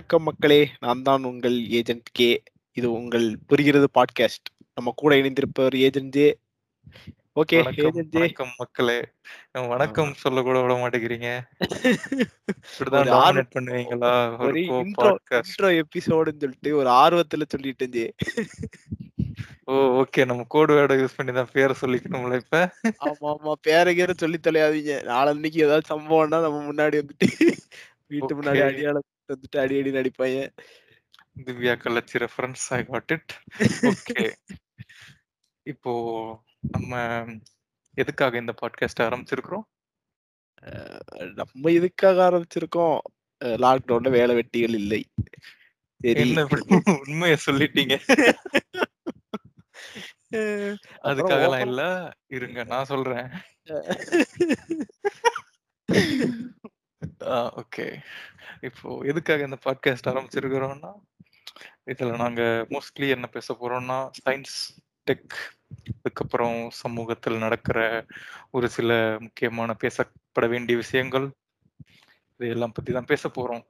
வணக்கம் மக்களே நான் தான் உங்கள் ஏஜென்ட் கே. இது உங்கள் புரிகிறது பாட்காஸ்ட். நம்ம கூட இணைந்திருப்பவர் agent J. Okay agent J. வணக்கம் மக்களே. வணக்கம் சொல்ல கூட விட மாட்டேங்கிறீங்க. இப்படிதான் டாமினேட் பண்ணுவீங்களா? ஒரு இன்ட்ரோ எபிசோடுன்னு சொல்லிட்டு ஒரு ஆர்வத்துல சொல்லிட்டேன் ஜே. ஓ ஓகே நம்ம கோடு வேர்டை யூஸ் பண்ணி தான் பேரை சொல்லிக்கணும்ல இப்ப? ஆமா ஆமா பேர கேர சொல்லி தொலையாதீங்க. நாளன்னைக்கு ஏதாவது சம்பவம்னா நம்ம முன்னாடி வந்துட்டு வீட்டு முன்னாடி Okay. வந்துட்டு அடி அடி நடிப்பாங்க Divya Kallachi reference I got it okay இப்போ நம்ம எதுக்காக இந்த பாட்காஸ்ட் ஆரம்பிச்சிருக்கிறோம்? நம்ம இதுக்காக ஆரம்பிச்சிருக்கோம்? லாக்டவுன்ல வேலை வெட்டிகள் இல்லை. உண்மையை சொல்லிட்டீங்க? அதுக்காகலாம் open- இல்ல. இருங்க நான் சொல்றேன். ஓகே. இப்போ எதுக்காக இந்த பாட்காஸ்ட் ஆரம்பிச்சிருக்கிறோம்னா இதுல நாங்க மோஸ்ட்லி என்ன பேச போறோம்னா சயின்ஸ் டெக் அதுக்கப்புறம் சமூகத்தில் நடக்கிற ஒரு சில முக்கியமான பேசப்பட வேண்டிய விஷயங்கள் இதையெல்லாம் பத்தி தான் பேச போறோம்.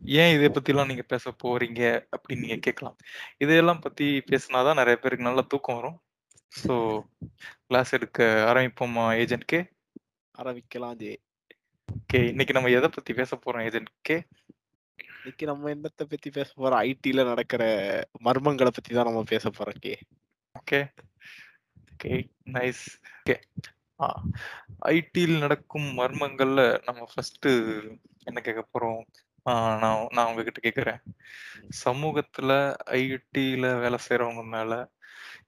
ஏன் இதை பத்திலாம் நீங்க பேச போறீங்க அப்படின்னு நீங்க கேட்கலாம். இதையெல்லாம் பத்தி பேசினாதான் நிறைய பேருக்கு நல்ல தூக்கம் வரும். ஸோ கிளாஸ் எடுக்க ஆரம்பிப்போமா ஏஜென்ட்கே ஆரம்பிக்கலாம் ஜே. ஓகே இன்னைக்கு நம்ம எதை பத்தி பேச போறோம்? ஏஜென்ட்கே இன்னைக்கு நம்ம என்னத்தை பத்தி பேச போறோம்? ஐடில நடக்கிற மர்மங்களை பத்தி தான் நம்ம பேச போறோம் K. Okay. Okay nice. Okay. ஐடியில் நடக்கும் மர்மங்கள்ல நம்ம ஃபர்ஸ்ட் என்ன கேட்க போறோம்? நான் நான் உங்ககிட்ட கேட்குறேன். சமூகத்துல ஐடில வேலை செய்றவங்க மேல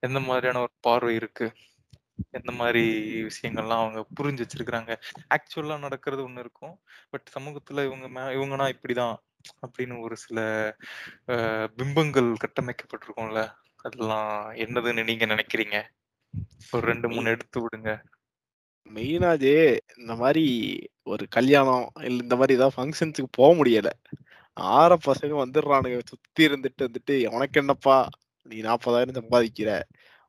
எந்த மாதிரியான ஒரு பார்வை இருக்கு? எந்த மாதிரி விஷயங்கள்லாம் அவங்க புரிஞ்சு வச்சிருக்கிறாங்க. ஆக்சுவலா நடக்கிறது ஒண்ணு இருக்கும். பட் சமூகத்துல இவங்க மே இவங்கன்னா இப்படிதான் அப்படின்னு ஒரு சில பிம்பங்கள் கட்டமைக்கப்பட்டிருக்கும்ல. அதெல்லாம் என்னதுன்னு நீங்க நினைக்கிறீங்க? ஒரு ரெண்டு மூணு எடுத்து விடுங்க. மெயினா ஜே இந்த மாதிரி ஒரு கல்யாணம் இல்ல இந்த மாதிரி ஏதாவது ஃபங்க்ஷன்ஸுக்கு போக முடியல. ஆற பசங்க வந்துடுறானுங்க. சுத்தி இருந்துட்டு வந்துட்டு உனக்கு என்னப்பா? நீ நாற்பதாயிரம் சம்பாதிக்கிற.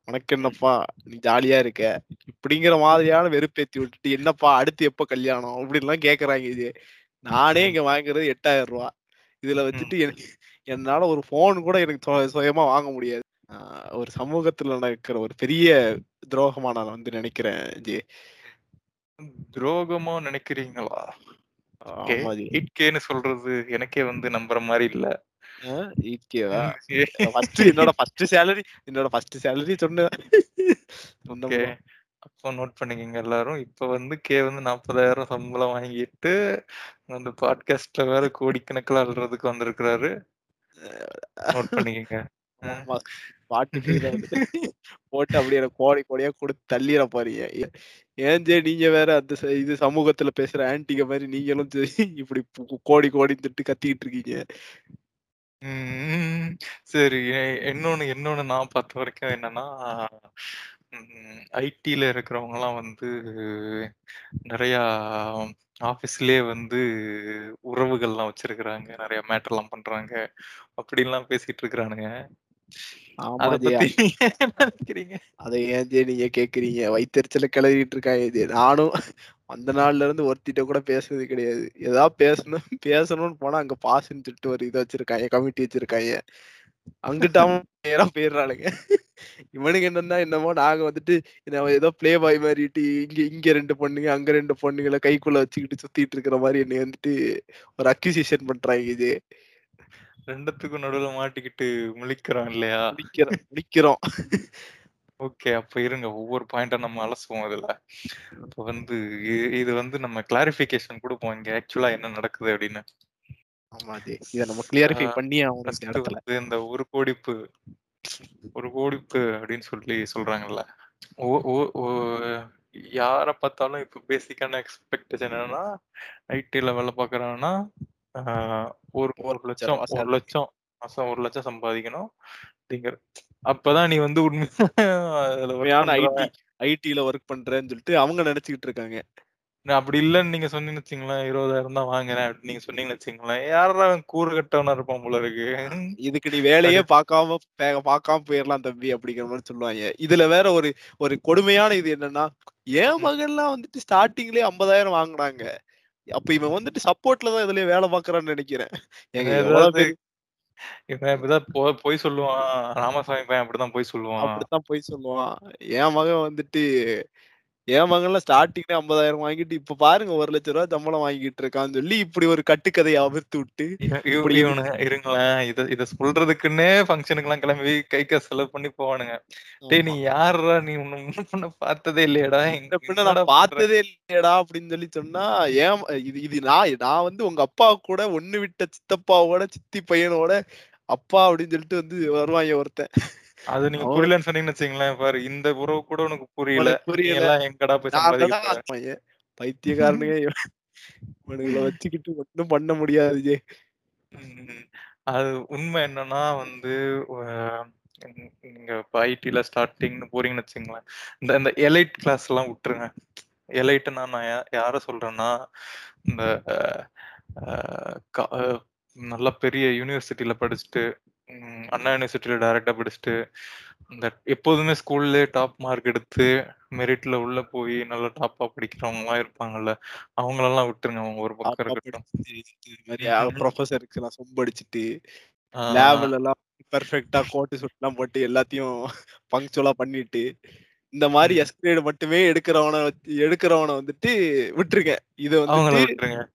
உனக்கு என்னப்பா நீ ஜாலியா இருக்க? இப்படிங்கிற மாதிரியான வெறுப்பேத்தி விட்டுட்டு என்னப்பா அடுத்து எப்ப கல்யாணம்? இப்படின்லாம் கேக்குறாங்க இது. நானே இங்க வாங்குறது எட்டாயிரம் ரூபா இதுல வச்சுட்டு என்னால ஒரு போன் கூட எனக்கு சுயமா வாங்க முடியாது. ஒரு சமூகத்துல நடக்கிற ஒரு பெரிய துரோகமா நான் வந்து நினைக்கிறேன் ஜி. துரோகமா நினைக்கிறீங்களா? சொல்றது எனக்கே வந்து நம்புற மாதிரி இல்ல. ஃபர்ஸ்ட் என்னோட ஃபர்ஸ்ட் சேலரி என்னோட ஃபர்ஸ்ட் சேலரி சொன்னேன் அப்போ நோட் பண்ணிக்கங்க எல்லாரும் இப்ப வந்து கே வந்து நாற்பதாயிரம் சம்பளம் வாங்கிட்டு அந்த பாட்காஸ்ட்ல வேற கோடிக்கணக்கில் அல்றதுக்கு வந்திருக்கிறாரு நோட் பண்ணிக்கங்க போட்டு அப்படியே கோடி கோடியா கொடுத்து தள்ளிட போறீங்க ஏ- ஏன் ஜே நீங்க வேற அந்த இது சமூகத்துல பேசுற ஆன்டிக மாதிரி நீங்களும் இப்படி கோடி கோடி திட்டு கத்திக்கிட்டு இருக்கீங்க உம் சரி. எ- இன்னொன்னு இன்னொன்னு நான் பார்த்த வரைக்கும் என்னன்னா ஐடில இருக்கிறவங்க எல்லாம் வந்து நிறைய ஆபீஸ்லயே வந்து உறவுகள்லாம் வச்சிருக்கிறாங்க. நிறைய மேட்டர்லாம் பண்றாங்க. அப்படின்லாம் பேசிட்டு இருக்கிறானுங்க. நீங்க கேக்குறீங்க? வயிற்றுச்சல கிளறிட்டு இருக்காங்க நானும் அந்த நாள்ல இருந்து ஒருத்திட்ட கூட பேசுனது கிடையாது. ஏதாவது பேசணும் பேசணும்னு போனா அங்க பாஸ்ன்னு சொல்லிட்டு ஒரு இதை வச்சிருக்காங்க கமிட்டி வச்சிருக்காங்க. அங்கிட்ட அவன் நேரா போயிடுறாளுங்க. இவனுக்கு என்னன்னா என்னமோ நாங்க வந்துட்டு ஏதோ ப்ளே பாய் மாதிரிட்டு இங்க இங்க ரெண்டு பொண்ணுங்க அங்க ரெண்டு பொண்ணுங்களை கைக்குள்ள வச்சுக்கிட்டு சுத்திட்டு இருக்கிற மாதிரி என்னை வந்துட்டு ஒரு அக்யூசியேஷன் பண்றாங்க இது. ரெண்டுத்துக்கும் நடுவுல மாட்டிக்கிட்டு முழிக்கிறோம் இல்லையா? முடிக்கிறோம் முடிக்கிறோம் ஓகே அப்ப இருங்க. ஒவ்வொரு பாயிண்டா நம்ம அலசுவோம் இதுல இப்ப வந்து இது வந்து நம்ம கிளாரிபிகேஷன் கொடுப்போம். இங்க ஆக்சுவலா என்ன நடக்குது அப்படின்னு. இதை நம்ம கிளியரிஃபை பண்ணி ஆகணும் இந்த ஒரு கோடிப்பு ஒரு கோடிப்பு அப்படின்னு சொல்லி சொல்றாங்கல்ல. யார பார்த்தாலும் இப்ப பேசிக்கான எக்ஸ்பெக்டேஷன் என்னன்னா ஐடில வேலை பார்க்கறாங்கன்னா ஆஹ், ஒரு ஒரு ஒரு லட்சம் ஒரு. லட்சம் மாசம் ஒரு லட்சம் சம்பாதிக்கணும். அப்படிங்கிற அப்பதான் நீ வந்து உண்மையான. ஐடி ஐடில ஒர்க் பண்றேன்னு சொல்லிட்டு அவங்க நினைச்சுக்கிட்டு இருக்காங்க. நான் அப்படி இல்லைன்னு நீங்க சொன்னீங்கன்னு வச்சுங்களேன் இருபதாயிரம் தான் வாங்குறேன் அப்படின்னு நீங்க சொன்னீங்கன்னு வச்சுங்களேன் யாரா கூறு கட்டவனா இருப்பான் போல இருக்கு? இதுக்கு நீ வேலையே பார்க்காம பார்க்காம போயிடலாம் தம்பி அப்படிங்கிற மாதிரி சொல்லுவாங்க. இதுல வேற ஒரு ஒரு கொடுமையான இது என்னன்னா என் மகன்லாம் வந்துட்டு ஸ்டார்டிங்லயே ஐம்பதாயிரம் வாங்குனாங்க அப்ப இவன் வந்துட்டு சப்போர்ட்ல தான் இதுலயே வேலை பாக்குறான்னு நினைக்கிறேன் பேர் இவன் இப்படிதான் பொ பொய் சொல்லுவான். ராமசாமி பையன் அப்படிதான் பொய் சொல்லுவான். அப்படித்தான் போய் சொல்லுவான் என் மகன் வந்துட்டு என் மகன்லாம் ஸ்டார்டிங்ல ஐம்பதாயிரம் வாங்கிட்டு இப்ப பாருங்க ஒரு லட்சம் ரூபாய் சம்பளம் வாங்கிட்டு இருக்கான்னு சொல்லி இப்படி ஒரு கட்டுக்கதையை அவிர்த்து விட்டு இப்படி இருங்களேன் இத இத சொல்றதுக்குன்னே ஃபங்க்ஷனுக்கு எல்லாம் கிளம்பி கை காசு செலவு பண்ணி போவானுங்க. டேய் நீ யாருடா நீ உன்னை முன்ன பண்ண பார்த்ததே இல்லையேடா. இந்த எங்க பின்ன பார்த்ததே இல்லையடா அப்படின்னு சொல்லி சொன்னா ஏன் இது இது நான் நான் வந்து உங்க அப்பா கூட ஒண்ணு விட்ட சித்தப்பாவோட சித்தி பையனோட அப்பா அப்படின்னு சொல்லிட்டு வந்து வருவாங்க ஒருத்தன். அது நீங்க புரியலன்னு சொன்னீங்கன்னு வச்சுங்களேன் பாரு இந்த உறவு கூட உனக்கு புரியல. புரியல. எங்கடா போய் பைத்தியக்காரனுங்க இவனுங்களை வச்சுக்கிட்டு ஒன்றும் பண்ண முடியாது ஜே அது உண்மை என்னன்னா வந்து நீங்க இப்போ ஐடில ஸ்டார்டிங்னு போறீங்கன்னு வச்சுங்களேன் இந்த இந்த எலைட் கிளாஸ் எல்லாம் விட்டுருங்க. எலைட்னா நான் யார சொல்றேன்னா இந்த நல்ல பெரிய யூனிவர்சிட்டியில படிச்சுட்டு அண்ணா யூனிவர்சிட்டியில டைரக்டா படிச்சுட்டு இந்த எப்போதுமே ஸ்கூல்ல டாப் மார்க் எடுத்து மெரிட்ல உள்ள போய் நல்லா டாப்பா படிக்கிறவங்க எல்லாம் இருப்பாங்கல்ல அவங்களெல்லாம் விட்டுருங்க அவங்க ஒரு பக்கம் இருக்கட்டும். ப்ரொஃபஸருக்கு எல்லாம் சொம்படிச்சுட்டு லேப்ல எல்லாம் பெர்ஃபெக்டா கோட்டு சுட்டுலாம் போட்டு எல்லாத்தையும் பங்க்சுவலா பண்ணிட்டு இந்த மாதிரி. எஸ்கிரேடு மட்டுமே எடுக்கிறவன எடுக்கிறவன வந்துட்டு விட்டுருங்க இது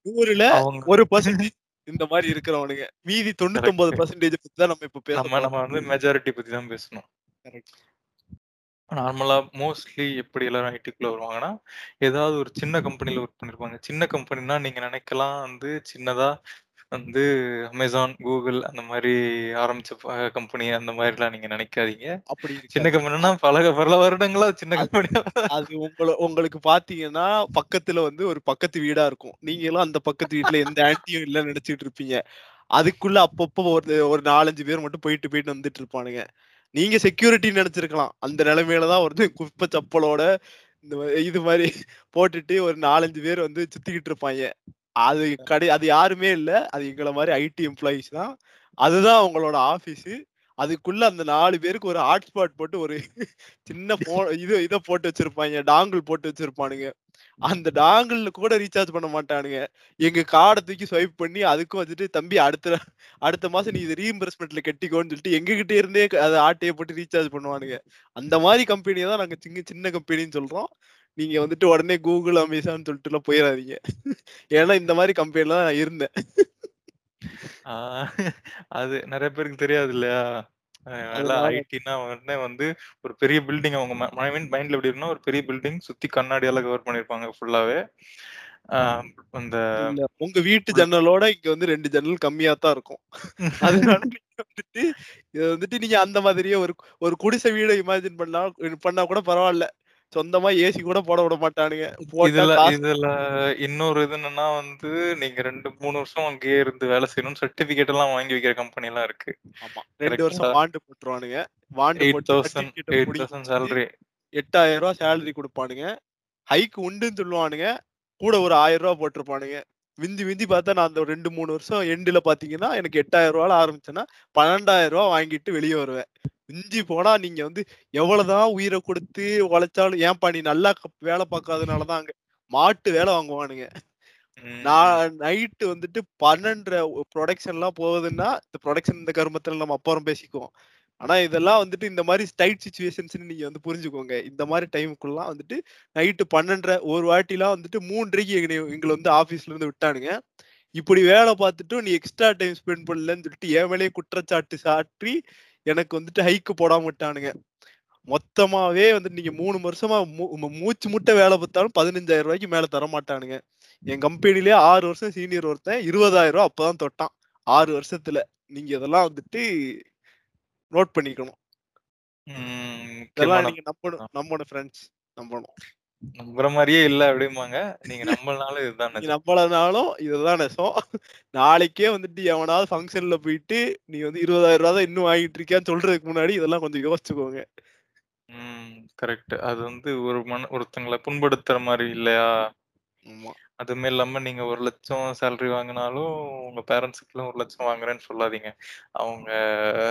நூறுல அவங்க ஒரு பர்சன்டேஜ் இந்த மாதிரி இருக்கிறவனுங்க. மீதி கரெக்ட் பர்சன்டேஜ் பத்தி தான் நம்ம இப்ப பேச நம்ம வந்து மெஜாரிட்டி பத்தி தான் பேசணும். நார்மலா மோஸ்ட்லி எப்படி எல்லாரும் ஐடிக்குள்ள வருவாங்கன்னா ஏதாவது ஒரு சின்ன கம்பெனில ஒர்க் பண்ணிருப்பாங்க. சின்ன கம்பெனினா நீங்க நினைக்கலாம் வந்து சின்னதா வந்து அமேசான் கூகுள் அந்த மாதிரி ஆரம்பிச்ச கம்பெனி அந்த மாதிரிலாம் நீங்க நினைக்காதீங்க. அப்படி சின்ன இருக்காது கம்பெனினா பல பல வருடங்களா சின்ன அது கம்பெனியா அது உங்கள உங்களுக்கு பாத்தீங்கன்னா பக்கத்துல வந்து ஒரு பக்கத்து வீடா இருக்கும். நீங்க எல்லாம் அந்த பக்கத்து வீட்டுல எந்த ஆன்ட்டியும் இல்லைன்னு நினைச்சிட்டு இருப்பீங்க. அதுக்குள்ள அப்பப்போ ஒரு ஒரு நாலஞ்சு பேர் மட்டும் போயிட்டு போயிட்டு வந்துட்டு இருப்பானுங்க. நீங்க செக்யூரிட்டி நினைச்சிருக்கலாம். அந்த நிலைமையில தான் ஒரு குப்பை சப்பலோட இந்த இது மாதிரி போட்டுட்டு ஒரு நாலஞ்சு பேர் வந்து சுத்திக்கிட்டு இருப்பாங்க. அது கடை அது யாருமே இல்ல. அது எங்களை மாதிரி ஐடி எம்ப்ளாயிஸ் தான். அதுதான் அவங்களோட ஆபீஸ் அதுக்குள்ள அந்த நாலு பேருக்கு ஒரு ஹாட்ஸ்பாட் போட்டு ஒரு சின்ன போ இது இதை போட்டு வச்சிருப்பாங்க. டாங்கிள் போட்டு வச்சிருப்பானுங்க. அந்த டாங்கிள் கூட ரீசார்ஜ் பண்ண மாட்டானுங்க. எங்க கார்டை தூக்கி ஸ்வைப் பண்ணி அதுக்கும் வச்சுட்டு தம்பி அடுத்த அடுத்த மாசம் நீ இது ரீஎம்பர்ஸ்மெண்ட்ல கட்டிக்கோன்னு சொல்லிட்டு எங்ககிட்ட இருந்தே அதை ஆட்டையை போட்டு ரீசார்ஜ் பண்ணுவானுங்க. அந்த மாதிரி கம்பெனியை தான் நாங்க சின்ன சின்ன கம்பெனின்னு சொல்றோம். நீங்க வந்துட்டு உடனே கூகுள் அமேசான் சொல்லிட்டு எல்லாம் போயிடாதீங்க ஏன்னா இந்த மாதிரி கம்பெனில தான் நான் இருந்தேன். அது நிறைய பேருக்கு தெரியாது இல்லையா? ஐடினா உடனே வந்து ஒரு பெரிய பில்டிங் அவங்க மைண்ட் மைண்ட்ல எப்படி இருக்குன்னா ஒரு பெரிய பில்டிங் சுத்தி கண்ணாடியால கவர் பண்ணிருப்பாங்க ஃபுல்லாவே அந்த உங்க வீட்டு ஜன்னலோட இங்க வந்து ரெண்டு ஜன்னல் கம்மியா தான் இருக்கும். அதனால வந்துட்டு இது வந்துட்டு நீங்க அந்த மாதிரியே ஒரு ஒரு குடிசை வீடை இமேஜின் பண்ணா பண்ணா கூட பரவாயில்ல. சொந்தமா ஏசி கூட போட விட மாட்டானுங்க. இதுல இதுல இன்னொரு இது என்னன்னா வந்து நீங்க ரெண்டு மூணு வருஷம் அங்கேயே இருந்து வேலை செய்யணும் சர்டிபிகேட் எல்லாம் வாங்கி வைக்கிற கம்பெனி எல்லாம் இருக்கு. ரெண்டு வருஷம் வாண்டு போட்டுருவானுங்க. வாண்டு தௌசண்ட் சேலரி எட்டாயிரம் ரூபாய் சேலரி கொடுப்பானுங்க. ஹைக் உண்டுன்னு சொல்லுவானுங்க. கூட ஒரு ஆயிரம் ரூபாய் போட்டிருப்பானுங்க. விந்தி விந்தி பார்த்தா நான் அந்த ரெண்டு மூணு வருஷம் எண்டுல பாத்தீங்கன்னா எனக்கு எட்டாயிரம் ரூபாய் ஆரம்பிச்சேன்னா பன்னெண்டாயிரம் ரூபாய் வாங்கிட்டு வெளியே வருவேன். மிஞ்சி போனா நீங்க வந்து எவ்வளவுதான் உயிரை கொடுத்து உழைச்சாலும் ஏன்பா நீ நல்லா வேலை பார்க்காதனாலதான் அங்க மாட்டு வேலை வாங்குவானுங்க. நான் நைட்டு வந்துட்டு பன்னெண்டரை ப்ரொடக்ஷன் எல்லாம் போகுதுன்னா இந்த ப்ரொடக்ஷன் இந்த கருமத்துல நம்ம அப்புறம் பேசிக்குவோம். ஆனா இதெல்லாம் வந்துட்டு இந்த மாதிரி டைட் சுச்சுவேஷன்ஸ் நீங்க வந்து புரிஞ்சுக்கோங்க. இந்த மாதிரி டைமுக்குலாம் வந்துட்டு நைட்டு பன்னெண்டரை ஒரு வாட்டிலாம் வந்துட்டு மூன்றரைக்கு எங்களை எங்களை வந்து ஆபீஸ்ல இருந்து விட்டானுங்க. இப்படி வேலை பார்த்துட்டு நீ எக்ஸ்ட்ரா டைம் ஸ்பெண்ட் பண்ணலன்னு சொல்லிட்டு என் மேலேயே குற்றச்சாட்டு சாற்றி எனக்கு வந்துட்டு ஹைக்கு போடாம விட்டானுங்க. மொத்தமாவே வந்துட்டு நீங்க மூணு வருஷமா மூ- மூச்சு முட்டை வேலை பார்த்தாலும் பதினஞ்சாயிரம் ரூபாய்க்கு மேல தர மாட்டானுங்க. என் கம்பெனிலே ஆறு வருஷம் சீனியர் ஒருத்தன் இருபதாயிரம் ரூபாய் அப்பதான் தொட்டான். ஆறு வருஷத்துல. நீங்க இதெல்லாம் வந்துட்டு நோட் பண்ணிக்கணும். இதெல்லாம் நீங்க நம்பணும் நம்பணும் ஃப்ரெண்ட்ஸ் நம்பணும். நம்புற மாதிரியே இல்ல அப்படிம்பாங்க. நீங்க நம்பலனாலும் இதுதான் நீ நிஜம். நம்பலனாலும் இதுதான் நெசம் நாளைக்கே வந்துட்டு எவனாவது ஃபங்க்ஷன்ல போயிட்டு நீ வந்து இருபதாயிரம் ரூபா தான் இன்னும் வாங்கிட்டு இருக்கியான்னு சொல்றதுக்கு முன்னாடி இதெல்லாம் கொஞ்சம் யோசிச்சுக்கோங்க. ம் கரெக்ட் அது வந்து ஒரு மன ஒருத்தங்களை புண்படுத்துற மாதிரி இல்லையா? ஆமா. அதுவுமே இல்லாம நீங்க 1,00,000 சேலரி வாங்குனாலும், உங்க பேரண்ட்ஸ்க்குலாம் 1,00,000 வாங்குறேன்னு சொல்லாதீங்க. அவங்க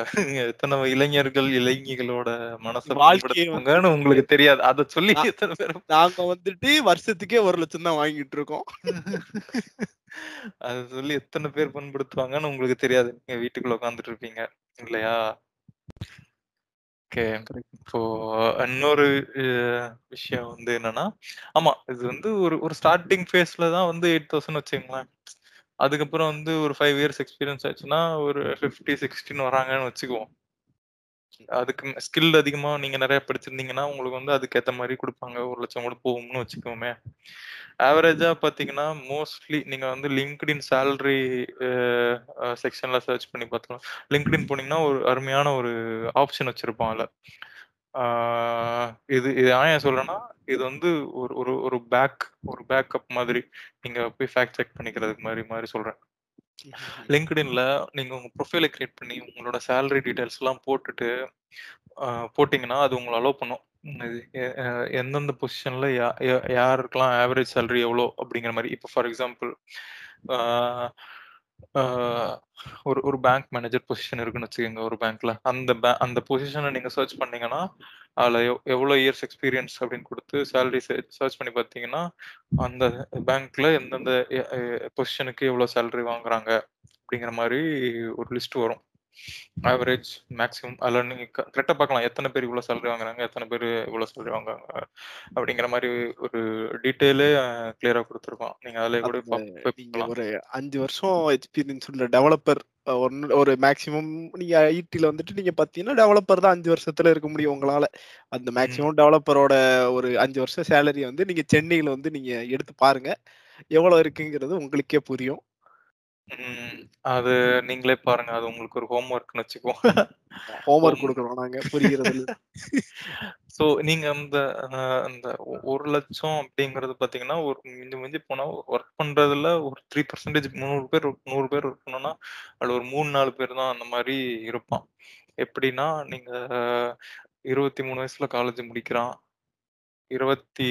எத்தன இளைஞர்கள், இளைஞிகளோட மனச புண்படுத்துவாங்கன்னு உங்களுக்கு தெரியாது. அத சொல்லி எத்தன பேர நாங்க வந்துட்டு வருஷத்துக்கே 1,00,000 தான் வாங்கிட்டு இருக்கோம். அத சொல்லி எத்தன பேர் புண்படுத்துவாங்கன்னு உங்களுக்கு தெரியாது. நீங்க வீட்டுக்குள்ள உட்கார்ந்துட்டு இருப்பீங்க. இல்லையா? ஓகே. இப்போ இன்னொரு விஷயம் வந்து என்னன்னா, ஆமா இது வந்து ஒரு ஒரு ஸ்டார்ட்டிங் ஃபேஸ்ல தான் வந்து 8,000 வச்சுக்கங்களேன். அதுக்கப்புறம் வந்து ஒரு 5 இயர்ஸ் எக்ஸ்பீரியன்ஸ் ஆச்சுன்னா, ஒரு 50, 60ன்னு வராங்கன்னு வச்சுக்குவோம். அதுக்கு ஸ்கில் அதிகமா நீங்க நிறைய படிச்சிருந்தீங்கன்னா, உங்களுக்கு வந்து அதுக்கேத்த மாரி குடுப்பாங்க. 1,00,000 கூட போகும்னு வச்சுக்கோமே. ஆவரேஜா பார்த்தீங்கன்னா, மோஸ்ட்லி நீங்க வந்து லிங்க்டின் சேலரி செக்ஷனில் செக்ஷன்ல சர்ச் பண்ணி பார்த்தோம். லிங்க்டின் போனீங்கன்னா, ஒரு அருமையான ஒரு ஆப்ஷன் வச்சிருப்பான் அதுல. இது இது நான் ஏன் சொல்றேன்னா, இது வந்து ஒரு ஒரு ஒரு பேக் ஒரு பேக்கப் மாதிரி. நீங்க போய் ஃபேக்ட் செக் பண்ணிக்கிறதுக்கு மாதிரி மாதிரி சொல்றேன். லிங்க்டின்ல நீங்க உங்க ப்ரொஃபைல கிரியேட் பண்ணி, உங்களோட சேலரி டீட்டெயில்ஸ்லாம் போட்டுட்டு, அ போட்டீங்கன்னா, அது உங்கள அலோவ் பண்ணும். எந்தெந்த பொசிஷன்ல யா யாருக்கெல்லாம் ஆவரேஜ் சேலரி எவ்வளோ அப்படிங்கிற மாதிரி இப்போ ஃபார் எக்ஸாம்பிள் ஆ ஒரு ஒரு பேங்க் மேனேஜர் பொசிஷன் இருக்குன்னு வச்சுக்கங்க ஒரு பேங்க்ல. அந்த பே அந்த பொசிஷன நீங்க சர்ச் பண்ணீங்கன்னா, அதுல எவ் எவ்வளோ இயர்ஸ் எக்ஸ்பீரியன்ஸ் அப்படின்னு குடுத்து சேலரி சே சர்ச் பண்ணி பார்த்தீங்கன்னா, அந்த பேங்க்ல எந்தெந்த எ எ பொசிஷனுக்கு எவ்வளோ சேலரி வாங்குறாங்க அப்படிங்கிற மாரி ஒரு லிஸ்ட் வரும். ஆவரேஜ், மேக்ஸிமம் அதுல நீங்க க கரெக்ட்டா பார்க்கலாம். எத்தன பேர் இவ்வளோ சேலரி வாங்குறாங்க, எத்தன பேரு இவ்வளோ சேலரி வாங்குறாங்க அப்படிங்கிற மாரி ஒரு டீட்டெயிலே கிளியரா குடுத்துருப்பான். நீங்க அதிலேயே கூட. ஒரு 5 வருஷம் எக்ஸ்பீரியன்ஸ் உள்ள டெவலப்பர் ஒண்ணு ஒரு மேக்ஸிமம் நீங்க ஐடில வந்துட்டு நீங்க பார்த்தீங்கன்னா, டெவலப்பர் தான் 5 வருஷத்துல இருக்க முடியும் உங்களால. அந்த. மேக்ஸிமம் டெவலப்பரோட ஒரு 5 வருஷம் சேலரிய வந்து நீங்க சென்னையில வந்து நீங்க எடுத்து பாருங்க. எவ்வளோ இருக்குங்கிறது உங்களுக்கே புரியும். ம். அது நீங்களே பாருங்க. அது உங்களுக்கு ஒரு ஹோம் ஒர்க்ன்னு வச்சுக்குவோம். ஹோம் ஒர்க் ஹோம் குடுக்குறோம் நாங்க புரிகிறதுல. ஸோ நீங்க அந்த அ அந்த 1,00,000 அப்படிங்கிறது பார்த்தீங்கன்னா, ஒரு மிஞ்சி மிஞ்சி போனா ஒர்க் பண்றதுல ஒரு 3% 100 பேர் 100 பேர் ஒர்க் பண்ணோம்னா, அதுல ஒரு 3, 4 பேர் தான் அந்த மாரி இருப்பான். எப்படின்னா, நீங்க 23 வயசுல காலேஜ் முடிக்கிறான். 27,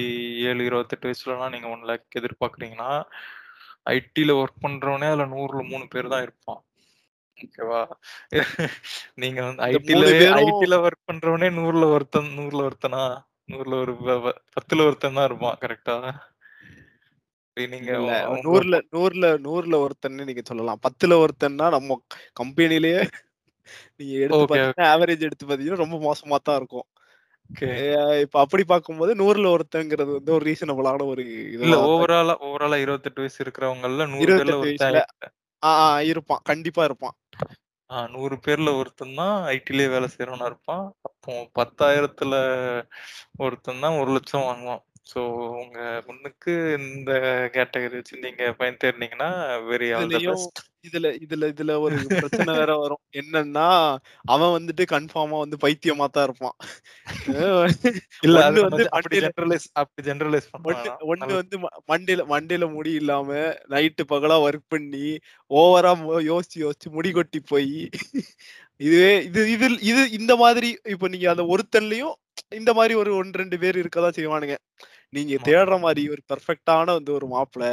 28 வயசுலலாம் நீங்க 1,00,000 எதிர்பார்க்குறீங்கன்னா, ஐடில ஒர்க் பண்றவனே அதுல 100ல 3 பேர் தான் இருப்பான். ஓகேவா? நீங்க வந்து இந்த 3 ஐடிலயே பேரும் ஐடில ஒர்க் பண்றவனே 100ல ஒருத்தன் 100ல ஒருத்தனா? 100ல ஒரு 10ல ஒருத்தன் தான் இருப்பான். கரெக்ட்டா? நீங்க 100ல 100ல 100ல ஒருத்தன்னு நீங்க சொல்லலாம். 10ல ஒருத்தன்னா நம்ம கம்பெனிலயே நீங்க எடுத்து ஆவரேஜ் எடுத்து பார்த்தீங்கன்னா, ரொம்ப மோசமா தான் இருக்கும். இப்ப அப்படி பார்க்கும்போது 100ல ஒருத்தங்கிறது வந்து ஒரு ரீசனபிளான ஒரு இல்ல ஓவராலா ஓவராலா 28 வயசு இருக்கிறவங்கள்ல 100 பேர்ல 28 ஒருத்தன் வயசுல ஆ, ஆ இருப்பான். கண்டிப்பா இருப்பான். ஆ 100 பேர்ல ஒருத்தன் தான் ஐடிலயே வேலை செய்றவனா இருப்பான். அப்போ 10,000த்துல ஒருத்தன் தான் 1,00,000 வாங்குவான். ஸோ உங்க பொண்ணுக்கு இந்த கேட்டகரி வச்சு நீங்க பயன் தேர்ந்தீங்கன்னா, வெரி ஆல் த இதுலயும் பெஸ்ட். இதுல இதுல இதுல ஒரு பிரச்சனை வேற வரும். என்னன்னா, அவன் வந்துட்டு கன்ஃபார்மா வந்து பைத்தியமா தான் இருப்பான். இல்ல ஒண்ணு வந்து அப்படி மண்டையில ஜெனரலைஸ் அப்படி ஜெனரலைஸ் பண்ண ஒண்ணு. ஒண்ணு வந்து ம மண்டையில மண்டையில முடி இல்லாம, நைட்டு பகலா ஒர்க் பண்ணி, ஓவரா யோசிச்சு யோசிச்சு முடி கொட்டி போயி, இதுவே இது இதில் இது இந்த மாதிரி இப்ப நீங்க அந்த ஒருத்தன்லயும் இந்த மாரி ஒரு 1, 2 பேர் இருக்க தான் செய்வானுங்க. நீங்க. தேடுற மாரி ஒரு பெர்ஃபெக்ட்டான வந்து ஒரு மாப்பிள,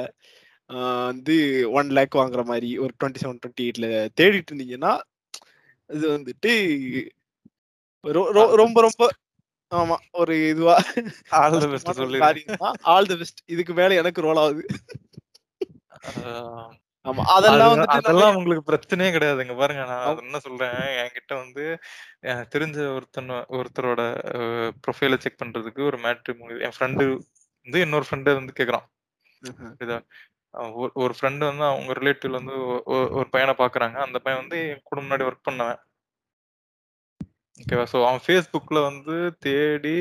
அ வந்து 1,00,000 வாங்குற மாரி ஒரு 27, 28ல தேடிட்டு இருந்தீங்கன்னா, இது வந்துட்டு ரொம்ப ரொம்ப. ஆமா. ஒரு இதுவா all the best. All the best. இதுக்கு மேல எனக்கு ரோல் ஆகுது. ஆமா. அதெல்லாம் அதெல்லாம் உங்களுக்கு பிரச்சனையே கிடையாதுங்க. பாருங்க நான் என்ன சொல்றேன், என்கிட்ட வந்து தெரிஞ்ச ஒருத்தன் ஒருத்தரோட ப்ரொஃபைல செக் பண்றதுக்கு ஒரு மேட்ரிமோனி என் ஃப்ரெண்டு வந்து இன்னொரு ஃப்ரெண்ட வந்து. புரியுதா? அ ஒரு ஃப்ரெண்ட் வந்து அவங்க ரிலேட்டிவ்ல வந்து ஒரு பையன பார்க்குறாங்க. அந்த பையன் வந்து என் கூட முன்னாடி ஒர்க் பண்ணவன். ஓகேவா? ஸோ அவன் Facebookல வந்து தேடி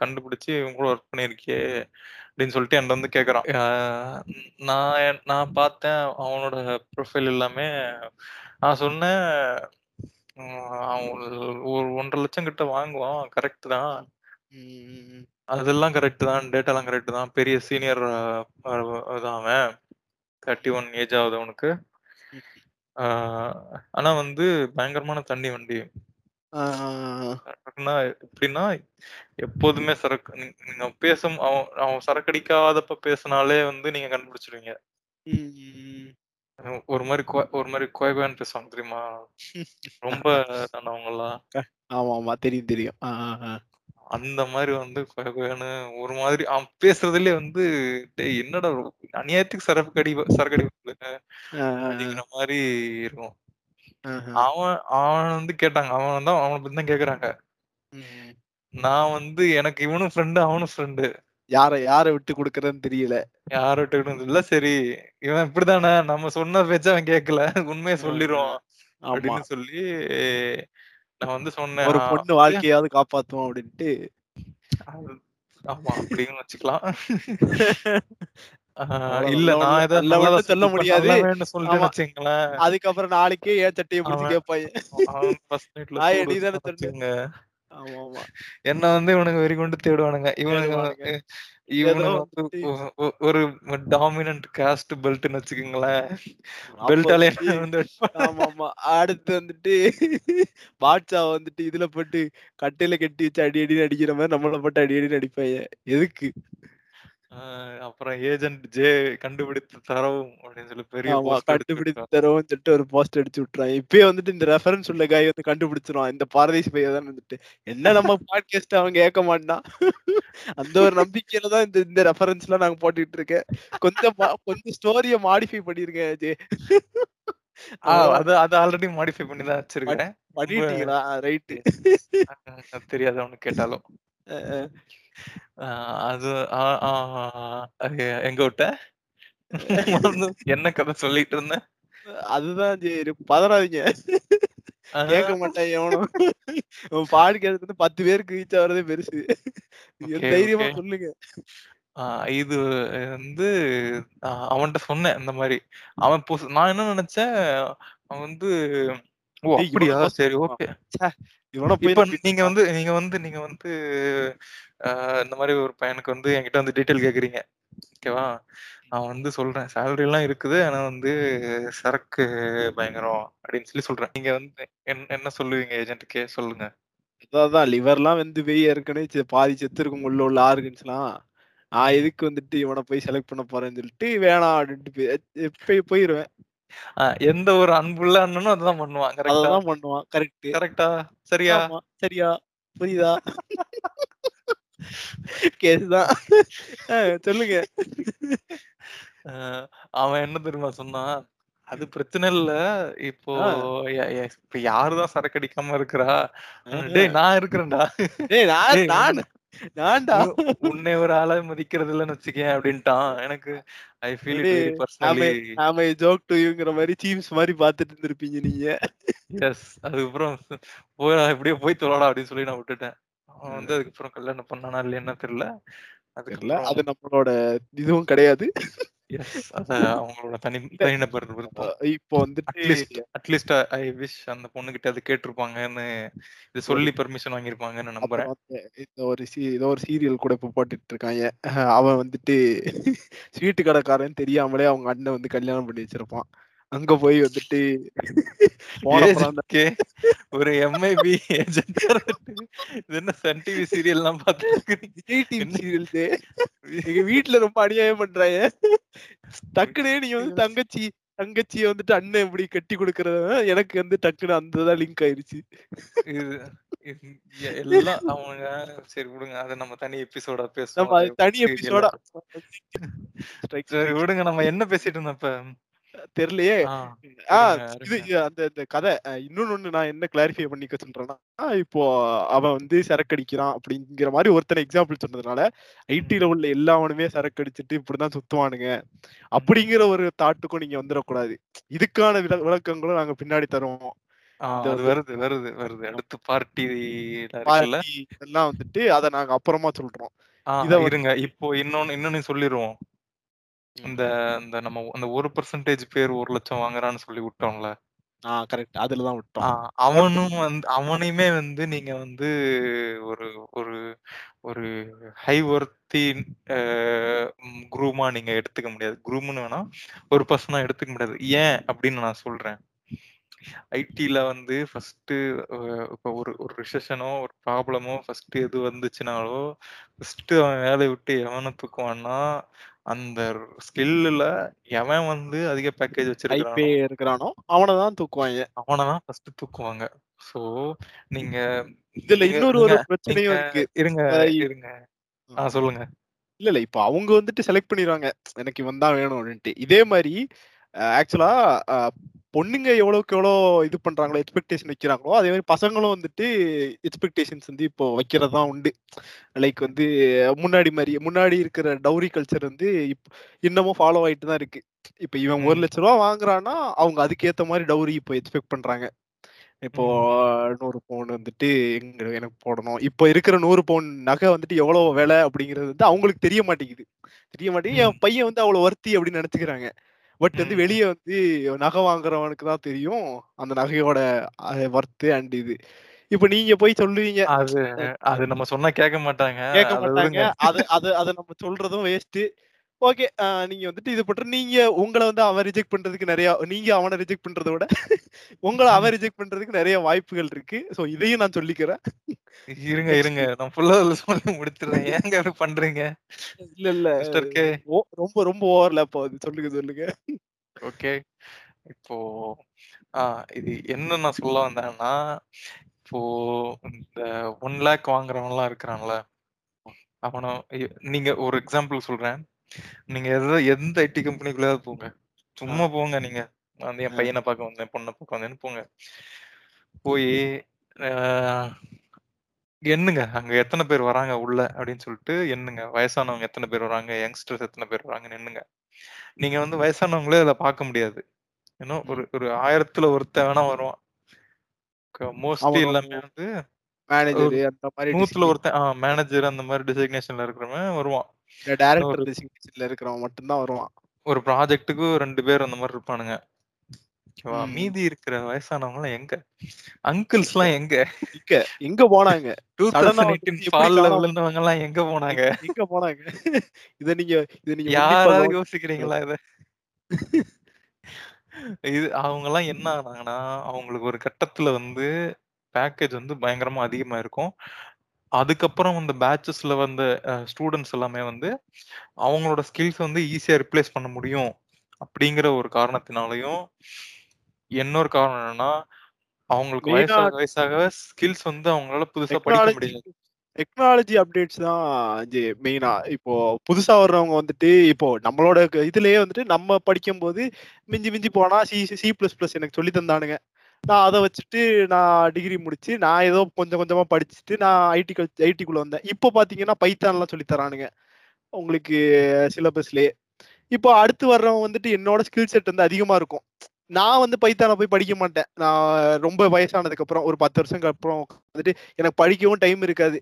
கண்டுபிடிச்சு இவன் கூட ஒர்க் பண்ணியிருக்கியே! அப்படின்னு சொல்லிட்டு என்ட்ட வந்து கேட்குறான். நான் நான் பார்த்தேன் அவனோட ப்ரொஃபைல் எல்லாமே நான் சொன்னேன், அவன் ஒரு ஒரு 1,50,000 கிட்ட வாங்குவான். கரெக்ட் தான். அதெல்லாம் கரெக்ட் தான். டேட்டாலாம் கரெக்ட் தான். பெரிய சீனியர் தான் அவன். 31 ஏஜ் ஆகுது அவனுக்கு. ஆனா வந்து பயங்கரமான தண்ணி வண்டி. சரக்குன்னா எப்படின்னா எப்போதுமே சரக்கு நீங்க பேசும் அவன் அவன் சரக்கடிக்காதப்ப பேசினாலே வந்து நீங்க கண்டுபிடிச்சிருவீங்க. ஒரு மாதிரி ஒரு மாதிரி கோயபான்னு பேசுவாங்க தெரியுமா ரொம்ப அவங்க எல்லாம் ஆமா ஆமா தெரியும் தெரியும். அந்த மாதிரி வந்து கோயபான்னு ஒரு மாதிரி அவன் பேசுறதுலயே வந்து டேய் என்னடா அநியாயத்துக்கு சரக்கு அடி சரக்கு அடி. அப்படிங்கிற மாதிரி இருக்கும். அவன் அவன் வந்து கேட்டாங்க. அவன் தான் அவனை பத்தி தான் கேக்குறாங்க. நான் வந்து எனக்கு இவனும் ஃப்ரெண்டு அவனும் ஃப்ரெண்டு யார யார விட்டு கொடுக்கறதுன்னு தெரியல. யார்கிட்ட இல்ல சரி. இவன் இப்படிதானே. நம்ம சொன்ன பேச்ச அவன் கேட்கல உண்மையை சொல்லிடுவான் அப்படின்னு சொல்லி நான் வந்து சொன்னேன். ஒரு "ஆ, பொண்ணு வாழ்க்கையாவது காப்பாத்துவோம் அப்படின்ட்டு. ஆமா அப்படின்னு வச்சுக்கலாம். இல்ல நான் ஏதோ நல்லதா சொல்ல முடியாது. அதுக்கப்புறம் நாளைக்கே ஏன் சட்டையை பிடிச்சு கேட்பாங்க ஆமா என்ன வந்து இவனுங்க வெறி கொண்டு தேடுவானுங்க. இவனுங்க ஒ- ஒரு டாமினன்ட் காஸ்ட் பெல்ட்னு வச்சுக்கோங்களேன். பெல்ட்டாலே வந்து அடுத்து வந்துட்டு பாட்ஷா வந்துட்டு இதுல போட்டு கட்டையில கட்டி வச்சு அடி அடி அடிக்கிற மாதிரி நம்மள போட்டு அடி அடி அடிப்பாங்க. எதுக்கு? ஆஹ் அப்புறம் ஏஜென்ட் ஜே கண்டுபிடித்து தரவும் அப்படின்னு சொல்லி பெரிய ஆமா கண்டுபிடிச்சு விட்டான். தரோம் சொல்லிட்டு ஒரு போஸ்ட் அடிச்சு விட்டுறான் இப்பயே வந்துட்டு இந்த ரெஃபரன்ஸ் உள்ள காய் வந்து கண்டுபிடிச்சிருவான் இந்த பாரதேசி பையன் தான் வந்துட்டு. என்ன நம்ம பாட்காஸ்ட் அவன் கேட்க மாட்டான். அந்த ஒரு நம்பிக்கையில தான் இந்த இந்த ரெஃபரன்ஸ் எல்லாம் நாங்க போட்டுட்டு இருக்கேன். கொஞ்சம் மா- கொஞ்சம் ஸ்டோரிய மாடிஃபை பண்ணிருக்கேன் ஜே. ஆஹ் அது அது ஆல்ரெடி மாடிஃபை பண்ணி தான் வச்சிருக்கேன். பண்ணிட்டீங்களா? ரைட்டு ஆஹ் தெரியாது அவனுக்கு கேட்டாலும். ஆஹ் அது அது எங்க விட்ட? மறந்து என்ன கதை சொல்லிட்டு இருந்தேன் அதுதான் சரி பதறாதீங்க. கேட்க மாட்டேன் எவனும். பாட்காஸ்ட் வந்து பத்து பேருக்கு ரீச் ஆகுறதே பெருசு. தைரியமா. சொல்லுங்க. ஆஹ் இது வந்து அவன்கிட்ட சொன்னேன் இந்த மாதிரி அவன் நான் என்ன நினைச்சேன் அவன் வந்து ஓ டேய், அப்படியா? சரி ஓகே. நீங்க வந்து நீங்க வந்து நீங்க வந்து ஆஹ் இந்த மாதிரி ஒரு பையனுக்கு வந்து என்கிட்ட வந்து டீட்டெயில் கேக்குறீங்க. ஓகேவா? நான் வந்து சொல்றேன். சேலரி எல்லாம் இருக்குது. ஆனா வந்து சரக்கு பயங்கரம் அப்படின்னு சொல்லி சொல்றேன். நீங்க வந்து என்ன என்ன சொல்லுவீங்க ஏஜென்ட்டுக்கே சொல்லுங்க. அதான் லிவர்லாம் வந்து போய் ஏற்கனவே பாதி செத்து இருக்கும் உள்ள உள்ள ஆர்கன்ஸ்லாம் நான் எதுக்கு வந்துட்டு இவனை போய் செலக்ட் பண்ண போறேன்னு சொல்லிட்டு வேணாம் அப்படின்ட்டு போய் போய் போயிருவேன். எந்த ஒரு அன்புள்ள அண்ணனும் அதுதான் பண்ணுவான் கரெக்டா பண்ணுவான் கரெக்ட் கரெக்டா சரியா? சரியா? புரியுதா? கேஸ்தான் சொல்லுங்க. ஆஹ் அவன் என்ன தெரியுமா சொன்னான்? அது பிரச்சனை இல்ல. இப்போ இப்ப யாருதான் சரக்கு அடிக்காம இருக்கிறா? டேய் நான் இருக்கிறேன்டா. டேய் நான் டேய், நான் நான்டா? உன்னை ஒரு ஆளா மதிக்கிறது இல்லைன்னு வச்சுக்கேன் அப்படின்ட்டான். எனக்கு ஐ ஃபீல் ஆமா ஜோக் டு யூங்கிற மாதிரி சீம்ஸ் மாதிரி பாத்துட்டு இருந்திருப்பீங்க நீங்க. எஸ் அதுக்கப்புறம் போய் எப்படியோ போய் தொலைடா அப்படின்னு சொல்லி நான் விட்டுட்டேன். அவன் வந்து அதுக்கப்புறம் கல்யாணம் பண்ணானா இல்லையா தெரியல. தெரியல. அதுக்கப்புறம் அது நம்மளோட இதுவும் கிடையாது. எஸ் அத அவங்களோட தனி தனிநபர் இப்போ வந்துட்டு அட்லீஸ்ட் அட்லீஸ்ட் ஐ விஷ் அந்த பொண்ணு கிட்ட அது கேட்டிருப்பாங்கன்னு இது சொல்லி பெர்மிஷன் வாங்கியிருப்பாங்கன்னு நம்புறேன். அப்புறம் வந்து இந்த ஒரு சீ ஏதோ ஒரு சீரியல் கூட இப்போ போட்டுட்டு இருக்காங்க அவன் வந்துட்டு ஸ்வீட்டு கடைக்காரன் தெரியாமலே அவங்க அண்ணன் வந்து கல்யாணம் பண்ணி வச்சிருப்பான். அங்க போய் வந்துட்டு ஒரு எம்ஐபி ஏஜென்ட் இது என்ன சன் டிவி சீரியல்லாம் பார்த்து விஜய் டிவி சீரியல்ஸ் எங்க வீட்டுல ரொம்ப அநியாயம் பண்றாங்க. டக்குனே நீங்க வந்து தங்கச்சி தங்கச்சியை வந்துட்டு அண்ணன் இப்படி கட்டி கொடுக்கறது எனக்கு வந்து டக்குன்னு அந்த தான் லிங்க் ஆயிருச்சு. எல்லாம் அவங்க சரி விடுங்க. அதை நம்ம தனி எபிசோட பேசுவோம். தனி எபிசோட. சரி விடுங்க. நம்ம என்ன பேசிட்டு இருந்தோம் இப்ப? தெரியலையே அந்த இந்த கதை இன்னொன்னு ஒண்ணு நான் என்ன கிளாரிஃபை பண்ணிக்க சொல்றேன்னா இப்போ அவன் வந்து சரக்கு அடிக்கிறான் அப்படிங்கிற மாதிரி ஒருத்தனை எக்ஸாம்பிள் சொன்னதுனால ஐடில உள்ள எல்லாவனுமே சரக்கு அடிச்சிட்டு இப்படிதான் சுத்துவானுங்க. அப்படிங்கிற ஒரு தாட்டுக்கும் நீங்க வந்துடக்கூடாது. இதுக்கான விள- விளக்கங்களும் நாங்க பின்னாடி தருவோம். வருது வருது வருது. அடுத்து பார்ட்டி எல்லாம் வந்துட்டு அதை நாங்க அப்புறமா சொல்றோம். இத இருங்க. இப்போ இன்னொன்னு இன்னொன்னு சொல்லிடுவோம் இந்த இந்த நம்ம அந்த ஒரு பர்சன்டேஜ் பேர் ஒரு லட்சம் வாங்குறான்னு சொல்லி விட்டோம்ல. ஆஹ் கரெக்ட். அதுலதான் ஆ, விட்டோம். அவனும் வந்து அவனையுமே வந்து நீங்க வந்து ஒரு ஒரு ஒரு ஹை ஒர்த்தி குரூமா நீங்க எடுத்துக்க முடியாது. குரூம்னு வேணா ஒரு பர்சனா எடுத்துக்க முடியாது. ஏன் அப்படின்னு நான் சொல்றேன். ஐடில வந்து ஃபர்ஸ்ட்டு அ இப்போ ஒரு ஒரு ரிசெஷனோ, ஒரு ப்ராப்ளமோ ஃபர்ஸ்ட்டு எது வந்துச்சுனாலோ, ஃபர்ஸ்ட்டு அவன் வேலைய விட்டு எவன தூக்குவான்னா, அந்த ஸ்கில்லுல எவன் வந்து அதிக பேக்கேஜ் ஐபே வச்சிருக்கிறானோ இருக்கிறானோ அவன தான் தூக்குவாய்ங்க. அவன தான் ஃபர்ஸ்ட்டு தூக்குவாங்க. ஸோ நீங்க இதுல இன்னொரு ஒரு பிரச்சனையும் இருக்கு. இருங்க, இருங்க. ஆ சொல்லுங்க. இல்ல, இல்ல. இப்ப அவங்க வந்துட்டு செலக்ட் பண்ணிருவாங்க. எனக்கு இவன் தான் வேணும் அப்டின்ட்டு. இதே அ ஆக்சுவலா பொண்ணுங்க எவ்வளவுக்கு எவ்வளோ இது பண்றாங்களோ, எக்ஸ்பெக்டேஷன் வைக்கிறாங்களோ, அதே மாரி பசங்களும் வந்துட்டு எக்ஸ்பெக்டேஷன்ஸ் வந்து இப்போ வைக்கிறது தான் உண்டு. லைக் வந்து முன்னாடி மாரி முன்னாடி இருக்கிற டவுரி கல்ச்சர் வந்து இப் இன்னமும் ஃபாலோ ஆயிட்டு தான் இருக்கு. இப்ப இவன் ரூ. ம். 1,00,000 வாங்குறான்னா, அவங்க அதுக்கேத்த மாரி டவுரி இப்போ எக்ஸ்பெக்ட் பண்றாங்க. இப்போ. 100 பவுன் வந்துட்டு எங்க எனக்கு போடணும். இப்போ இருக்கிற 100 பவுன் நகை வந்துட்டு எவ்வளோ விலை அப்படிங்கிறது வந்து அவங்களுக்கு தெரிய மாட்டேங்குது. தெரிய மாட்டேங்குது. என். பையன் வந்து அவ்வளோ வொர்த்தி அப்படின்னு நெனச்சுக்கிறாங்க. பட் வந்து. வெளிய வந்து நகை வாங்குறவனுக்கு தான் தெரியும். அந்த நகையோட அ வொர்த்து அண்ட் இது. இப்ப நீங்க போய் சொல்லுவீங்க. அது அது நம்ம சொன்னா கேட்க மாட்டாங்க. கேட்க மாட்டாங்க. அத அத அத நம்ம சொல்றதும் வேஸ்ட்டு. ஓகே. நீங்க வந்துட்டு இது பண்ற நீங்க உங்கள வந்து அவன் ரிஜெக்ட் பண்றதுக்கு நெறைய நீங்க அவன ரிஜெக்ட் பண்றத விட உங்கள அவன் ரிஜெக்ட் பண்றதுக்கு நெறைய வாய்ப்புகள் இருக்கு. ஸோ இதையும் நான் சொல்லிக்கிறேன். இருங்க, இருங்க. நான் ஃபுல்லா சொல்லி முடிச்சுடுறேன். ஏங்க அப்படி பண்றீங்க? இல்ல, இல்ல. ரொம்ப ரொம்ப ஓவர்லேப் ஆகுது. சொல்லுங்க, சொல்லுங்க. ஓகே. இப்போ ஆ இது என்ன நான் சொல்ல வந்தேன்னா, இப்போ இந்த 1,00,000 வாங்குறவன்லாம் இருக்கிறான்ல, அவன எ நீங்க ஒரு எக்ஸாம்பிள் சொல்றேன். நீங்க எத எந்த ஐடி கம்பெனிக்குள்ளயாவது போங்க. ஆ. சும்மா போங்க நீங்க. வந்து என் அ. பையன பார்க்க வந்தேன், பொண்ண பார்க்க வந்தேன்னு போங்க. போயி அ எண்ணுங்க. அங்க எத்தன பேர் வராங்க உள்ள அப்படின்னு சொல்லிட்டு எண்ணுங்க. வயசானவங்க எத்தன பேர் வராங்க, யங்ஸ்டர்ஸ் எத்தன பேர் வராங்கன்னு எண்ணுங்க. நீங்க வந்து வயசானவங்களே அதுல பார்க்க முடியாது. ஏன்னா ஒரு ம். ஒரு 1000த்துல ஒருத்தன் வேணா வருவான். க மோஸ்ட்லி எல்லாமே வந்து ஒரு மேனேஜரு அந்த மாரி 100த்துல டிசிக்னேஷன் ஒருத்தன் ஆ மேனேஜர் அந்த மாரி டெசிக்னேஷன்ல இருக்கிறவன் வருவான். டைரக்டர் டெசிக்னேஷன்ல இருக்கிறவன் மட்டும் தான் வருவான். ஒரு ப்ராஜெக்ட்க்கு 2 பேர் அந்த மாரி இருப்பானுங்க. ஓகேவா? மீதி இருக்கிற வயசானவங்கலாம் எங்க? அங்கிள்ஸ்லாம் எங்க? எங்க எங்க போனாங்க? 2018 வந்துட்டு எப்படி ஃபால்ல காணாம விழுந்தவங்கலாம் எங்க போனாங்க? எங் எங்க போனாங்க? இத நீங்க இத நீங்க யாராவது யோசிக்கிறீங்களா இத? இது அவங்கலாம் என்ன ஆனாங்கன்னா, அவங்களுக்கு ஒரு கட்டத்துல வந்து பேக்கேஜ் வந்து பயங்கரமா அதிகமா இருக்கும். அதுக்கப்புறம் வந்த பேட்சஸ்ல வந்த ஸ்டூடண்ட்ஸ் எல்லாமே வந்து, அவங்களோட ஸ்கில்ஸ் வந்து ஈஸியா ரிப்ளேஸ் பண்ண முடியும். அப்படிங்கிற ஒரு காரணத்தினாலயும், இன்னொரு காரணம் என்னன்னா, அவங்களுக்கு வயசாக வயசாக ஸ்கில்ஸ் வந்து அவங்களால புதுசா படிக்க முடியாது. டெக்னாலஜி அப்டேட்ஸ் தான் இது மெயினா. இப்போ புதுசா வர்றவங்க வந்துட்டு இப்போ நம்மளோட இதுலயே வந்துட்டு நம்ம படிக்கும்போது மிஞ்சி மிஞ்சி போனா சி சி பிளஸ் பிளஸ் எனக்கு சொல்லி தந்தானுங்க. நான் அத வச்சுட்டு நான் டிகிரி முடிச்சு, நான் ஏதோ கொஞ்சம் கொஞ்சமா படிச்சுட்டு நான் ஐடி கல் ஐடிக்குள்ள வந்தேன். இப்போ பார்த்தீங்கன்னா, பைத்தான்லாம் சொல்லி தரானுங்க. உங்களுக்கு சிலபஸ்லயே. இப்போ அடுத்து வர்றவன் வந்துட்டு என்னோட ஸ்கில் செட் வந்து அதிகமா இருக்கும். நான் வந்து பைத்தான போய் படிக்க மாட்டேன். நான் ரொம்ப வயசானதுக்கு அப்புறம் ஒரு 10 வருஷங்களுக்கு அப்புறம் வந்துட்டு எனக்கு படிக்கவும் டைம் இருக்காது.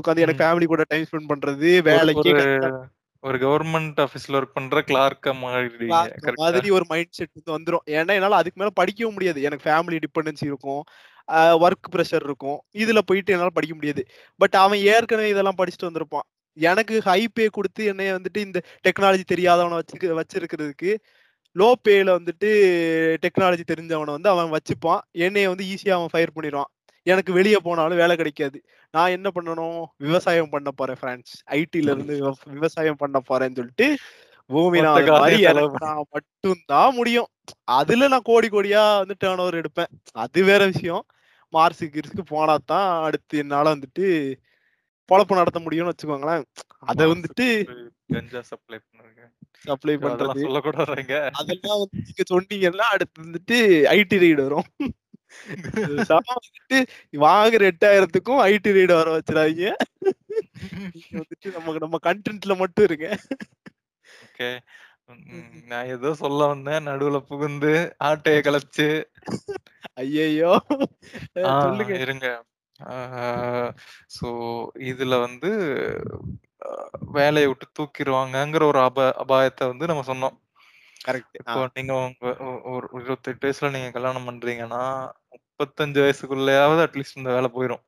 உட்காந்து எனக்கு. ஃபேமிலி கூட டைம் ஸ்பெண்ட் பண்றது, வேலைக்கே ஒரு கவர்ன்மென்ட் ஆபீஸ்ல ஒர்க் பண்ற கிளார்க்கா மாறிடுவீங்க. மாதிரி ஒரு மைண்ட் செட் வந்து வந்துரும். ஏன்னா, என்னால அதுக்கு மேல படிக்கவும் முடியாது. எனக்கு ஃபேமிலி டிபெண்டன்சி இருக்கும். அ வொர்க் பிரஷர் இருக்கும். இதுல போயிட்டு என்னால படிக்க முடியாது. பட் அவன் ஏற்கனவே இதெல்லாம் படிச்சுட்டு வந்திருப்பான். எனக்கு ஹை பே குடுத்து என்னைய வந்துட்டு இந்த டெக்னாலஜி தெரியாதவன வச்சுக்க வச்சிருக்கிறதுக்கு, லோ பேல வந்துட்டு டெக்னாலஜி தெரிஞ்சவன வந்து அவன் வச்சுப்பான். என்னைய வந்து ஈஸியா அவன் ஃபயர் பண்ணிருவான். எனக்கு வெளிய போனாலும் வேலை கிடைக்காது. நான் என்ன பண்ணணும்? விவசாயம் பண்ண போறேன் ஃபிரான்ஸ். ஐடில இருந்து விவ விவசாயம் பண்ண போறேன்னு சொல்லிட்டு, பூமிநாதன் மாரி காசையும் செலவு பண்ணி இறங்குனா மட்டும் தான் முடியும். அதுல நான் கோடி கோடியா வந்து டர்ன் ஓவர் எடுப்பேன். அது வேற விஷயம். மார்ஸுக்கு கீர்ஸுக்கு போனா தான் அடுத்து என்னால வந்துட்டு பொழப்பு நடத்த முடியும்னு வச்சுக்கோங்களேன். அத வந்துட்டு சப்ளை பண்ணுங்க. சப்ளை பண்றது. சொல்லக்கூடாதுங்க. அதெல்லாம் வந்து நீங்க சொன்னீங்கன்னா, அடுத்து வந்துட்டு ஐடி ரெய்டு வரும். வாங்குற 8000த்துக்கும் ஐடி ரெய்டு வர வச்சுறாதீங்க. நீங்க வந்துட்டு நம்ம நம்ம கன்டென்ட்ல மட்டும் இருங்க. ஓகே. நான் ஏதோ சொல்ல வந்தேன். நடுவுல புகுந்து ஆட்டைய கலைச்சு ஆ சொல்லுங்க. இருங்க. ஸோ இதுல வந்து வேலைய விட்டு தூக்கிருவாங்கங்கிற ஒரு அபா அபாயத்த வந்து நம்ம சொன்னோம். கரெக்ட். இப்போ நீங்க உங்க ஒரு 28 வயசுல நீங்க கல்யாணம் பண்றீங்கன்னா, 35 வயசுக்குள்ளயாவது அட்லீஸ்ட் இந்த வேல போயிரும்.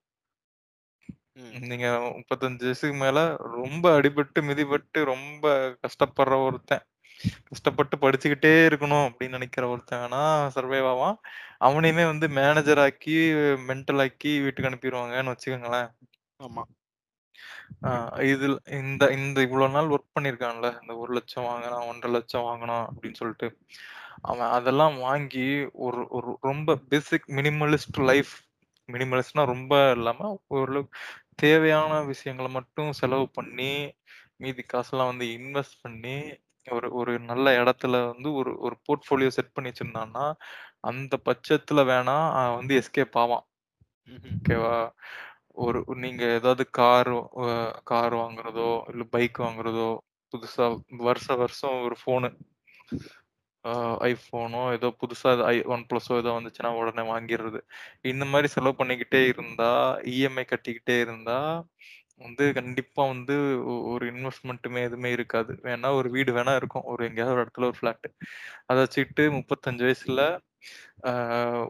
ம். நீங்க 35 வயசுக்கு மேல ரொம்ப அடிபட்டு, மிதிபட்டு ரொம்ப கஷ்டப்படுற ஒருத்தன். கஷ்டப்பட்டு படிச்சுக்கிட்டே இருக்கணும் அப்படின்னு நினைக்கிற ஒருத்தன் வேணா சர்வைவ் ஆவான் அவனையுமே வந்து மேனேஜர் ஆக்கி மென்டல் ஆக்கி வீட்டுக்கு அனுப்பிடுவாங்கன்னு வச்சுக்கோங்களேன் ஆமா ஆஹ் இதுல இந்த இந்த இவ்வளவு நாள் ஒர்க் பண்ணிருக்கான்ல இந்த ஒரு லட்சம் வாங்கினான் ஒன்றரை லட்சம் வாங்கினான் அப்படின்னு சொல்லிட்டு. அவன் அதெல்லாம் வாங்கி ஒரு ஒரு ரொம்ப பேசிக் மினிமலிஸ்ட் லைஃப் மினிமலிஸ்ட்னா ரொம்ப இல்லாம ஒரு தேவையான விஷயங்களை மட்டும் செலவு பண்ணி மீதி காசெல்லாம் வந்து இன்வெஸ்ட் பண்ணி ஒரு ஒரு நல்ல இடத்துல வந்து ஒரு ஒரு போர்ட்ஃபோலியோ செட் பண்ணி வச்சிருந்தான்னா அந்த பட்சத்துல வேணா அவன் வந்து எஸ்கேப் ஆவான். ம்ஹும். ஓகேவா ஒரு நீங்க ஏதாவது கார் கார் வாங்குறதோ இல்ல பைக் வாங்குறதோ புதுசா வருஷ வருஷம் ஒரு ஃபோனு. ஐஃபோனோ ஏதோ புதுசா ஐ ஒன் பிளஸோ ஏதோ வந்துச்சுன்னா உடனே வாங்கிடுறது இந்த மாதிரி செலவு பண்ணிக்கிட்டே இருந்தா இஎம்ஐ கட்டிக்கிட்டே இருந்தா வந்து கண்டிப்பா வந்து ஒரு இன்வெஸ்ட்மெண்ட்டுமே எதுவுமே இருக்காது. வேணா ஒரு வீடு வேணா இருக்கும். ஒரு எங்கேயாவது ஒரு இடத்துல ஒரு ஃபிளாட் அதை வச்சுக்கிட்டு முப்பத்தஞ்சு வயசுல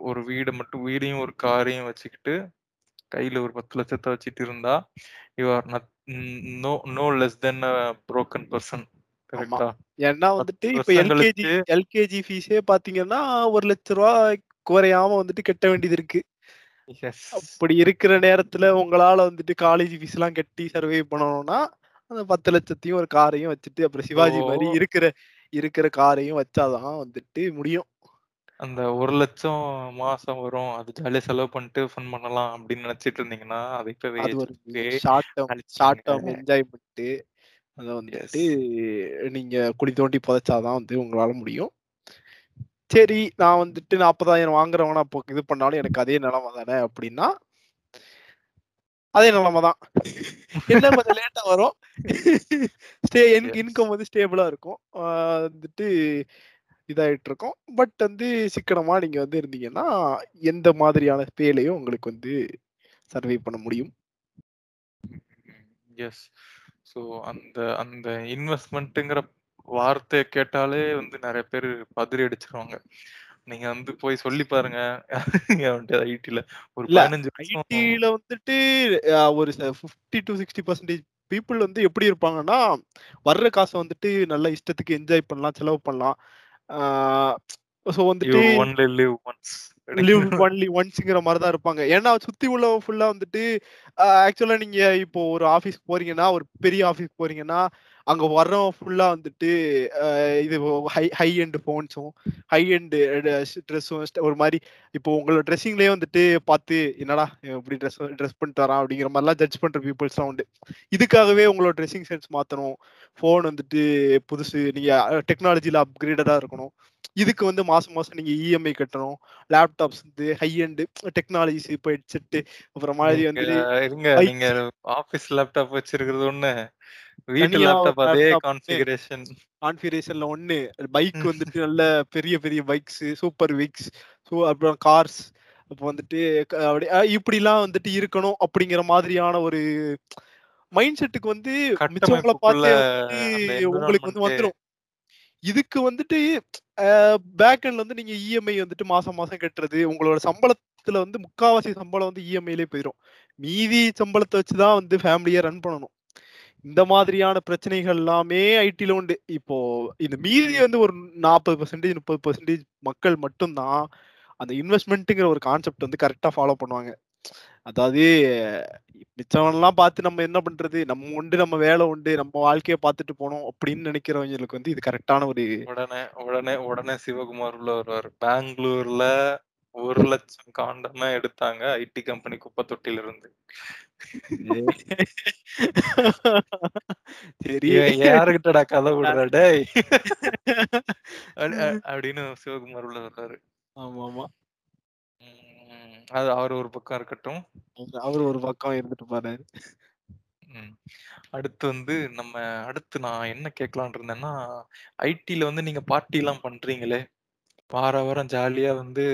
ஒரு வீடை மட்டும் வீடையும் ஒரு காரையும் வச்சுக்கிட்டு கையில ஒரு பத்து லட்சத்தை வச்சுட்டு இருந்தா you are no no less then broken person கரெக்டா ஏன்னா வந்துட்டு இப்ப எல்கேஜி எல்கேஜி ஃபீஸே பாத்தீங்கன்னா ஒரு லட்ச ரூபா குறையாம வந்துட்டு கட்ட வேண்டியது இருக்கு. அப்படி இருக்கிற நேரத்துல உங்களால வந்துட்டு காலேஜ் ஃபீஸ் எல்லாம் கட்டி சர்வே பண்ணணும்னா அந்த பத்து லட்சத்தையும் ஒரு காரையும் வச்சுட்டு அப்புறம் சிவாஜி மாதிரி. இருக்கிற இருக்கிற காரையும் வச்சாதான் வந்துட்டு முடியும். அந்த ஒரு லட்சம் மாசம் வரும். அது ஜாலியா செலவு பண்ணிட்டு ஃபன் பண்ணலாம் அப்படின்னு நினைச்சிட்டு இருந்தீங்கன்னா அதை இப்பவே அது ஒரு short term. Short term enjoyment அதை வந்துட்டு நீங்க குழி தோண்டி புதைச்சாதான் வந்து உங்களால முடியும். சரி நான் வந்துட்டு நாற்பதாயிரம் வாங்குறவனா அப்போ இது பண்ணாலும் எனக்கு அதே நிலைமை தானே அப்படின்னா அதே நிலைமை தான். என்ன கொஞ்சம் லேட்டா வரும். Stay Yes. இன்கம் வந்து ஸ்டேபிளா இருக்கும். வந்துட்டு இதாயிட்டு இருக்கும் பட் வந்து சிக்கனமா நீங்க வந்து இருந்தீங்கன்னா எந்த மாதிரியான பேலையும் உங்களுக்கு வந்து சர்வே பண்ண முடியும். எஸ் ஸோ அந்த அந்த இன்வெஸ்ட்மெண்ட்டுங்கிற வார்த்தையை கேட்டாலே வந்து நிறைய பேர் பதறி அடிச்சிருவாங்க. நீங்க வந்து போய் சொல்லி பாருங்க. ஐடில ஒரு பதினஞ்சு ஐடில வந்துட்டு ஒரு fifty to sixty percentage people வந்து எப்படி இருப்பாங்கன்னா வர்ற காசை வந்துட்டு நல்ல இஷ்டத்துக்கு என்ஜாய் பண்ணலாம் செலவு பண்ணலாம். ஸோ வந்துட்டு only live once live only ஒன்ஸ்ங்கிற மாதிரி தான் இருப்பாங்க. ஏன்னா சுத்தி உள்ள ஃபுல்லா வந்துட்டு ஆக்சுவலா நீங்க இப்போ ஒரு ஆபீஸ் போறீங்கன்னா ஒரு பெரிய ஆபீஸ் போறீங்கன்னா அங்க வர்றவன் ஃபுல்லா வந்துட்டு இது ஹை ஹை எண்ட் ஃபோன்ஸும் ஹை எண்ட் ட்ரெஸ்ஸும் ஒரு மாதிரி இப்போ உங்களோட ட்ரெஸ்ஸிங்லேயே வந்துட்டு பார்த்து என்னடா இப்படி ட்ரெஸ் ட்ரெஸ் பண்ணிட்டு வரான் அப்படிங்கிற மாதிரிலாம் ஜட்ஜ் பண்ற பீப்புள்ஸ்லாம் உண்டு. இதுக்காகவே உங்களோட ட்ரெஸ்ஸிங் சென்ஸ் மாத்தணும். ஃபோன் வந்துட்டு புதுசு நீங்க டெக்னாலஜில அப்கிரேடடா இருக்கணும். இதுக்கு வந்து மாசம் மாசம் நீங்க இஎம்ஐ கட்டணும். லேப்டாப்ஸ் வந்து ஹை எண்ட் டெக்னாலஜிஸ் இப்போ ஹெட்செட் அப்புறம் மாதிரி வந்து இருங்க நீங்க ஆபீஸ் லேப்டாப் வச்சிருக்கிறது ஒண்ணு. வீட்டு லேப்டாப் அதே கான்ஃபிகரேஷன் கான்ஃபிகரேஷன்ல ஒண்ணு. பைக் வந்துட்டு நல்ல பெரிய பெரிய பைக்ஸ் சூப்பர் விக்ஸ் அப்புறம் கார்ஸ் அப்போ வந்துட்டு அப்படி இப்படிலாம் வந்துட்டு இருக்கணும் அப்படிங்கிற மாதிரியான ஒரு மைண்ட் செட்டுக்கு வந்து மிச்சவங்கள பார்த்தே உங்களுக்கு வந்து வந்துடும் இதுக்கு வந்துட்டு பேக் எண்ட்ல வந்து நீங்க இஎம்ஐ வந்துட்டு மாசம் மாசம் கட்டுறது உங்களோட சம்பளத்துல வந்து முக்காவாசி சம்பளம் வந்து இஎம்ஐலே போயிடும் மீதி சம்பளத்தை வச்சுதான் வந்து ஃபேமிலியை ரன் பண்ணணும். இந்த மாதிரியான பிரச்சனைகள் எல்லாமே ஐடில உண்டு. இப்போ இந்த மீதி வந்து ஒரு நாற்பது பர்சன்டேஜ் முப்பது பர்சன்டேஜ் மக்கள் மட்டும்தான் அந்த இன்வெஸ்ட்மெண்ட்டுங்கிற ஒரு கான்செப்ட் வந்து கரெக்டா ஃபாலோ பண்ணுவாங்க. அதாவது மிச்சவன்லாம் பார்த்து நம்ம என்ன பண்றது? நம்ம உண்டு நம்ம வேலை உண்டு நம்ம வாழ்க்கைய பார்த்துட்டு போனோம் அப்படின்னு நினைக்கிறவங்களுக்கு வந்து இது கரெக்டான ஒரு உடனே உடனே உடனே சிவகுமார் உள்ள வருவார். பெங்களூர்ல ஒரு லட்சம் காண்டமா எடுத்தாங்க ஐடி கம்பெனி குப்பை தொட்டில இருந்து யாருகிட்டடா கதை விடுறா டேய்? அப்படின்னு சிவகுமார் உள்ள வர்றாரு. ஆமா ஆமா அது அவர் ஒரு பக்கம் இருக்கட்டும். அவர் ஒரு பக்கம் இருந்துட்டு பாரு. அடுத்து வந்து நம்ம அடுத்து நான் என்ன கேட்கலாம்னு இருந்தேன்னா ஐடில வந்து நீங்க பார்ட்டி எல்லாம் பண்றீங்களே? வார வாரம் ஜாலியா வந்து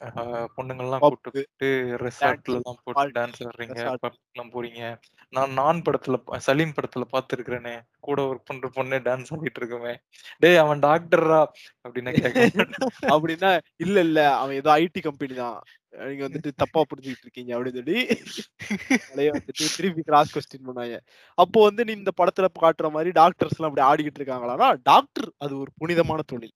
அஹ், பொண்ணுங்கள்லாம் கூட்டு போயிட்டு ரெசார்ட்லலாம் போட்டு டான்ஸ் ஆடுறீங்க. பப்லாம் போறீங்க நான் நான் படத்துல பா- சலீம் படத்துல பார்த்துருக்கிறேனே. கூட ஒர்க் பண்ற பொண்ணே டான்ஸ் ஆடிட்டு இருக்குமே. டேய் அவன் டாக்டர்ரா? அப்படின்னு கேட்க மாட்டேன். அப்படின்னா இல்ல இல்ல. அவன் ஏதோ ஐடி கம்பெனி தான். நீங்க வந்துட்டு தப்பா புரிஞ்சுக்கிட்டு இருக்கீங்க அப்படின்னு சொல்லி அதையே வந்துட்டு திருப்பி கிராஸ் கொஸ்டின் பண்ணாங்க அப்போ வந்து நீ இந்த படத்துல காட்டுற மாதிரி டாக்டர்ஸ் எல்லாம் அப்படி ஆடிக்கிட்டு இருக்காங்களா டாக்டர் அது ஒரு புனிதமான தொழில்.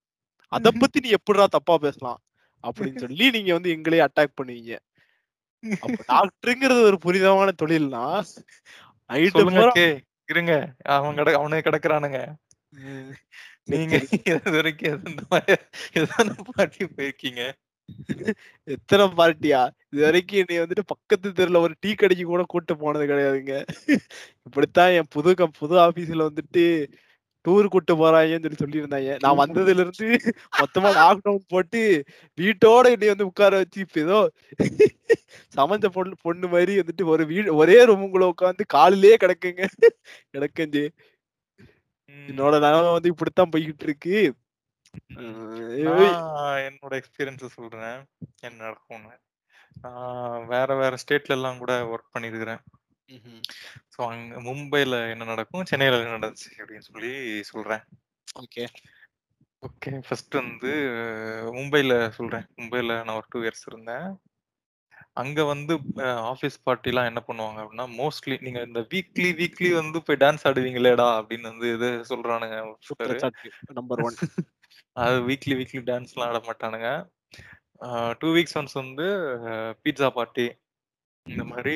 அத பத்தி நீ எப்படிடா தப்பா பேசலாம்? அப்படின்னு சொல்லி நீங்க வந்து எங்களே அட்டாக் பண்ணுவீங்க. டாக்டருங்கிறது ஒரு புனிதமான தொழில்னா நைட்டு இருங்க. அவன் கிட அவனே கிடக்குறானுங்க. நீங்க இது வரைக்கும் எது இந்த மாதிரி எதான பாட்டி போயிருக்கீங்க? எத்தனை பார்ட்டியா இது வரைக்கும் நீ வந்துட்டு பக்கத்து தெருல ஒரு டீ கடைக்கு கூட கூட்டு போனது கிடையாதுங்க. இப்படித்தான் என் புது புது ஆபீஸ்ல வந்துட்டு டூர் கூட்டு போறாங்கன்னு சொல்லி சொல்லியிருந்தாங்க. நான் வந்ததுல இருந்து மொத்தமா லாக்டவுன் போட்டு வீட்டோட என்னை வந்து உட்கார வச்சு இப்ப ஏதோ சமைஞ்ச பொண்ணு பொண்ணு மாதிரி வந்துட்டு ஒரு வீடு ஒரே ரூமுக்குள்ள உட்காந்து காலிலே கிடக்குங்க. கிடக்கஞ்சு. என்னோட நிலைமை வந்து இப்படித்தான் போய்கிட்டு இருக்கு என்னோட எக்ஸ்பீரியன்ஸ் சொல்றேன். என்ன நடக்கும்னு. நான் வேற வேற ஸ்டேட்ல எல்லாம் கூட ஒர்க் பண்ணியிருக்கிறேன் ம்ஹும். ஸோ அங்க மும்பைல என்ன நடக்கும் சென்னையில என்ன நடந்துச்சு அப்படின்னு சொல்லி சொல்றேன். ஓகே. ஓகே ஃபர்ஸ்ட் வந்து மும்பைல சொல்றேன். மும்பைல நான் ஒரு டூ இயர்ஸ் இருந்தேன். அங்க வந்து ஆஃபீஸ் பார்ட்டிலாம் என்ன பண்ணுவாங்க அப்படின்னா மோஸ்ட்லி நீங்க இந்த வீக்லி வீக்லி வந்து போய் டான்ஸ் ஆடுவீங்களேடா அப்படின்னு வந்து இது சொல்றானுங்க ஒரு சிலரு. குற்றச்சாட்டு நம்பர் ஒன் அது வீக்லி வீக்லி டான்ஸ்லாம் ஆட மாட்டானுங்க. டூ வீக்ஸ் ஒன்ஸ் வந்து பீட்சா பார்ட்டி இந்த மாதிரி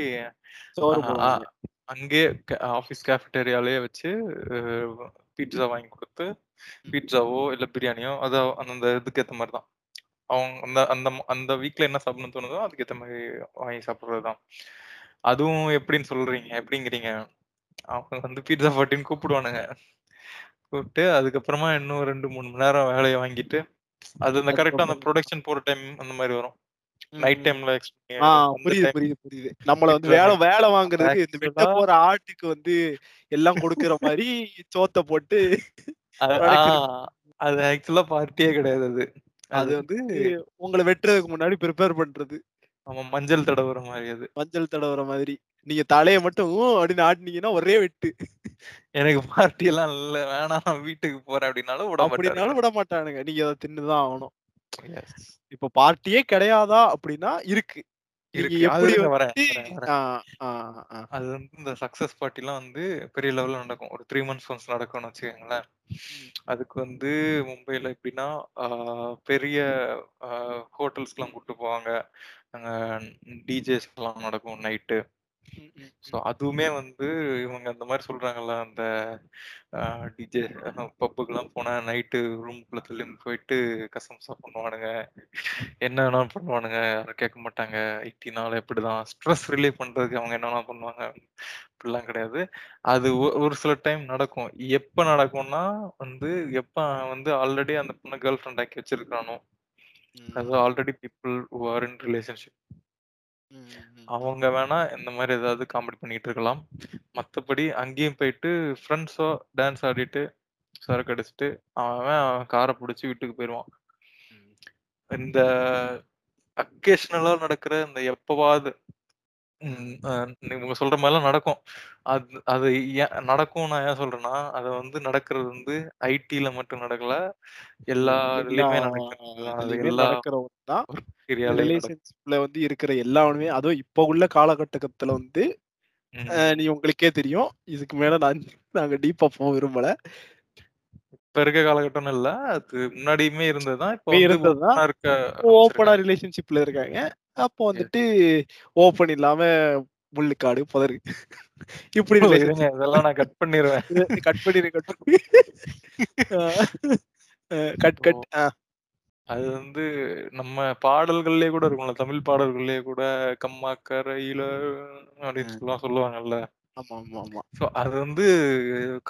சோறு ஆஹ் போடுவாங்க. ஆ- அங்கே ஆஃபீஸ் கேஃபிட்டேரியாலேயே வச்சு பீட்சா வாங்கி கொடுத்து பீட்சாவோ இல்லை பிரியாணியோ அது அந்த இதுக்கு ஏற்ற மாதிரி தான். அவங்க அந்த அந்த அந்த வீக்ல என்ன சாப்பிடணும்னு தோணுதோ அதுக்கேற்ற மாதிரி வாங்கி சாப்பிட்றது தான். அதுவும் எப்படின்னு சொல்றீங்க? எப்படிங்கிறீங்க? அவங்க வந்து பீட்சா பார்ட்டின்னு கூப்பிடுவானுங்க. கூப்பிட்டு அதுக்கப்புறமா இன்னும் ரெண்டு மூணு மணி நேரம் வேலையை வாங்கிட்டு அது அந்த கரெக்டா அந்த ப்ரொடக்ஷன் போற டைம் அந்த மாதிரி வரும். நைட். டைம்ல புரியுது புரியுது புரியுது. நம்மள வந்து வேலை வேலை வாங்குறதுக்கு இந்த வெட்ட போற ஆட்டுக்கு வந்து எல்லாம் கொடுக்கிற மாதிரி சோத்த போட்டு அது ஆக்சுவலா பார்ட்டியே கிடையாது அது. அது வந்து உங்களை வெட்டுறதுக்கு முன்னாடி ப்ரிப்பேர் பண்றது. நம்ம மஞ்சள் தடவுற மாதிரி அது. மஞ்சள் தடவுற மாதிரி. நீங்க தலைய மட்டும் அப்படின்னு ஆட்டினீங்கன்னா ஒரே வெட்டு. எனக்கு பார்ட்டி எல்லாம் இல்ல வேணாம் வீட்டுக்கு போறேன் அப்படின்னாலும் விட அப்படின்னாலும் விட மாட்டானுங்க. நீங்க அதை தின்னுதான் ஆகணும். இப்ப பார்ட்டியே கிடையாதா அப்படின்னா இருக்கு. அது வந்து இந்த சக்சஸ் பார்ட்டிலாம் வந்து பெரிய லெவல்ல நடக்கும். ஒரு த்ரீ மந்த்ஸ் ஒன்ஸ் நடக்கும்னு வச்சுக்கோங்களேன். அதுக்கு வந்து மும்பைல எப்படின்னா பெரிய ஹோட்டல்ஸ்க்குலாம் கூட்டு போவாங்க. அங்க டிஜேஸ் எல்லாம் நடக்கும் நைட்டு ஸோ அதுவுமே வந்து இவங்க அந்த மாதிரி சொல்றாங்கல்ல அந்த டிஜே பப்புக்கெல்லாம் போனா நைட்டு ரூம்குள்ள தள்ளி போயிட்டு கசம்சா பண்ணுவானுங்க. என்ன வேணாலும் பண்ணுவானுங்க. யாரும் கேட்க மாட்டாங்க. ஐடினால எப்படிதான்? ஸ்ட்ரெஸ் ரிலீவ் பண்றதுக்கு அவங்க என்ன வேணாலும் பண்ணுவாங்க? அப்படிலாம் கிடையாது. அது ஒரு சில டைம் நடக்கும். எப்ப நடக்கும்னா வந்து எப்ப வந்து ஆல்ரெடி அந்த பொண்ணு கேர்ள் ஃப்ரெண்ட் ஆக்கி வச்சிருக்கானோ அது already people are in relationship ம். அவங்க வேணா இந்த மாதிரி ஏதாவது காமெடி பண்ணிட்டு இருக்கலாம். மத்தபடி அங்கேயும் போயிட்டு ஃப்ரெண்ட்ஸோ டான்ஸ் ஆடிட்டு சரக்கு அடிச்சுட்டு அவன் அவன் காரை பிடிச்சி வீட்டுக்கு போயிடுவான் இந்த அக்கேஷனலா நடக்கிற இந்த எப்பவாவது ம், அஹ், நீங்க சொல்ற மாதிரிலாம் நடக்கும். அது அது ஏன் நடக்கும் நான் ஏன் சொல்றேன்னா அது வந்து நடக்கிறது வந்து ஐடில மட்டும் நடக்கல. எல்லா இதுலயுமே நடக்கிறது தான். அது எல்லா நடக்கிற ஒண்ணுதான் ஏரியாலையும் நடக்கும் ரிலேஷன்ஷிப்ல வந்து இருக்கிற எல்லாமே அதுவும் இப்ப உள்ள காலகட்டத்துல வந்து ம். நீ உங்களுக்கே தெரியும். இதுக்கு மேல நான் நாங்க டீப்பா போக விரும்பல. இப்ப இருக்க காலகட்டம் இல்ல. அது முன்னாடியுமே இருந்ததுதான். இப்ப வந்து இருந்ததுதான். இருக்க ஓப்பனா ரிலேஷன்ஷிப்ல இருக்காங்க. அப்போ வந்துட்டு ஓப்பன் இல்லாம முள்ளுக்காடு புதரு. இப்படி இதெல்லாம் நான் கட் பண்ணிடுவேன் கட் பண்ணிடு கட் பண்ணி. கட் கட் அது வந்து நம்ம பாடல்கள்லயே கூட இருக்கும்ல. தமிழ் பாடல்கள்லயே கூட கம்மா கரையில அப்படின்னு சொல்லுவாங்கல்ல. ஆமா ஆமா ஆமா சோ அது வந்து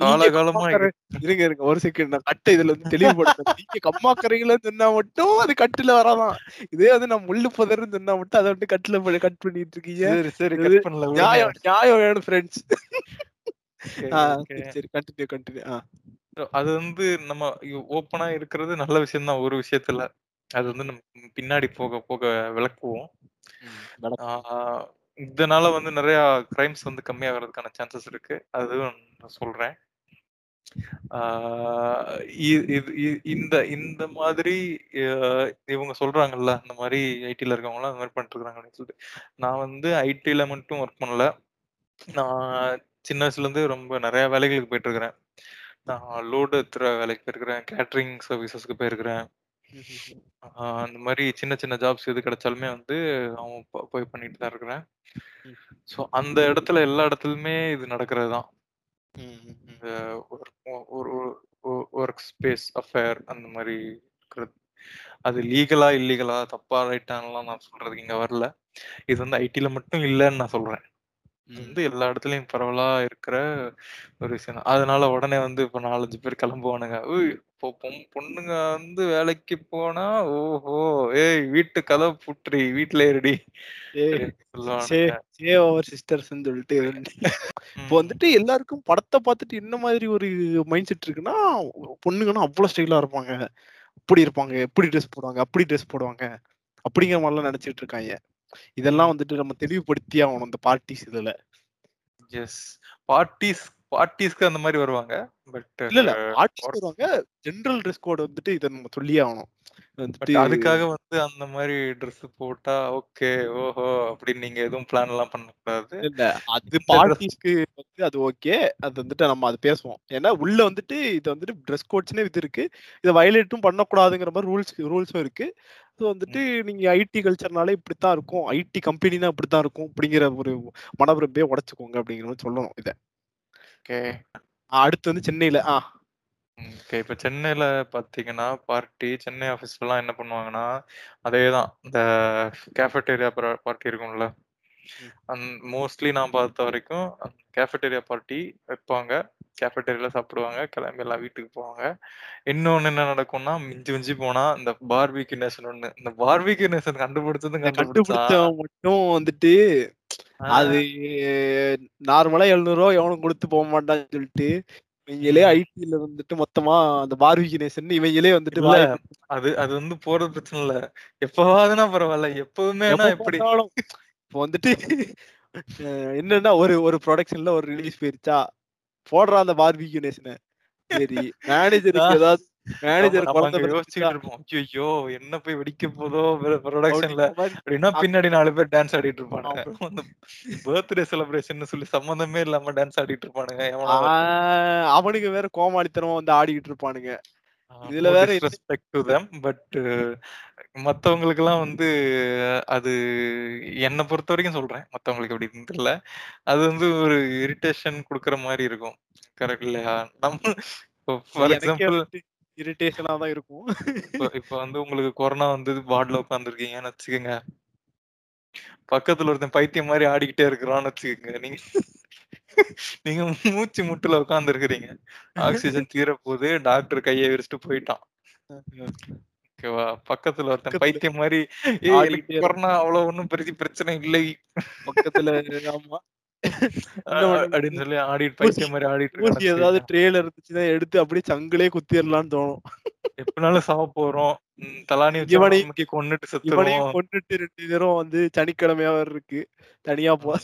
காலகாலமா இருங்க இருங்க. ஒரு செகண்ட் நான் கட்டை இதுல வந்து தெளிவுபடுத்தேன் நீங்க கம்மாக்கரையில சொன்னா மட்டும் அது கட்டுல வராதான் இதே வந்து நான் முள்ளு புதர்னு சொன்னா மட்டும் அதை வந்து கட்டுல போய் கட் பண்ணிட்டு இருக்கீங்க. சரி சரி. கட் பண்ணல. நியாயம் நியாயம் வேணும் ஃப்ரெண்ட்ஸ். சரி கண்டினியூ கண்டினியூ So, அது வந்து நம்ம ஓப்பனா இருக்கிறது நல்ல விஷயம் தான் ஒரு விஷயத்துல. அது வந்து நம்ம பின்னாடி போக போக விளக்குவோம். இதனால வந்து நிறைய கிரைம்ஸ் வந்து கம்மியாகிறதுக்கான சான்சஸ் இருக்கு. அதுவும் நான் சொல்றேன். இ- இது இந்த இந்த மாதிரி இவங்க சொல்றாங்கல்ல இந்த மாதிரி ஐடில இருக்கவங்கலாம் இந்த மாதிரி பண்ணிட்டு இருக்காங்கன்னு சொல்லிட்டு. நான் வந்து ஐடில மட்டும் ஒர்க் பண்ணல. நான் சின்ன வயசுல இருந்து ரொம்ப நிறைய வேலைகளுக்கு போயிட்டு இருக்கிறேன் நான் லோடு எத்துற வேலைக்கு போயிருக்கிறேன். கேட்டரிங் சர்வீசஸ்க்கு போயிருக்கிறேன். அந்த மாதிரி சின்ன சின்ன ஜாப்ஸ் எது கிடைச்சாலுமே வந்து அவன் போ- போய் பண்ணிட்டு தான் இருக்கிறேன். ம். ஸோ அந்த இடத்துல எல்லா இடத்துலயுமே இது நடக்கிறது தான். ம், ம், ம். இந்த ஒரு ஒர்க் ஸ்பேஸ் அஃபேர் அந்த மாதிரி இருக்கிறது. அது லீகலா இல்லீகலா தப்பா ரைட்டான்லாம் நான் சொல்றதுக்கு இங்க வரல. இது வந்து ஐடில மட்டும் இல்லைன்னு நான் சொல்றேன். ம். வந்து எல்லா இடத்துலயும் பரவலா இருக்கிற ஒரு விஷயம் தான். அதனால உடனே வந்து இப்ப நாலஞ்சு பேர் கிளம்புவானுங்க. "உய், இப்போ பொம் பொண்ணுங்க வந்து வேலைக்கு போனா ஓஹோ ஏய் வீட்டு கதவு புட்ரி வீட்டுல இருடி ஏய் அப்படின்னு சே சொல்லுவானுங்க. சே ஓவர் சிஸ்டர்ஸ்ன்னு சொல்லிட்டு. இப்போ ம், வந்துட்டு எல்லாருக்கும் படத்தை பார்த்துட்டு என்ன மாதிரி ஒரு மைண்ட் செட் இருக்குன்னா பொண்ணுங்கன்னா அவ்வளோ ஸ்டைலா இருப்பாங்க. இப்படி இருப்பாங்க எப்படி ட்ரெஸ் போடுவாங்க அப்படி ட்ரெஸ் போடுவாங்க அப்படிங்கிற மாதிரிலாம் நினைச்சிட்டு இருக்காங்க. இதெல்லாம் வந்துட்டு நம்ம தெளிவுபடுத்தி ஆகணும் இந்த பார்ட்டிஸ் இதுல. எஸ் பார்ட்டிஸ் பார்ட்டிஸ்க்கு அந்த மாதிரி வருவாங்க. பட் இல்ல இல்ல. பார்ட்டிஸ் வருவாங்க. ஜென்ரல் ட்ரெஸ் கோட் வந்துட்டு இதை நம்ம சொல்லியே ஆகணும். அதுக்காக வந்து அந்த மாதிரி Dress போட்டா ஓகே ஓஹோ அப்படின்னு நீங்க எதுவும் பிளான் எல்லாம் பண்ணக்கூடாது. இல்ல அது ட்ரெஸ் பார்ட்டிஸ்க்கு வந்து அது ஓகே அது வந்துட்டு நம்ம அது பேசுவோம். ஏன்னா உள்ள வந்துட்டு இது வந்துட்டு ட்ரெஸ் கோட்ஸ்னே இது இருக்கு. இதை வயலேட்டும் பண்ணக்கூடாதுங்கிற மாதிரி ரூல்ஸ் ரூல்ஸும் இருக்கு. ஸோ வந்துட்டு நீங்க ஐடி கல்ச்சர்னாலே இப்படித்தான் இருக்கும். ஐடி கம்பெனினா இப்படித்தான் இருக்கும். அப்படிங்கிற ஒரு மனவிருப்பே உடைச்சுக்கோங்க அப்படிங்கிற மாதிரி சொல்லணும் இதை. ஓகே. அடுத்து வந்து சென்னையில ஆ. ஓகே இப்ப சென்னையில பாத்தீங்கன்னா பார்ட்டி சென்னை ஆஃபீஸ்லலாம் என்ன பண்ணுவாங்கன்னா அதேதான். இந்த கேஃபட்டேரியா பார்ட்டி இருக்கும்ல. அந் மோஸ்ட்லி நான் பார்த்த வரைக்கும் கேஃபட்டேரியா பார்ட்டி வைப்பாங்க. கேஃபட்டேரியால சாப்பிடுவாங்க. கிளம்பி எல்லாம் வீட்டுக்கு போவாங்க. இன்னொன்னு என்ன நடக்கும்னா மிஞ்சி மிஞ்சி போனா இந்த பார்பிக்யூ நேஷன் ஒண்ணு. இந்த பார்பிக்யூ நேஷன் கண்டுபிடிச்சதும் கண்டுபிடிச்சா மட்டும் வந்துட்டு அது நார்மலா எழுநூறு ரூபா எவனும் கொடுத்து போக மாட்டான்னு சொல்லிட்டு இவங்களே. ஐடில வந்துட்டு மொத்தமா அந்த பார்பிகினேஷன் இவங்களே வந்துட்டு அது அது வந்து போறது பிரச்சனை இல்ல. எப்பவாதுன்னா பரவாயில்ல. எப்பவுமேனா எப்ப எப்படி? போட்டாலும் இப்போ வந்துட்டு என்னன்னா ஒரு ஒரு ப்ரொடக்ஷன்ல ஒரு ரிலீஸ் போயிருச்சா? போடுறான் அந்த பார்பிக்யூ நேஷனை சரி மேனேஜருக்கு ஏதாவது மேனேஜர் குழந்தை யோசிச்சுட்டு இருப்போம் ஐயோ என்ன போய் வெடிக்க போதோ ப்ரொடக்ஷன்ல அப்படின்னா பின்னாடி நாலு பேர் டான்ஸ் ஆடிட்டு இருப்பானுங்க. பர்த்டே செலிப்ரேஷன் சொல்லி சம்மந்தமே இல்லாம டான்ஸ் ஆடிட்டு இருப்பானுங்க அவனுங்க வேற கோமாளித்தனமா வந்து ஆடிக்கிட்டு இருப்பானுங்க. இதுல வேற டிஸ்ரெஸ்பெக்ட் டு தெம் பட் மத்தவங்களுக்கு எல்லாம் வந்து அது என்னை பொறுத்த வரைக்கும் சொல்றேன். மத்தவங்களுக்கு எப்படி தெரியல. அது வந்து ஒரு இரிட்டேஷன் கொடுக்கற மாதிரி இருக்கும். கரெக்ட் இல்லையா? நம்ம ஃபார் எக்ஸாம்பிள் இரிட்டேஷனா தான் இருக்கும். இப்போ இப்போ வந்து உங்களுக்கு கொரோனா வந்து வார்டில் உட்காந்துருக்கீங்கன்னு வச்சுக்கோங்க. பக்கத்துல ஒருத்தன் பைத்தியம் மாதிரி ஆடிக்கிட்டே இருக்கிறான்னு வச்சுக்கோங்க. நீங்க நீங்க மூச்சு முட்டுல உட்கார்ந்து இருக்கிறீங்க ஆக்சிஜன் தீர போது டாக்டர் கையை விரிச்சிட்டு போயிட்டான். ஓகேவா பக்கத்துல ஒருத்தன் பைத்தியம் மாதிரி கொரோனா அவ்வளவு ஒண்ணும் பெரிய பிரச்சனை இல்லை. பக்கத்துல ஆமா. அப்படின்னு சொல்லி ஆடிட்டு பைத்தியம் மாதிரி ஆடிட்டு ஏதாவது ட்ரேல இருந்துச்சுன்னா எடுத்து அப்படியே சங்கிலே குத்திடலாம்னு தோணும். எப்படினாலும் சாவ போறோம். தலானி இவனை கொன்னுட்டு செத்துருவோம். கொண்டுட்டு ரெண்டு பேரும் வந்து சனிக்கிழமையா இருக்கு. தனியா போ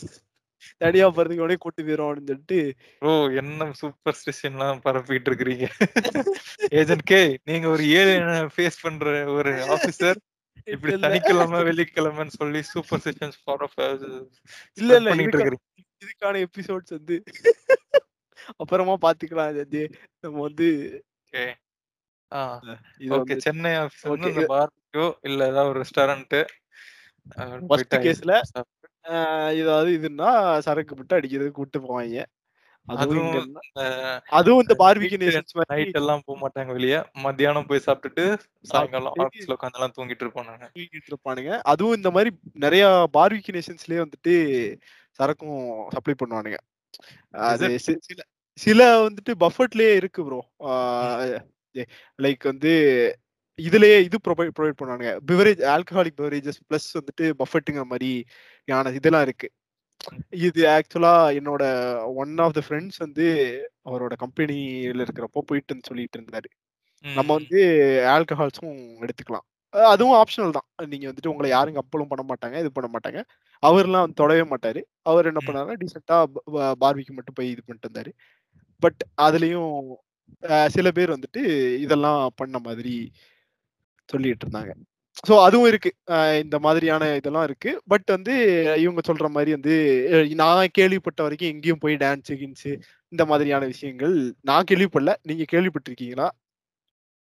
தனியா போறதுக்கு இவனையும் கூட்டு போயிரும் அப்படின்னு சொல்லிட்டு ஓ என்ன சூப்பர் ஸ்டிஷன் எல்லாம் பரப்பிட்டு இருக்கிறீங்க. ஏஜென்ட் கே நீங்க ஒரு ஏழு ஃபேஸ் பண்ற ஒரு ஆபீசர் இப்படி சனிக்கிழமை வெள்ளிக்கிழமைன்னு சொல்லி சூப்பர் ஸ்டிஷன்ஸ் ஃபார் இல்ல இல்ல இதுக்கான எபிசோட்ஸ் வந்து அப்புறமா பாத்துக்கலாம் ஜெயந்தி. நம்ம வந்து ஓகே. சென்னை பார்பிக்யூ இல்ல ஏதாவது ஒரு ரெஸ்டாரண்ட் ஃபர்ஸ்ட் கேஸ்ல ஏதாவது இதுன்னா சரக்கு போட்டு அடிக்கிறதுக்கு கூட்டு போவாங்க. அதுவும் அதுவும் இந்த பார்பிக்யூ நைட் எல்லாம் போக மாட்டாங்க வெளிய. மத்தியானம் போய் சாப்பிட்டுட்டு சாயங்காலம் ஆபீஸ்ல உட்காந்து எல்லாம் தூங்கிட்டு இருப்பானுங்க தூங்கிட்டு இருப்பானுங்க. அதுவும் இந்த மாதிரி நிறைய பார்பிக்யூ நேஷன்ஸ்லயே வந்துட்டு சரக்கும் சப்ளை பண்ணுவானுங்க. அது சில சில வந்துட்டு பஃபட்லயே இருக்கு ப்ரோ. லைக் வந்து இதுலயே இது ப்ரொவைட் ப்ரொவைட் பண்ணுவானுங்க. பிவரேஜ் ஆல்கஹாலிக் பிவரேஜஸ் ப்ளஸ் வந்துட்டு பஃபட்டுங்கிற மாதிரி யான இதெல்லாம் இருக்கு. இது ஆக்சுவலா என்னோட ஒன் ஆஃப் த ஃப்ரெண்ட்ஸ் வந்து அவரோட கம்பெனில இருக்கிறப்போ போயிட்டு சொல்லிட்டு இருந்தாரு. நம்ம வந்து ஆல்கஹால்ஸும் எடுத்துக்கலாம். அதுவும் ஆப்ஷனல் தான். நீங்க வந்துட்டு உங்களை யாரும் கப்பலும் பண்ண மாட்டாங்க இது பண்ண மாட்டாங்க. அவர்லாம் வந்து தொடவே மாட்டாரு. அவர் என்ன. பண்ணாருன்னா டீசெண்டா பார்பிக்கு மட்டும் போய் இது பண்ணிட்டு இருந்தாரு. பட் அதுலயும் சில பேர் வந்துட்டு இதெல்லாம் பண்ண மாதிரி சொல்லிட்டு இருந்தாங்க. ஸோ அதுவும் இருக்கு. இந்த மாதிரியான இதெல்லாம் இருக்கு. பட் வந்து இவங்க சொல்ற மாதிரி வந்து நான் கேள்விப்பட்ட வரைக்கும் எங்கேயும் போய் டான்ஸ் கின்ஸ் இந்த மாதிரியான விஷயங்கள் நான் கேள்விப்படல. நீங்க கேள்விப்பட்டிருக்கீங்களா?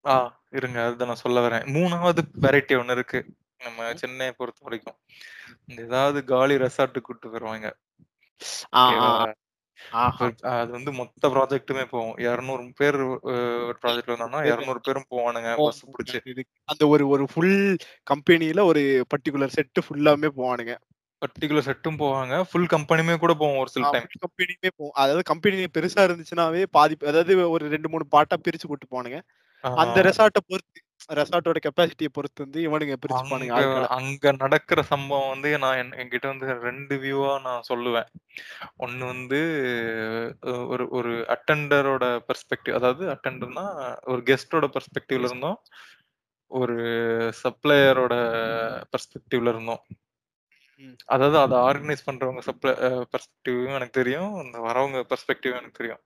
ஆ இருங்க. அதுதான் நான் சொல்ல வரேன். மூணாவது வெரைட்டி ஒண்ணு இருக்கு. நம்ம சென்னையை பொறுத்த வரைக்கும். இந்த ஏதாவது காலி ரெசார்ட்டுக்கு கூட்டு போயிருவாங்க. ஆ, ஓகேவா ஆ, ஆஹா. இப்ப அது வந்து மொத்த ப்ராஜெக்ட்டுமே போகும். இரநூறு பேர் ஒரு ப்ராஜெக்ட் வந்தோம்னா இரநூறு பேரும் போவானுங்க பஸ் பிடிச்சி. இது- அந்த ஒரு ஒரு ஃபுல் கம்பெனில ஒரு பர்டிகுலர் செட் ஃபுல்லாமே போவானுங்க. பர்டிகுலர் செட்டும் போவாங்க. ஃபுல் கம்பெனியுமே கூட போவோம் ஒரு சில டைம் கம்பெனியுமே போவோம். அதாவது கம்பெனி பெருசா இருந்துச்சுனாவே பாதி அதாவது ஒரு ரெண்டு மூணு பாட்டா பிரிச்சு கூட்டு போவானுங்க. அந்த ரெசார்ட்டை பொறுத்து ரெசார்ட்டோட கெப்பாசிட்டியை பொறுத்து வந்து இவனுங்க அங்க ஆட்களை அங்க நடக்கிற சம்பவம் வந்து நான் என்- என்கிட்ட வந்து ரெண்டு வியூவா நான் சொல்லுவேன். ஒன்னு வந்து ஒரு ஒரு அட்டெண்டரோட பெர்ஸ்பெக்டிவ் அதாவது அட்டெண்டர்னா ஒரு கெஸ்டோட பெர்ஸ்பெக்டிவ்ல இருந்தோம். ஒரு சப்ளையரோட பெர்ஸ்பெக்டிவ்ல இருந்தோம். அதாவது அதை ஆர்கனைஸ் பண்றவங்க சப்ளை பெர்ஸ்பெக்டிவும் எனக்கு தெரியும் இந்த வரவங்க பெர்ஸ்பெக்டிவும் எனக்கு தெரியும்.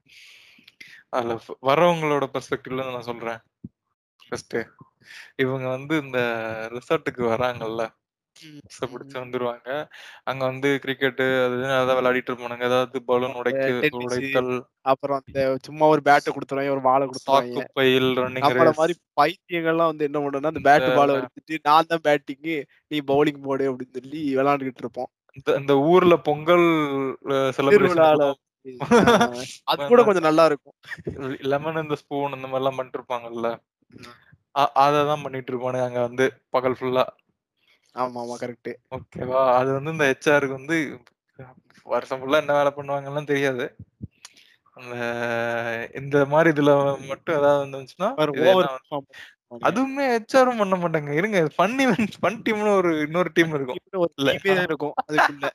அதுல வரவங்களோட பெர்ஸ்பெக்டிவ்ல நான் சொல்றேன். ஃபர்ஸ்ட் இவங்க வந்து இந்த ரிசார்ட்டுக்கு வராங்கல்ல. பிடிச்சு வந்துருவாங்க. அங்க வந்து கிரிக்கெட் அது அதான் விளையாடிட்டு இருப்பானுங்க. ஏதாவது பலூன் உடைக்க உடைத்தல். அப்புறம் அந்த சும்மா ஒரு பேட்டை கொடுத்துருவாங்க ஒரு வாழை கொடுத்துருவாங்க. பையில் ரன்னிங் மாதிரி பைத்தியங்கள்லாம் வந்து என்ன பண்ணுன்னா அந்த பேட் பாலை எடுத்துட்டு நான் தான் பேட்டிங் நீ பவுலிங் போடு அப்படின்னு சொல்லி விளையாண்டுகிட்டு இருப்போம். இந்த இந்த ஊர்ல பொங்கல் செலிப்ரேஷன் அது கூட கொஞ்சம் நல்லா இருக்கும் லெமன் இந்த ஸ்பூன் இந்த மாதிரி எல்லாம் பண்ணிட்டு இருப்பாங்கல்ல ம். அததான் பண்ணிட்டு இருப்பானுங்க அங்க வந்து பகல் ஃபுல்லா ஆமா ஆமா கரெக்ட் ஓகேவா? அது வந்து இந்த ஹெச்ஆருக்கு வந்து வருஷம் ஃபுல்லா என்ன வேலை பண்ணுவாங்கலாம் தெரியாது. அந்த இந்த மாதிரி இதுல மட்டும் ஏதாவது வந்துச்சுன்னா அதுவுமே ஹெச்ஆரும் பண்ண மாட்டாங்க. இருங்க ஃபன் ஃபன் டீம்னு ஒரு இன்னொரு டீம் இருக்கும். இருக்கும் அதுக்குள்ள.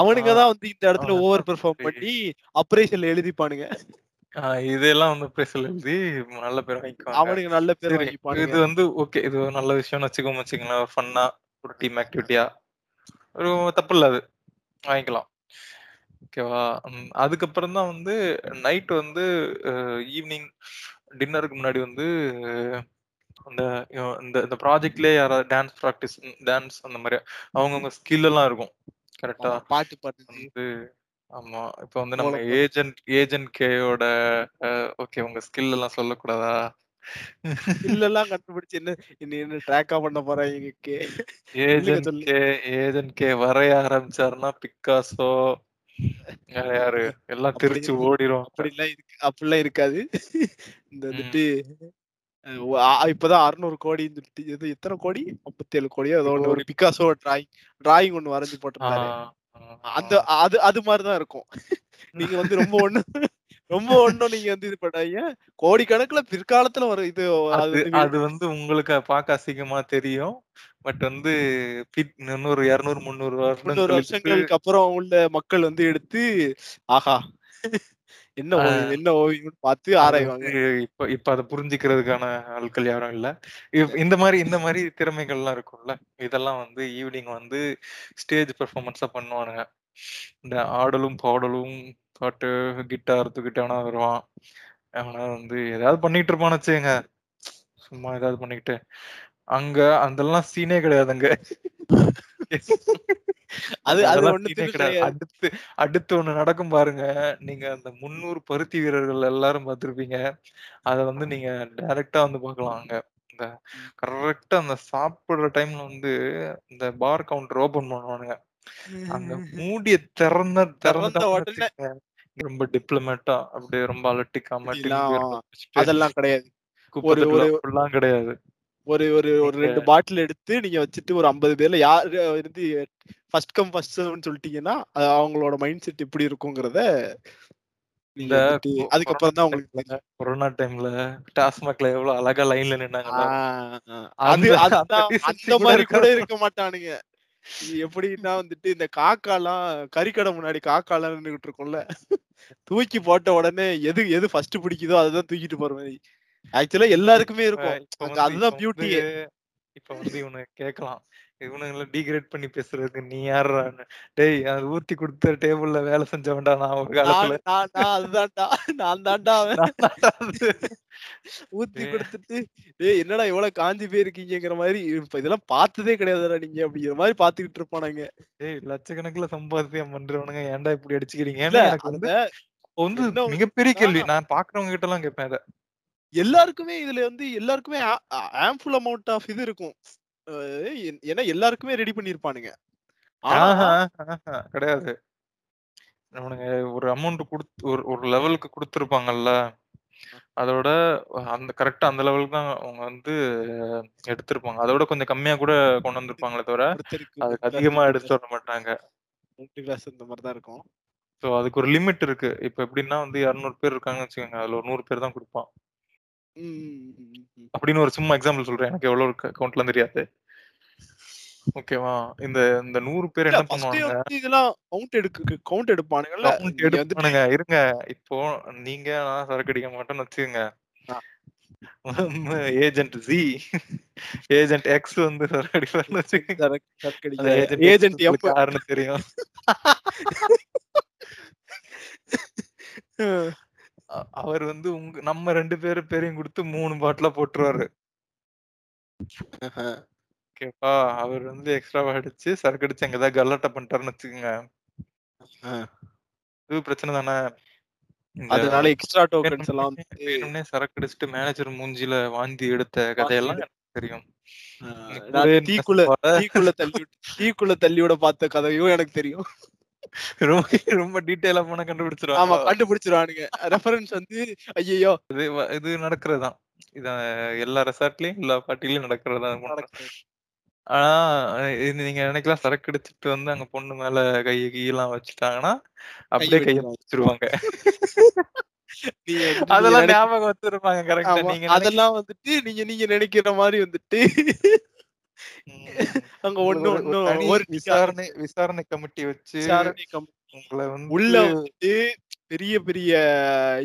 அவனுங்க தான் வந்து இந்த இடத்துல ஓவர் பெர்ஃபார்ம் பண்ணி அப்ரேஷன்ல எழுதிப்பானுங்க. இதெல்லாம் வந்து பேசல எழுதி நல்ல பேர் வாங்கிக்குவாங்க. அவனுங்க நல்ல பேர் சரி இது வந்து ஓகே இது ஒரு நல்ல விஷயம்னு வச்சுக்கோங்க வச்சுக்கோங்களேன். ஃபன்னா ஒரு டீம் ஆக்டிவிட்டியா ஒரு தப்பு இல்ல அது. வாங்கிக்கலாம். ஓகேவா அதுக்கப்புறம் தான் வந்து நைட் வந்து ஈவினிங் டின்னருக்கு முன்னாடி வந்து அந்த இந்த இந்த ப்ராஜெக்ட்லயே யாராவது டான்ஸ் ப்ராக்டிஸ் டான்ஸ் அந்த மாதிரி அவங்கவுங்க ஸ்கில் எல்லாம் இருக்கும். கரெக்டா பாட்டு பாடுறது ஆமா இப்ப வந்து நம்ம. ஏஜென்ட் ஏஜென்ட் கேயோட ஓகே உங்க ஸ்கில் எல்லாம் சொல்லக்கூடாதா இல்லெல்லாம் கண்டுபிடிச்சு என்ன என்ன ட்ராக்கா பண்ண போறாங்க K agent. K agent K வரைய ஆரம்பிச்சாருன்னா பிக்காசோ யாரு எல்லாம் அப்படி தெரிச்சு. ஓடிரும் அப்படிலாம் இருக்கு அப்படிலாம் இருக்காது இந்த வந்துட்டு இப்பதான் அறுநூறு கோடின்னு சொல்லிட்டு இது எத்தனை கோடி? ஐம்பத்தி ஏழு கோடியோ ஏதோ ஒண்ணு ஒரு கோடி. பிகாசோ டிராயிங் டிராயிங் ஒண்ணு வரைஞ்சு போட்டிருந்தாரு. அந்த அது அது மாதிரிதான் இருக்கும். நீங்க வந்து ரொம்ப ஒண்ணு ரொம்ப ஒண்ணும் நீங்க வந்து இது பண்ணாங்க கோடிக்கணக்குல பிற்காலத்துல வரும் இது அது வந்து உங்களுக்கு பார்க்க அசிங்கமா தெரியும். பட் வந்து இன்னொரு இருநூறு முந்நூறு வருஷங்களுக்கு அப்புறம் உள்ள மக்கள் வந்து எடுத்து ஆஹா. என்ன ஓவியம் என்ன ஓவியம்னு பார்த்து ஆராய்வாங்க. இப்ப இப்ப அதை புரிஞ்சுக்கிறதுக்கான ஆட்கள் யாரும் இல்ல. இந்த மாதிரி இந்த மாதிரி திறமைகள்லாம் இருக்கும்ல. இதெல்லாம் வந்து ஈவினிங் வந்து ஸ்டேஜ் பெர்ஃபார்மன்ஸா பண்ணுவானுங்க. இந்த ஆடலும் பாடலும் பாட்டு கிட்டார் தூக்கிட்டானா வருவான். அவனா வந்து ஏதாவது பண்ணிட்டு இருப்பான்னு வச்சுங்க சும்மா ஏதாவது பண்ணிக்கிட்டு. அங்க அதெல்லாம் சீனே கிடையாதுங்க. அது அது. அடுத்து அடுத்து ஒண்ணு நடக்கும் பாருங்க. நீங்க அந்த முன்னூறு பருத்தி வீரர்கள் எல்லாரும் பார்த்திருப்பீங்க. அத வந்து நீங்க டைரக்டா வந்து பார்க்கலாம் அங்க. இந்த கரெக்டா அந்த சாப்பிடுற டைம்ல வந்து இந்த பார் கவுண்டர் ஓபன் பண்ணுவானுங்க. அங்க மூடிய திறந்த திறந்த ரொம்ப டிப்ளமேட்டா அப்படியே ரொம்ப அலட்டிக்காம அதெல்லாம் கிடையாது. கிடையாது. ஒரு ஒரு ஒரு ரெண்டு பாட்டில் எடுத்து நீங்க வச்சுட்டு ஒரு ஐம்பது பேர்ல யாரு இருந்து ஃபர்ஸ்ட் கம் ஃபர்ஸ்ட் சொல்லிட்டீங்கன்னா அவங்களோட மைண்ட் செட் எப்படி இருக்குங்கிறத இந்த அதுக்கப்புறம் தான் உங்களுக்கு. கொரோனா டைம்ல டாஸ்மாக்ல எவ்வளவு அழகா லைன்ல. அந்த- அது அந்த மாதிரி இருக்கா? கூட இருக்க மாட்டானுங்க எப்படின்னா வந்துட்டு இந்த காக்காலாம் கறிக்கடை முன்னாடி காக்காலாம் நின்றுகிட்டு இருக்கும்ல தூக்கி போட்ட உடனே எது எது ஃபர்ஸ்ட் பிடிக்குதோ அதுதான் தூக்கிட்டு போற மாதிரி ஆக்சுவலா எல்லாருக்குமே இருக்கும். அதுதான் பியூட்டி இப்ப வந்து இவனுங்க கேட்கலாம். இவனுங்களை டீக்ரேட் பண்ணி பேசுறதுக்கு நீ யாருடான்னு டேய் அது ஊத்தி கொடுத்த டேபிள்ல வேலை செஞ்சவன்டா நான் ஒரு காலத்துல. அதுதான்டா. நான் தான்டா. ஊத்தி. கொடுத்துட்டு டேய் என்னடா இவ்வளவு காஞ்சி போயிருக்கீங்கிற மாதிரி இப்ப இதெல்லாம் பார்த்ததே கிடையாதுடா நீங்க. அப்படிங்கிற மாதிரி பாத்துக்கிட்டு இருப்பானுங்க. டேய் லட்சக்கணக்குல சம்பாத்தியம் பண்றவனுங்க ஏன்டா இப்படி அடிச்சுக்கிறீங்க? ஏன்னா எனக்கு வந்து வந்து மிகப்பெரிய கேள்வி. நான் பாக்குறவங்க கிட்ட எல்லாம் கேட்பேன் எல்லாருக்குமே இதுல வந்து எல்லாருக்குமே ஆம்புல் அமௌண்ட் ஆஃப் இது இருக்கும். ஏன்னா எல்லாருக்குமே ரெடி பண்ணிருப்பானுங்க. கிடையாது. அவனுங்க ஒரு அமௌண்ட் கொடுத்து ஒரு ஒரு லெவலுக்கு கொடுத்துருப்பாங்கல்ல அதோட அந்த கரெக்டா அந்த லெவலுக்கு தான் அவங்க வந்து எடுத்திருப்பாங்க. அதோட கொஞ்சம் கம்மியா கூட கொண்டு வந்திருப்பாங்களே தவிர அதுக்கு அதிகமா எடுத்து வர மாட்டாங்க. கிளாஸ் இந்த மாதிரி தான் இருக்கும். ஸோ அதுக்கு ஒரு லிமிட் இருக்கு. இப்ப எப்படின்னா வந்து இரநூறு பேர் இருக்காங்கன்னு வச்சுக்கோங்க. அதுல ஒரு நூறு பேர் தான் கொடுப்பான். அப்படின்னு ஒரு சும்மா எக்ஸாம்பிள் சொல்றேன். எனக்கு எவ்வளவு அக்கௌண்ட்லாம் தெரியாது. ஓகேவா இந்த இந்த நூறு பேர் என்ன பண்ணுவாங்க இதெல்லாம் கவுண்ட் எடுக்க கவுண்ட் எடுப்பானுங்கல்ல? கவுண்ட் எடுப்பானுங்க. இருங்க. இப்போ நீங்க நான் சரக்கு அடிக்க மாட்டேன்னு வச்சுக்கோங்க. ஏஜென்ட் ஜி ஏஜென்ட் எக்ஸ் வந்து சரக்கு அடிப்பாருன்னு வச்சுக்கோங்க. ஏஜென்ட் எப்ப யாருன்னு தெரியும். அவர் வந்து உங்க நம்ம ரெண்டு பேரு பேரையும் கொடுத்து மூணு பாட்டில போட்டுருவாரு. ஓகேப்பா அவர் வந்து எக்ஸ்ட்ராவா அடிச்சு சரக்கு அடிச்சு அங்க ஏதாவது கல்லாட்டை பண்ணிட்டாருன்னு வச்சுக்கோங்க. இது பிரச்சனை தானே. அதனால எக்ஸ்ட்ரா டோக்கன்ஸ் எல்லாம் வேணும்னே சரக்கு அடிச்சுட்டு மேனேஜர் மூஞ்சில வாந்தி எடுத்த கதையெல்லாம் தெரியும். தீக்குள்ள தீக்குள்ள தள்ளி தீக்குள்ள தள்ளி விட பார்த்த கதையும் எனக்கு தெரியும். ரொம்ப ரொம்ப டீட்டெயிலா போனா ஆமா கண்டுபிடிச்சிருவாங்க கண்டுபிடிச்சிருவானுங்க. ரெஃபரன்ஸ் வந்து ஐயோ இது இது நடக்கிறதுதான் இத எல்லா ரெசார்ட்லயும் எல்லா பார்ட்டிலயும் நடக்கிறதா? ஆனா இது நீங்க நினைக்கலாம் சரக்கு அடிச்சிட்டு வந்து அங்க பொண்ணு மேல கை கீழலாம் வச்சுட்டாங்கன்னா அப்படியே கைய வச்சிருவாங்க. அதெல்லாம் ஞாபகம் வச்சிருப்பாங்க கரெக்டா ஆமா, நீங்க அதெல்லாம் வந்துட்டு நீங்க நீங்க நினைக்கிற மாதிரி வந்துட்டு. அங்க ஒண்ணு ஒண்ணு ஒரு விசாரணை விசாரணை கமிட்டி வச்சு விசாரணை வந்து உள்ள வந்துட்டு பெரிய பெரிய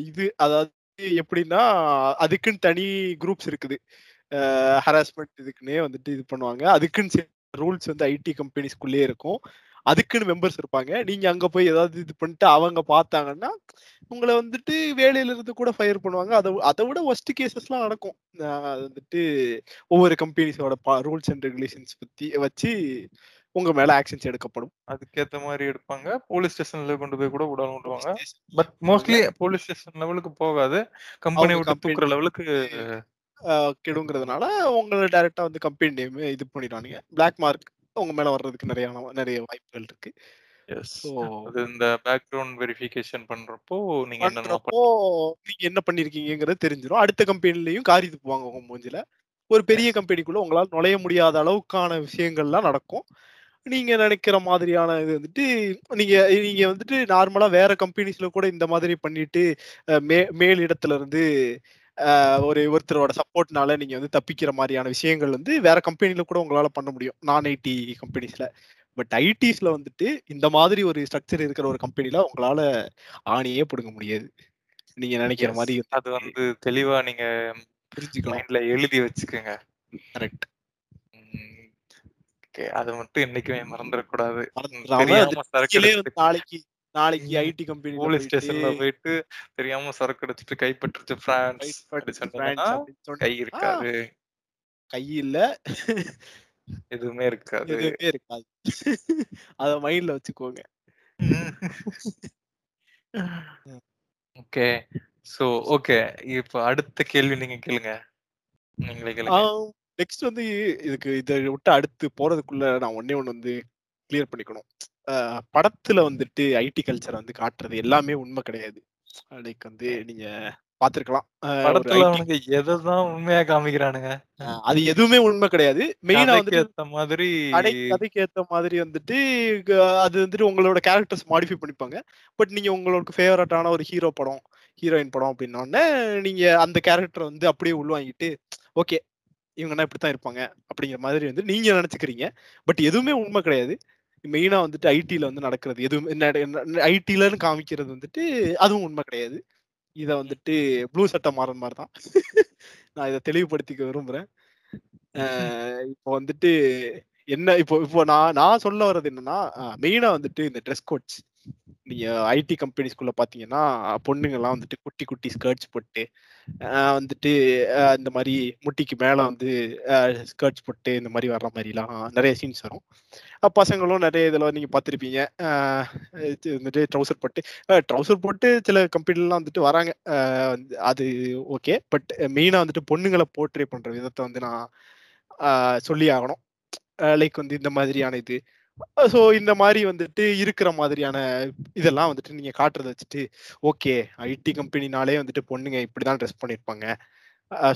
இது அதாவது எப்படின்னா அதுக்குன்னு தனி குரூப்ஸ் இருக்குது. ஹராஸ்மெண்ட் இதுக்குன்னே வந்துட்டு இது பண்ணுவாங்க. அதுக்குன்னு ரூல்ஸ் வந்து ஐடி கம்பெனிஸ்குள்ளே இருக்கும். அதுக்குன்னு மெம்பர்ஸ் இருப்பாங்க. நீங்க அங்க போய் ஏதாவது இது பண்ணிட்டு அவங்க பார்த்தாங்கன்னா உங்களை வந்துட்டு வேலையில இருந்து கூட ஃபயர் பண்ணுவாங்க. அதை அதை விட ஒஸ்ட் கேசஸ்லாம் நடக்கும். அது வந்துட்டு ஒவ்வொரு கம்பெனிஸோட ரூல்ஸ் அண்ட் ரெகுலேஷன்ஸ் பத்தி வச்சு உங்க மேல ஆக்ஷன்ஸ் எடுக்கப்படும். அதுக்கேத்த மாதிரி எடுப்பாங்க. போலீஸ் ஸ்டேஷன்ல கொண்டு போய் கூட விடாம விடுவாங்க பட் மோஸ்ட்லி போலீஸ் ஸ்டேஷன் லெவலுக்கு போகாது. கம்பெனி விட்டு தூக்குற லெவலுக்கு கெடுங்கிறதுனால உங்களை டைரக்டா வந்து கம்பெனி நேம் இது பண்ணிடுவானுங்க. பிளாக் மார்க் உங்க மேல வர்றதுக்கு நிறைய நிறைய வாய்ப்புகள் இருக்கு. இந்த பேக்ரவுண்ட் வெரிஃபிகேஷன் பண்றப்போ நீங்க பண்றப்போ நீங்க என்ன பண்ணிருக்கீங்கிறது தெரிஞ்சிடும் அடுத்த கம்பெனிலையும் காரி துப்புவாங்க உங்க மூஞ்சில. ஒரு பெரிய கம்பெனிக்குள்ள உங்களால நுழைய முடியாத அளவுக்கான விஷயங்கள்லாம் நடக்கும். நீங்க நினைக்கிற மாதிரியான இது வந்துட்டு நீங்க நீங்க வந்துட்டு நார்மலா வேற கம்பெனிஸ்ல கூட இந்த மாதிரி பண்ணிட்டு மே மேல் இடத்துல இருந்து ஒரு ஒருத்தரோட சப்போர்ட்னால நீங்க வந்து தப்பிக்கிற மாதிரியான விஷயங்கள் வந்து வேற கம்பெனில கூட உங்களால பண்ண முடியும். நான் ஐடி கம்பெனிஸ்ல. பட் ஐடிஸ்ல வந்துட்டு இந்த மாதிரி ஒரு ஸ்ட்ரக்சர் இருக்கிற ஒரு கம்பெனில உங்களால ஆணியே பிடுங்க முடியாது. நீங்க நினைக்கிற மாதிரி அது வந்து தெளிவா நீங்க புரிஞ்சுக்கலாம். எழுதி வச்சுக்கோங்க. கரெக்ட். ஓகே. அது மட்டும் என்னைக்குமே மறந்துடக்கூடாது நாளைக்கு நாளைக்கு. ஐடி கம்பெனி போலீஸ் ஸ்டேஷன்ல போயிட்டு தெரியாம சரக்கு அடிச்சிட்டு கைப்பற்றுச்சு பிரான்ஸ் கை இருக்காது. கை இல்ல. எதுவுமே இருக்காது. எதுவுமே இருக்காது. அத மைண்ட்ல வச்சுக்கோங்க. ஓகே. So okay. இப்ப அடுத்த கேள்வி நீங்க கேளுங்க. நீங்களே கேளுங்க. நெக்ஸ்ட் வந்து இதுக்கு இதை விட்டு அடுத்து போறதுக்குள்ள நான் ஒன்னே ஒண்ணு வந்து கிளியர் பண்ணிக்கணும். படத்துல வந்துட்டு ஐடி கல்ச்சர் வந்து காட்டுறது எல்லாமே உண்மை கிடையாது. லைக் வந்து நீங்க பாத்திருக்கலாம் படத்துல IT அவனுக்கு எதைதான் உண்மையா காமிக்கிறானுங்க. அது எதுவுமே உண்மை கிடையாது. மெயினா வந்துட்டு ஏத்த மாதிரி கதைக்கு ஏத்த மாதிரி வந்துட்டு அது வந்துட்டு உங்களோட கேரக்டர்ஸ் மாடிஃபை பண்ணிப்பாங்க. பட் நீங்க உங்களுக்கு ஃபேவரட்டான ஒரு ஹீரோ படம் ஹீரோயின் படம் அப்படின்னோடனே நீங்க அந்த கேரக்டர் வந்து அப்படியே உள்வாங்கிட்டு ஓகே இவங்கன்னா இப்படித்தான் இருப்பாங்க. அப்படிங்கிற மாதிரி வந்து நீங்க நினைச்சுக்கிறீங்க. பட் எதுவுமே உண்மை கிடையாது. மெயினா வந்துட்டு ஐடில வந்து நடக்கிறது. எதுவும் ஐடிலன்னு காமிக்கிறது வந்துட்டு அதுவும் உண்மை கிடையாது. இத வந்துட்டு ப்ளூ சட்டை மாறன் மாதிரி தான். நான் இதை தெளிவுபடுத்திக்க விரும்புறேன். இப்போ வந்துட்டு என்ன இப்போ இப்போ நான் நான் சொல்ல வர்றது என்னன்னா மெயினா வந்துட்டு இந்த ட்ரெஸ் கோட்ஸ் நீங்க ஐடி கம்பெனிஸ்குள்ள பாத்தீங்கன்னா பொண்ணுங்க எல்லாம் வந்துட்டு குட்டி குட்டி ஸ்கர்ட்ஸ் போட்டு வந்துட்டு அஹ் இந்த மாதிரி முட்டிக்கு மேல வந்து ஸ்கர்ட்ஸ் போட்டு இந்த மாதிரி வர்ற மாதிரிலாம் நிறைய சீன்ஸ் வரும். பசங்களும் நிறைய இதில் நீங்க பார்த்துருப்பீங்க வந்துட்டு ட்ரௌசர் போட்டு ட்ரௌசர் போட்டு சில கம்பெனிலாம் வந்துட்டு வராங்க. அஹ் அது ஓகே பட் மெயினா வந்துட்டு பொண்ணுங்களை போர்ட்ரே பண்ற விதத்தை வந்து நான் ஆஹ் சொல்லி ஆகணும். லைக் வந்து இந்த மாதிரியான இது. ஸோ இந்த மாதிரி வந்துட்டு இருக்கிற மாதிரியான இதெல்லாம் வந்துட்டு நீங்க காட்டுறத வச்சுட்டு ஓகே ஐடி கம்பெனினாலே வந்துட்டு பொண்ணுங்க இப்படிதான் ட்ரெஸ் பண்ணிருப்பாங்க.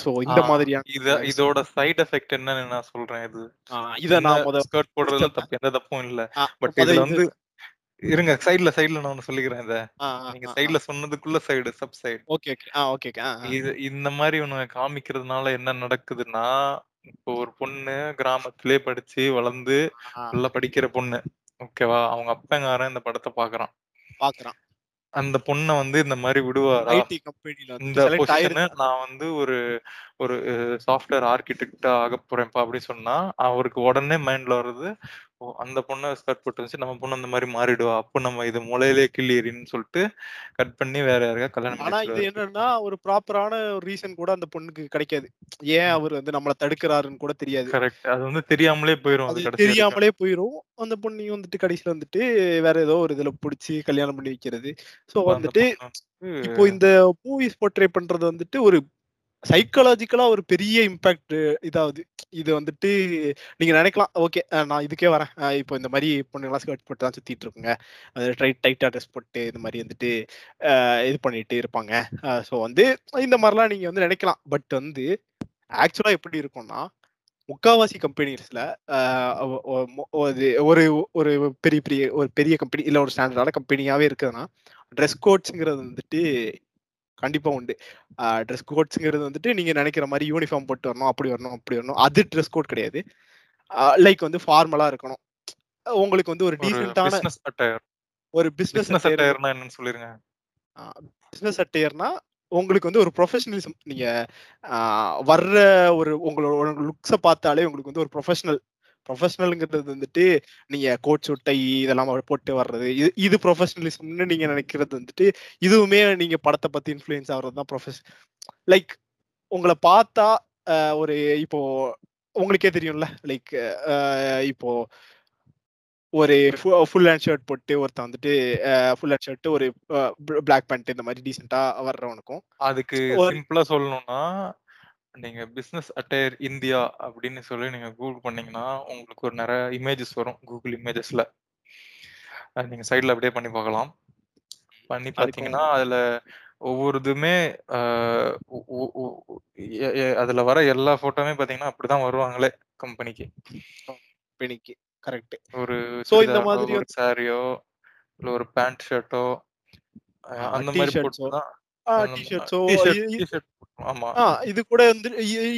ஸோ இந்த மாதிரியான இத இதோட சைடு எஃபெக்ட் என்னன்னு நான் சொல்றேன் இது. இதை நான் முத ஸ்கர்ட் போடுறதுல. தப்பு எந்த தப்பும் இல்ல. பட் இது- வந்து இருங்க சைடுல சைடுல நான் ஒண்ணு சொல்லிக்கிறேன் இத. நீங்க சைடுல சொன்னதுக்குள்ள side sub side. Okay okay. Okay இது இந்த மாதிரி ஒண்ணு காமிக்கிறதுனால என்ன நடக்குதுன்னா இப்போ ஒரு பொண்ணு கிராமத்திலே படிச்சு வளர்ந்து ஆ நல்லா படிக்கிற பொண்ணு. ஓகேவா அவங்க அப்பங்காரன் இந்த படத்தை பாக்குறான் பாக்குறான் அந்த பொண்ணை வந்து இந்த மாதிரி விடுவாரா? ஐடி கம்பெனில இந்த செலக்ட் பொசிஷனு நான் வந்து ஒரு ஒரு சாஃப்ட்வேர் ஆக போறேன்ப்பா அப்படின்னு சொன்னா அவருக்கு உடனே மைண்ட்ல வர்றது ஓ அந்த பொண்ணை ஸ்கர்ட் போட்டு வச்சு நம்ம பொண்ணு அந்த மாதிரி மாறிடுவா. அப்போ நம்ம இது முளையிலே கிள்ளியறின்னு சொல்லிட்டு கட் பண்ணி வேற யாரையா கல்யாணம் ஆனா இது. என்னன்னா ஒரு ப்ராப்பரான ஒரு ரீசன் கூட அந்த பொண்ணுக்கு கிடைக்காது. ஏன் அவர் வந்து நம்மள தடுக்கிறாருன்னு கூட தெரியாது. கரெக்ட் அது வந்து தெரியாமலே வரைக்கும் தெரியாமலே போயிரும். அந்த பொண்ணையும் வந்துட்டு கடைசியில வந்துட்டு வேற ஏதோ ஒரு இதுல புடிச்சு கல்யாணம் பண்ணி வைக்கிறது. சோ வந்துட்டு இப்போ இந்த மூவிஸ் போர்ட்ரே பண்றது வந்துட்டு ஒரு சைக்காலஜிக்கலா ஒரு பெரிய இம்பாக்ட் இதாகுது இது வந்துட்டு நீங்க நினைக்கலாம் ஓகே நான் இதுக்கே வரேன். இப்போ இந்த மாதிரி பொண்ணுங்களாம் ஸ்கர்ட் போட்டு தான் சுத்திட்டு இருக்குங்க. டைட் டைட்டா ட்ரெஸ் போட்டு இந்த மாதிரி வந்துட்டு இது பண்ணிட்டு இருப்பாங்க. ஸோ வந்து இந்த மாதிரிலாம் நீங்க வந்து நினைக்கலாம். பட் வந்து ஆக்சுவலா எப்படி இருக்கும்னா முக்காவாசி கம்பெனிஸ்ல ஒரு ஒரு பெரிய பெரிய ஒரு பெரிய கம்பெனி இல்ல ஒரு ஸ்டாண்டர்டான கம்பெனியாவே இருக்குதுன்னா ட்ரெஸ் கோட்ஸ்ங்கிறது வந்துட்டு கண்டிப்பா உண்டு. ட்ரெஸ் கோட்ஸ்ங்கிறது வந்துட்டு நீங்க நினைக்கிற மாதிரி யூனிஃபார்ம் போட்டு வரணும் அப்படி வரணும் அப்படி வரணும். அது ட்ரெஸ் கோட் கிடையாது. லைக் வந்து ஃபார்மலா இருக்கணும். உங்களுக்கு வந்து ஒரு அட்டையர் ஒரு பிசினஸ் அட்டையர்னா என்னன்னு சொல்லிருங்க. பிசினஸ் அட்டையர்னா உங்களுக்கு வந்து ஒரு ப்ரொஃபஷனலிசம் நீங்க வர்ற ஒரு உங்களோட லுக்ஸை பார்த்தாலே உங்களுக்கு வந்து ஒரு ப்ரொஃபஷனல் ப்ரொஃபஷனலுங்கிறது வந்துட்டு நீங்க கோட் சுட்டை இதெல்லாம் போட்டு வர்றது இது இது ப்ரொஃபஷனலிசம்னு நீங்க நினைக்கிறது வந்துட்டு இதுவுமே நீங்க படத்தை பத்தி இன்ஃப்ளூயன்ஸ் ஆகுறது தான் ப்ரொஃபஷன் லைக் உங்களை பார்த்தா ஒரு இப்போ உங்களுக்கே தெரியும்ல லைக் இப்போ ஒரு ஃபுல் ஹேண்ட் ஷர்ட் போட்டு ஒருத்தன் வந்துட்டு ஃபுல் ஹேண்ட் ஷர்ட் ஒரு பிளாக் பேண்ட் இந்த மாதிரி டீசெண்டா வர்றவனுக்கும். அதுக்கு சிம்பிளா சொல்லணும்னா நீங்க பிசினஸ் அட்டையர் இந்தியா அப்படின்னு சொல்லி நீங்க கூகுள் பண்ணீங்கன்னா உங்களுக்கு ஒரு நிறைய இமேஜஸ் வரும் கூகுள் இமேஜஸ்ல நீங்க சைடுல அப்படியே பண்ணி பார்க்கலாம். பண்ணி பார்த்தீங்கன்னா அதுல ஒவ்வொரு இதுமே அதுல வர எல்லா போட்டோமே பாத்தீங்கன்னா அப்படிதான் வருவாங்களே கம்பெனிக்கு பெனிக்கு கரெக்ட் ஒரு இந்த சுடிதாரோ, மாதிரி ஒரு சாரியோ இல்ல ஒரு பேண்ட் ஷர்ட்டோ அந்த மாதிரி போட்டு தான் டிஷர்ட் இது கூட வந்து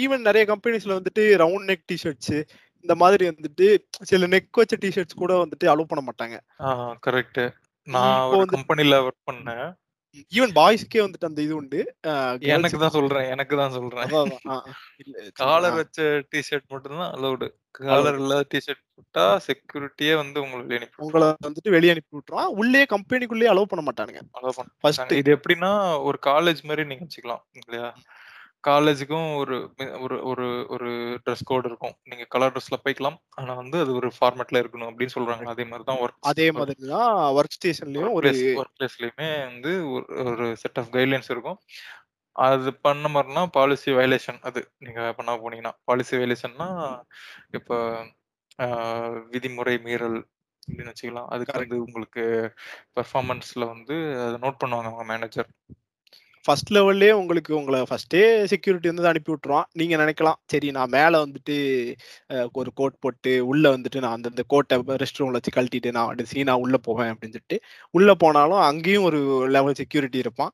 ஈவன் நிறைய கம்பெனிஸ்ல வந்துட்டு ரவுண்ட் நெக் டிஷர்ட்ஸ் இந்த மாதிரி வந்துட்டு சில நெக் வச்ச டிஷர்ட்ஸ் கூட வந்துட்டு அலோவ் பண்ண மாட்டாங்க. கரெக்ட் நான் ஒரு கம்பெனில ஒர்க் பண்ணேன். ஈவன் பாய்ஸ்க்கே வந்துட்டு அந்த இது உண்டு. எனக்கு தான் சொல்றேன் எனக்கு தான் சொல்றேன். காலர் வச்ச டிஷர்ட் மட்டும் தான் அலௌடு காலர் இல்லாத டிஷர்ட் போட்டா செக்யூரிட்டியே வந்து உங்களுக்கு அனுப்பி உங்களை வந்துட்டு வெளியே அனுப்பி விட்டுருவான் உள்ளே கம்பெனிக்குள்ளேயே அலோவ் பண்ண மாட்டானுங்க. அலோவ் பண்ண ஃபர்ஸ்ட் இது எப்படின்னா ஒரு காலேஜ் மாதிரி நீங்க வச்சுக்கலாம் இல்லையா? காலேஜுக்கும் ஒரு ஒரு ஒரு ஒரு ட்ரெஸ் கோட் இருக்கும். நீங்க கலர் ட்ரெஸ்ல போய்க்கலாம். ஆனா வந்து அது ஒரு ஃபார்மேட்ல இருக்கணும் அப்படின்னு சொல்றாங்க அதே மாதிரி தான் ஒர்க் அதே மாதிரி தான் ஒர்க் ஸ்டேஷன்லயும் ஒரு ஒர்க் பிளேஸ்லயுமே வந்து ஒரு ஒரு செட் ஆஃப் கைட்லைன்ஸ் இருக்கும். அது பண்ண மாதிரினா பாலிசி வயலேஷன் அது நீங்க பண்ண போனீங்கன்னா பாலிசி வயலேஷன்னா இப்போ விதிமுறை மீறல் அப்படின்னு வச்சுக்கலாம். அதுக்கு வந்து உங்களுக்கு பெர்ஃபார்மன்ஸ்ல வந்து அதை நோட் பண்ணுவாங்க அவங்க மேனேஜர் ஃபர்ஸ்ட் லெவல்லே உங்களுக்கு உங்களை ஃபர்ஸ்டே செக்யூரிட்டி வந்து அனுப்பி விட்டுருவான். நீங்க நினைக்கலாம் சரி நான் மேலே வந்துட்டு ஒரு கோட் போட்டு உள்ள வந்துட்டு நான் அந்த கோட்டை ரெஸ்ட் ரூம்ல வச்சு கழட்டிட்டு நான் வந்து சீனா உள்ள போவேன் அப்படின்னு சொல்லிட்டு உள்ள போனாலும் அங்கேயும் ஒரு லெவல் செக்யூரிட்டி இருப்பான்.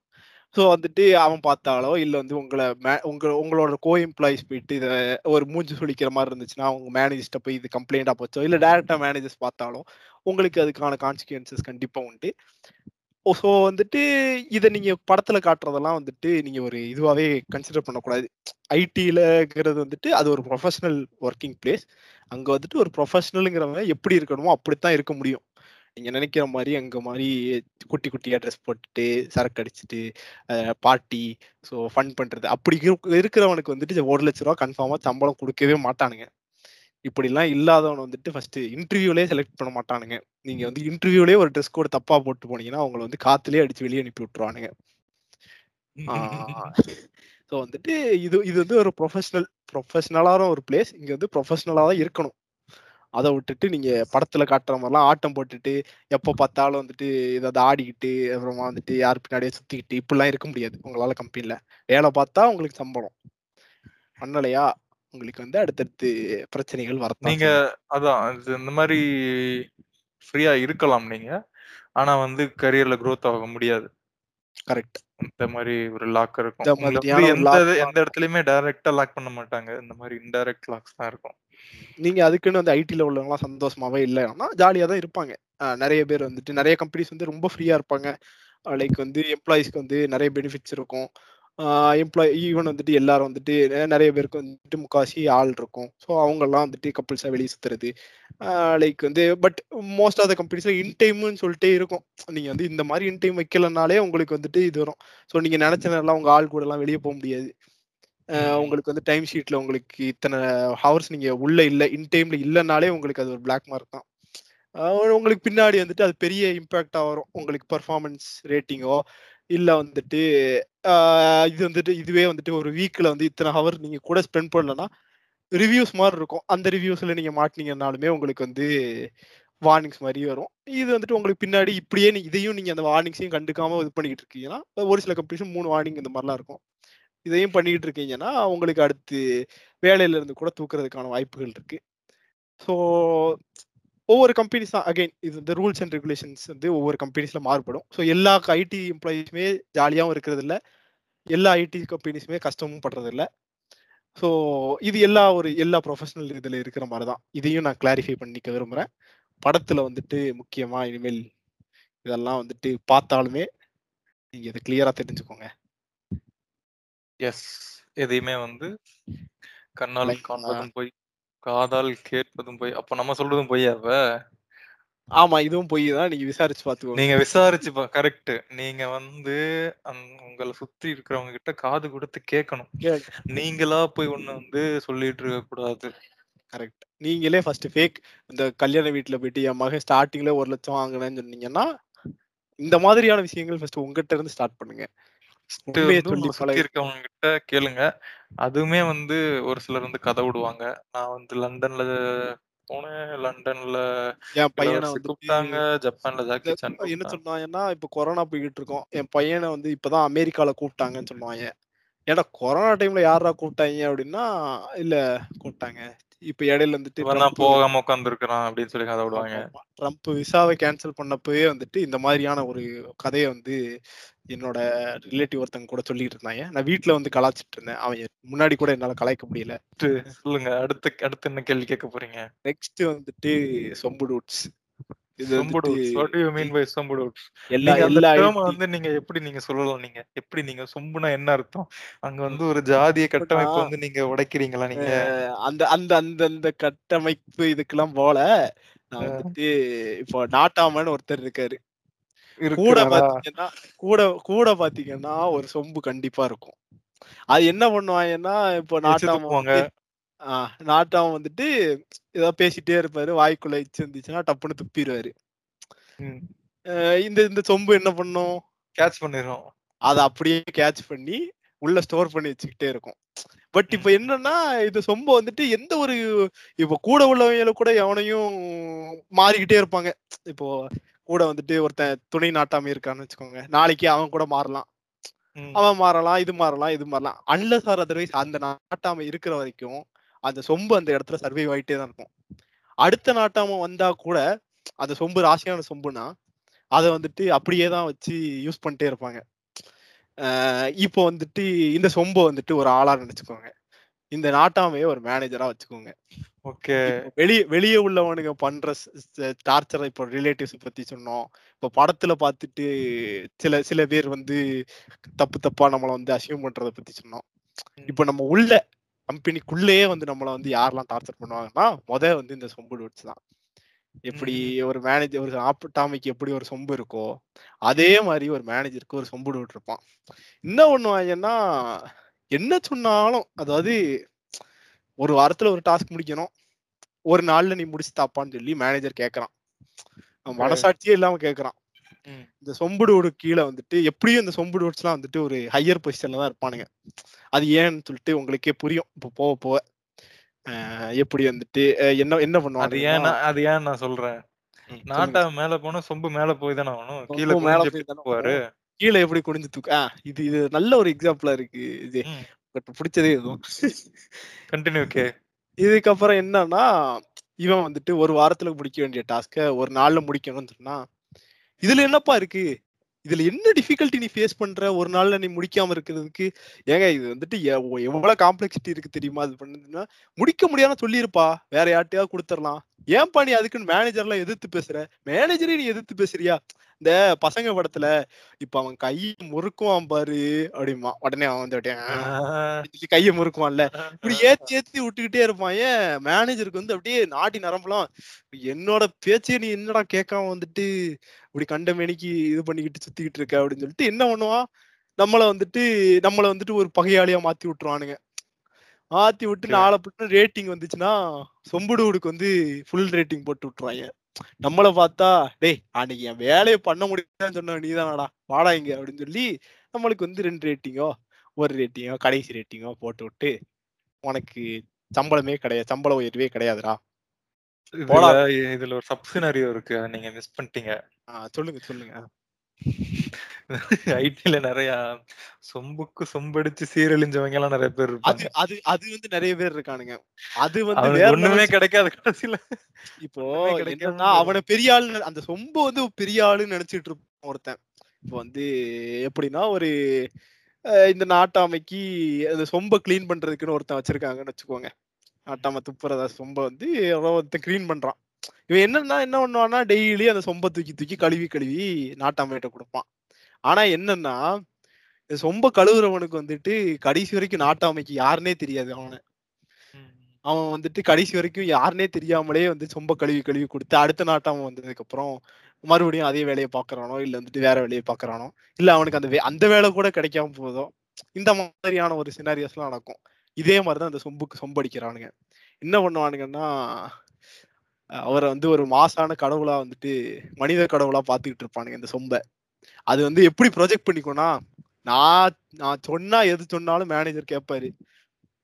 ஸோ வந்துட்டு அவன் பார்த்தாலோ இல்லை வந்து உங்களை மே உங்க உங்களோட கோ எம்ப்ளாயிஸ் போயிட்டு இதை ஒரு மூஞ்சி சுளிக்கிற மாதிரி இருந்துச்சுன்னா அவங்க மேனேஜர்கிட்ட போய் இது கம்ப்ளைண்டாக போச்சோ இல்லை டேரெக்டாக மேனேஜர்ஸ் பார்த்தாலும் உங்களுக்கு அதுக்கான கான்சிக்வன்சஸ் கண்டிப்பாக உண்டு. ஸோ வந்துட்டு இதை நீங்க படத்துல காட்டுறதெல்லாம் வந்துட்டு நீங்க ஒரு இதுவாகவே கன்சிடர் பண்ணக்கூடாது. ஐடியிலங்கிறது வந்துட்டு அது ஒரு ப்ரொஃபஷனல் ஒர்க்கிங் பிளேஸ். அங்க வந்துட்டு ஒரு ப்ரொஃபஷனலுங்கிறவங்க எப்படி இருக்கணுமோ அப்படித்தான் இருக்க முடியும். நீங்க நினைக்கிற மாதிரி அங்க மாதிரி குட்டி குட்டியா ட்ரெஸ் போட்டுட்டு, சரக்கு அடிச்சுட்டு, பார்ட்டி, ஸோ ஃபன் பண்றது அப்படி இருக்கிறவனுக்கு வந்துட்டு ஒரு லட்ச ரூபா கன்ஃபார்மா சம்பளம் கொடுக்கவே மாட்டானுங்க. இப்படிலாம் இல்லாதவன் வந்துட்டு ஃபர்ஸ்ட் இன்டர்வியூலே செலக்ட் பண்ண மாட்டானுங்க. நீங்க வந்து இன்டர்வியூலயே ஒரு ட்ரெஸ் கோட் தப்பா போட்டு போனீங்கன்னா, உங்கள வந்து காத்துலயே அடிச்சு வெளியே அனுப்பி விட்டுருவானுங்க. ஸோ வந்துட்டு இது இது வந்து ஒரு ப்ரொஃபஷனல் ப்ரொஃபஷனலான ஒரு பிளேஸ். இங்க வந்து ப்ரொஃபஷனலா தான் இருக்கணும். அத விட்டுட்டு நீங்க படத்துல காட்டுற மாதிரிலாம் ஆட்டம் போட்டுட்டு, எப்ப பார்த்தாலும் வந்துட்டு ஏதாவது ஆடிக்கிட்டு, அப்புறமா வந்துட்டு யார் பின்னாடியே சுத்திக்கிட்டு இப்படிலாம் இருக்க முடியாது. உங்களால கம்பெனில. வேலை பார்த்தா உங்களுக்கு சம்பளம். பண்ணலையா, உங்களுக்கு வந்து அடுத்தடுத்து பிரச்சனைகள் வரத்தான் நீங்க. அதான் இந்த மாரி ஃப்ரீயா இருக்கலாம் நீங்க. ஆனா வந்து கரியர்ல குரோத் ஆக முடியாது. கரெக்ட். இந்த மாரி ஒரு லாக் இருக்கும். எந்த எந்த இடத்துலயுமே டைரக்ட்டா லாக் பண்ண மாட்டாங்க. இந்த மாரி இன்டைரக்ட் லாக்ஸ் தான் இருக்கும். நீங்க அதுக்குன்னு வந்து ஐடில உள்ளவங்கலாம் சந்தோஷமாவே இல்லன்னா, ஜாலியா தான் இருப்பாங்க. நெறைய பேர் வந்துட்டு நெறைய கம்பெனிஸ் வந்து ரொம்ப ஃப்ரீயா இருப்பாங்க. லைக் வந்து எம்ப்ளாயீஸ்க்கு வந்து நெறைய பெனிஃபிட்ஸ் இருக்கும். எம்ப்ளாயி ஈவன் வந்துட்டு எல்லாரும் வந்துட்டு நெறைய பேருக்கு வந்துட்டு முக்காவாசி ஆள் இருக்கும். ஸோ அவங்கலாம் வந்துட்டு கப்பிள்ஸா வெளிய சுத்துறது. ஆ லைக் வந்து பட் மோஸ்ட் ஆஃப் த கம்பெனிஸ்ல இன் டைம்ன்னு சொல்லிட்டே இருக்கும். நீங்க வந்து இந்த மாரி இன் டைம் வைக்கலனாலே உங்களுக்கு வந்துட்டு இது வரும். ஸோ நீங்க நெனச்ச நேரம்லாம் உங்க ஆள் கூடலாம் வெளிய போ முடியாது. உங்களுக்கு வந்து டைம் ஷீட்ல உங்களுக்கு இத்தன ஹவர்ஸ் நீங்க உள்ள இல்ல, இன் டைம்ல இல்லனாலே உங்களுக்கு அது ஒரு பிளாக் மார்க் தான். உங்களுக்கு பின்னாடி வந்துட்டு அது பெரிய இம்பாக்ட்டா வரும். உங்களுக்கு பெர்ஃபார்மன்ஸ் ரேட்டிங்கோ, இல்ல வந்துட்டு இது வந்துட்டு இதுவே வந்துட்டு ஒரு வீக்ல வந்து இத்தனை ஹவர் நீங்க கூட ஸ்பெண்ட் பண்ணலன்னா, ரிவ்யூஸ் மாதிரி இருக்கும். அந்த ரிவ்யூஸ்ல நீங்க மாட்டினீங்கனாலுமே உங்களுக்கு வந்து வார்னிங்ஸ் மாதிரி வரும். இது வந்துட்டு உங்களுக்கு பின்னாடி இப்படியே நீ இதையும் நீங்க அந்த வார்னிங்ஸையும் கண்டுக்காம இது பண்ணிக்கிட்டு இருக்கீங்கன்னா, ஒரு சில கம்பெனிஷன் மூணு வார்னிங் இந்த மாதிரிலாம் இருக்கும். இதையும் பண்ணிக்கிட்டு இருக்கீங்கன்னா, உங்களுக்கு அடுத்து வேலையில இருந்து கூட தூக்குறதுக்கான வாய்ப்புகள் இருக்கு. ஸோ ஒவ்வொரு கம்பெனிஸ் தான் அகைன் இது வந்து ரூல்ஸ் அண்ட் ரெகுலேஷன்ஸ் வந்து ஒவ்வொரு கம்பெனிஸ்ல மாறுபடும். ஸோ எல்லா ஐடி எம்ப்ளாயீஸுமே ஜாலியாவும் இருக்கிறதில்ல. எல்லா ஐடி கம்பெனிஸுமே கஷ்டமும் படுறதில்ல. ஸோ இது எல்லா ஒரு எல்லா ப்ரொஃபஷனல் இதுல இருக்கிற மாரி தான். இதையும் நான் கிளாரிஃபை பண்ணிக்க விரும்புறேன். படத்துல வந்துட்டு முக்கியமா இனிமேல் இதெல்லாம் வந்துட்டு பார்த்தாலுமே, நீங்க இத கிளியரா தெரிஞ்சுக்கோங்க. எஸ். எதையுமே வந்து கண்ணால் காண்பதும் பொய், காதால் கேட்பதும் பொய். அப்ப நம்ம சொல்றதும் பொய்யா அப்ப? ஆமா. இதுவும் பொய் தான். நீங்க விசாரிச்சு பார்த்துக்கோங்க. நீங்க விசாரிச்சு கரெக்ட். நீங்க வந்து உங்கள சுத்தி இருக்கிறவங்க கிட்ட காது குடுத்து கேட்கணும். கேள் நீங்களா போய் ஒண்ணு வந்து சொல்லிட்டு இருக்கக்கூடாது. கரெக்ட். நீங்களே ஃபர்ஸ்ட் ஃபேக் இந்த கல்யாண வீட்ல போயிட்டு என் மகன் ஸ்டார்ட்டிங்ல 1,00,000 வாங்குனேன்னு சொன்னீங்கன்னா, இந்த மாதிரியான விஷயங்கள் ஃபர்ஸ்ட் உங்கட்ட இருந்து ஸ்டார்ட் பண்ணுங்க. கேளுங்க. அதுவுமே வந்து ஒரு சிலர் வந்து கத விடுவாங்க. நான் வந்து லண்டன்ல போனேன். லண்டன்ல என் பையன. ஜப்பான்ல இந்த ஜாக்கி சான் என்ன. சொன்னாங்கன்னா, இப்ப கொரோனா போய்க்கிட்டு இருக்கோம். என் பையன வந்து இப்பதான் அமெரிக்கால கூப்ட்டாங்கன்னு சொன்னாங்க. ஏன்டா கொரோனா டைம்ல யார்றா கூப்ட்டாய்ங்க அப்டின்னா, இல்ல கூப்ட்டாங்க. இப்ப இடையில வந்துட்டு போகாம உட்கார்ந்திருக்கிறான் அப்படின்னு சொல்லி கத விடுவாங்க. ட்ரம்ப் விசாவ கேன்சல் பண்ணப்பவே வந்துட்டு இந்த மாதிரியான ஒரு கதைய வந்து என்னோட ரிலேட்டிவ் ஒருத்தங்க கூட சொல்லிட்டு இருந்தாங்க. நான் வீட்ல வந்து கலாய்ச்சிட்டு இருந்தேன். அவன் முன்னாடி கூட என்னால கலாய்க்க முடியல. சொல்லுங்க. அடுத்து அடுத்து என்ன கேள்வி கேட்க போறீங்க? நெக்ஸ்ட் வந்துட்டு சொம்பு டூட்ஸ். இது சொம்பு வந்துட்டு dudes. What do you mean by சொம்பு டூட்ஸ்? எல்லா நீங்க அந்த எல்லா டெர்ம ஐடி வந்து நீங்க எப்படி நீங்க சொல்லலாம் நீங்க? எப்படி நீங்க சொம்புனா என்ன அர்த்தம்? அங்க வந்து ஒரு ஜாதிய கட்டமைப்ப வந்து நீங்க உடைக்கிறீங்களா நீங்க? அந்த அந்த அந்த அந்த கட்டமைப்பு இதுக்கெல்லாம் போல, நான். வந்துட்டு இப்போ நாட்டாமன்னு ஒருத்தர் இருக்காரு. கூட? பாத்தீங்கன்னா கூட கூட பாத்தீங்கன்னா ஒரு சொம்பு கண்டிப்பா இருக்கும். அது என்ன பண்ணுவாங்கன்னா, இப்போ நாட்டாம நாட்டாம வந்துட்டு ஏதோ பேசிட்டே இருப்பாரு. வாய்க்குள்ள இருந்துச்சுன்னா டப்புன்னு. அ இந்த இந்த சொம்பு என்ன பண்ணும்? கேட்ச் பண்ணிரும். அத அப்படியே கேட்ச் பண்ணி உள்ள ஸ்டோர் பண்ணி வச்சுக்கிட்டே இருக்கும். பட் இப்ப. என்னன்னா, இந்த சொம்ப வந்துட்டு எந்த ஒரு இப்போ கூட உள்ளவங்கள கூட எவனையும் மாறிக்கிட்டே இருப்பாங்க. இப்போ கூட வந்துட்டு ஒருத்தன் துணை நாட்டாமை இருக்கான்னு வச்சுக்கோங்க. நாளைக்கு அவன் கூட மாறலாம். அவன் மாறலாம், இது மாறலாம், இது மாறலாம். அன்லெஸ் ஆர் அதர்வைஸ் அந்த நாட்டாமை இருக்கிற வரைக்கும், அந்த சொம்பு அந்த இடத்துல சர்வைவ் ஆயிட்டே தான் இருக்கும். அடுத்த நாட்டாம வந்தா கூட, அந்த சொம்பு ராசியான சொம்புனா, அத வந்துட்டு அப்படியே தான் வச்சு யூஸ் பண்ணிட்டே இருப்பாங்க. இப்போ வந்துட்டு இந்த சொம்ப வந்துட்டு ஒரு ஆளா நெனச்சுக்கோங்க. இந்த நாட்டாமைய ஒரு மேனேஜரா வச்சுக்கோங்க. ஓகே. வெளிய வெளிய உள்ளவனுங்க பண்ற டார்ச்சரை இப்போ ரிலேட்டிவ்ஸ் பத்தி சொன்னோம். இப்போ படத்துல பார்த்துட்டு சில சில பேர் வந்து தப்பு தப்பா நம்மள வந்து அசியூம் பண்றத பத்தி சொன்னோம். இப்போ நம்ம உள்ள கம்பெனிக்குள்ளேயே வந்து நம்மள வந்து யாரெல்லாம் டார்ச்சர் பண்ணுவாங்கன்னா முத வந்து இந்த சொம்பு டூட்ஸ் தான். எப்படி ஒரு மேனேஜர் ஒரு ஆப்பட்டாமிக்கு எப்படி ஒரு சொம்பு இருக்கோ அதே மாதிரி ஒரு மேனேஜருக்கு ஒரு சொம்பு டூட் இருப்பான். என்ன பண்ணுவாங்கன்னா என்ன சொன்னாலும் அதாவது ஒரு வாரத்துல ஒரு டாஸ்க் முடிக்கணும். ஒரு நாள்ல நீ முடிச்சு தாப்பான்னு சொல்லி மேனேஜர் கேக்குறான். மனசாட்சியே இல்லாம கேக்குறான். இந்த சொம்புடோடு கீழே வந்துட்டு எப்படியும் இந்த சொம்புடோட்ஸ் எல்லாம் வந்துட்டு ஒரு ஹையர் பொசிஷன்ல தான் இருப்பானுங்க. அது ஏன்னு சொல்லிட்டு உங்களுக்கே புரியும். இப்போ போக போக எப்படி வந்துட்டு என்ன என்ன அது பண்ணுவாங்க ஏன் நான்- அது ஏன் நான் சொல்றேன்? நாட்டா மேல போனா சொம்பு மேல போய் தானே ஆகணும். கீழே மேல போய் தானே போவாரு? கீழே எப்படி குனிஞ்சு தூக்கு இது இது நல்ல ஒரு எக்ஸாம்பிளா இருக்கு இது. பட் பிடிச்சதே இதுவும் கண்டினியூ ஓகே இதுக்கப்புறம் என்னன்னா இவன் வந்துட்டு ஒரு வாரத்துல முடிக்க வேண்டிய டாஸ்க ஒரு நாள்ல முடிக்கணும்னு சொன்னா இதுல என்னப்பா இருக்கு? இதுல என்ன டிஃபிகல்ட்டி நீ ஃபேஸ் பண்ற? ஒரு நாள்ல நீ முடிக்காம இருக்கிறதுக்கு? ஏங்க இது வந்துட்டு எவ்- எவ்வளவு காம்ப்ளெக்சிட்டி இருக்கு தெரியுமா? அது பண்ணுதுன்னா முடிக்க முடியாம சொல்லிருப்பா. வேற யார்ட்டையாவது கொடுத்துடலாம். ஏன்பா நீ அதுக்குன்னு மேனேஜர்லாம் எதிர்த்து பேசுற? மேனேஜரே நீ எதிர்த்து பேசுறியா? இந்த பசங்க படத்துல இப்ப அவன் கையை முறுக்குவான் பாரு அப்படிமா உடனே அவன் வந்து கையை முறுக்குவான்ல. இப்படி ஏத்தி ஏத்தி விட்டுக்கிட்டே இருப்பான். ஏன்? மேனேஜருக்கு வந்து அப்படியே நாடி நரம்பலாம். என்னோட பேச்சே நீ என்னடா கேட்காம வந்துட்டு இப்படி கண்ட மேனிக்கு இது பண்ணிக்கிட்டு சுத்திக்கிட்டு இருக்க? அப்படின்னு சொல்லிட்டு என்ன பண்ணுவான் நம்மள வந்துட்டு நம்மள வந்துட்டு ஒரு பகையாளியா மாத்தி விட்டுருவானுங்க. மாத்தி விட்டு. நாளை பின்ன ரேட்டிங் வந்துச்சுன்னா சொம்புடுவுடுக்கு வந்து ஃபுல் ரேட்டிங் போட்டு விட்டுருவாங்க. நம்மள பார்த்தா டேய் அன்னைக்கு என் வேலையை பண்ண முடியாதுன்னு சொன்ன நீதானடா வாடா இங்க அப்படின்னு சொல்லி நம்மளுக்கு வந்து ரெண்டு ரேட்டிங்கோ ஒரு ரேட்டிங்கோ கடைசி ரேட்டிங்கோ போட்டு விட்டு உனக்கு சம்பளமே கிடையாது சம்பள உயர்வே கிடையாதுடா. இதுல ஒரு சப் சினாரியோ இருக்கு நீங்க மிஸ் பண்ணிட்டீங்க. சொல்லுங்க சொல்லுங்க. ஐடில நிறைய சொம்புக்கு சொம்படிச்சு சீரழிஞ்சவங்க எல்லாம் நிறைய பேர் அது அது அது வந்து நிறைய பேர் இருக்கானுங்க. அது வந்து ஒண்ணுமே. கிடைக்காது கடைசியில இப்போ அவனை பெரிய ஆளு அந்த சொம்ப வந்து பெரிய ஆளுன்னு நினைச்சிட்டு இருப்பான் ஒருத்தன். இப்போ வந்து எப்படின்னா ஒரு இந்த நாட்டாமைக்கு அந்த சொம்ப க்ளீன் பண்றதுக்குன்னு ஒருத்தன் வச்சிருக்காங்கன்னு வச்சுக்கோங்க. நாட்டாமை துப்புறத சொம்ப வந்து ஒருத்தன் க்ளீன் பண்றான். இவன் என்னன்னா என்ன பண்ணுவான்னா டெய்லி அந்த சொம்ப தூக்கி தூக்கி கழுவி கழுவி நாட்டாமையிட்ட கொடுப்பான். ஆனா என்னன்னா சொம்ப கழுவுறவனுக்கு வந்துட்டு கடைசி வரைக்கும் நாட்டாமைக்கு யாருன்னே தெரியாது அவனை. அவன் வந்துட்டு கடைசி வரைக்கும் யாருனே தெரியாமலே வந்து சொம்ப கழுவி கழுவி கொடுத்து அடுத்த நாட்டம் வந்ததுக்கு அப்புறம் மறுபடியும் அதே வேலையை பாக்குறானோ இல்ல வந்துட்டு வேற வேலையை பாக்குறானோ இல்ல அவனுக்கு அந்த வே- அந்த வேலை கூட கிடைக்காம போதோ இந்த மாதிரியான ஒரு சினாரியோஸ் எல்லாம் நடக்கும். இதே மாதிரிதான் அந்த சொம்புக்கு சொம்படிக்கிறானுங்க என்ன பண்ணுவானுங்கன்னா அவரை வந்து ஒரு மாசான கடவுளா வந்துட்டு மனித கடவுளா பாத்துக்கிட்டு இருப்பானுங்க இந்த சொம்ப. அது வந்து எப்படி ப்ரொஜெக்ட் பண்ணிக்கோனா நான் நான் சொன்னா எது சொன்னாலும் மேனேஜர் கேட்பாரு.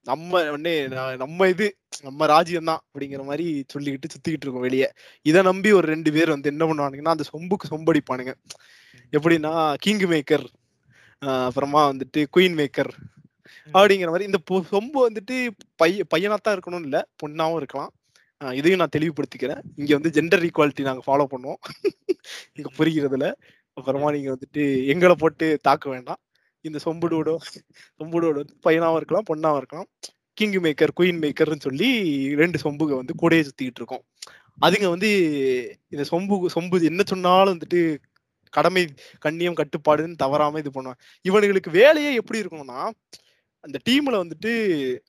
நம்ம உடனே நான் நம்ம இது நம்ம ராஜ்யம் தான் அப்படிங்கிற மாதிரி சொல்லிக்கிட்டு சுத்திக்கிட்டு இருக்கோம் வெளியே. இதை நம்பி ஒரு ரெண்டு பேர் வந்து என்ன பண்ணுவானுங்கன்னா அந்த சொம்புக்கு சொம்படிப்பானுங்க. எப்படின்னா கிங் மேக்கர் அப்புறமா வந்துட்டு குயின் மேக்கர் அப்படிங்கிற மாதிரி இந்த பொ- சொம்பு வந்துட்டு பைய பையனாத்தான் இருக்கணும்னு இல்ல பொண்ணாவும் இருக்கலாம். இதையும் நான் தெளிவுபடுத்திக்கிறேன். இங்க வந்து ஜெண்டர் ஈக்குவாலிட்டி நாங்க ஃபாலோ பண்ணுவோம். இங்க புரிகிறதுல. அப்புறமா நீங்க வந்துட்டு எங்களை போட்டு தாக்க வேண்டாம். இந்த சொம்புடோட சொம்புடோட வந்து பையனாவும் இருக்கலாம் பொண்ணாவும் இருக்கலாம். கிங் மேக்கர் குயின் மேக்கர்னு சொல்லி ரெண்டு சொம்புக வந்து கூடையே சுத்திக்கிட்டு இருக்கோம். அதுங்க வந்து இந்த சொம்பு சொம்பு என்ன சொன்னாலும் வந்துட்டு கடமை கண்ணியம் கட்டுப்பாடுன்னு தவறாம இது பண்ணுவாங்க. இவனுங்களுக்கு வேலையே எப்படி இருக்கணும்னா அந்த டீம்ல வந்துட்டு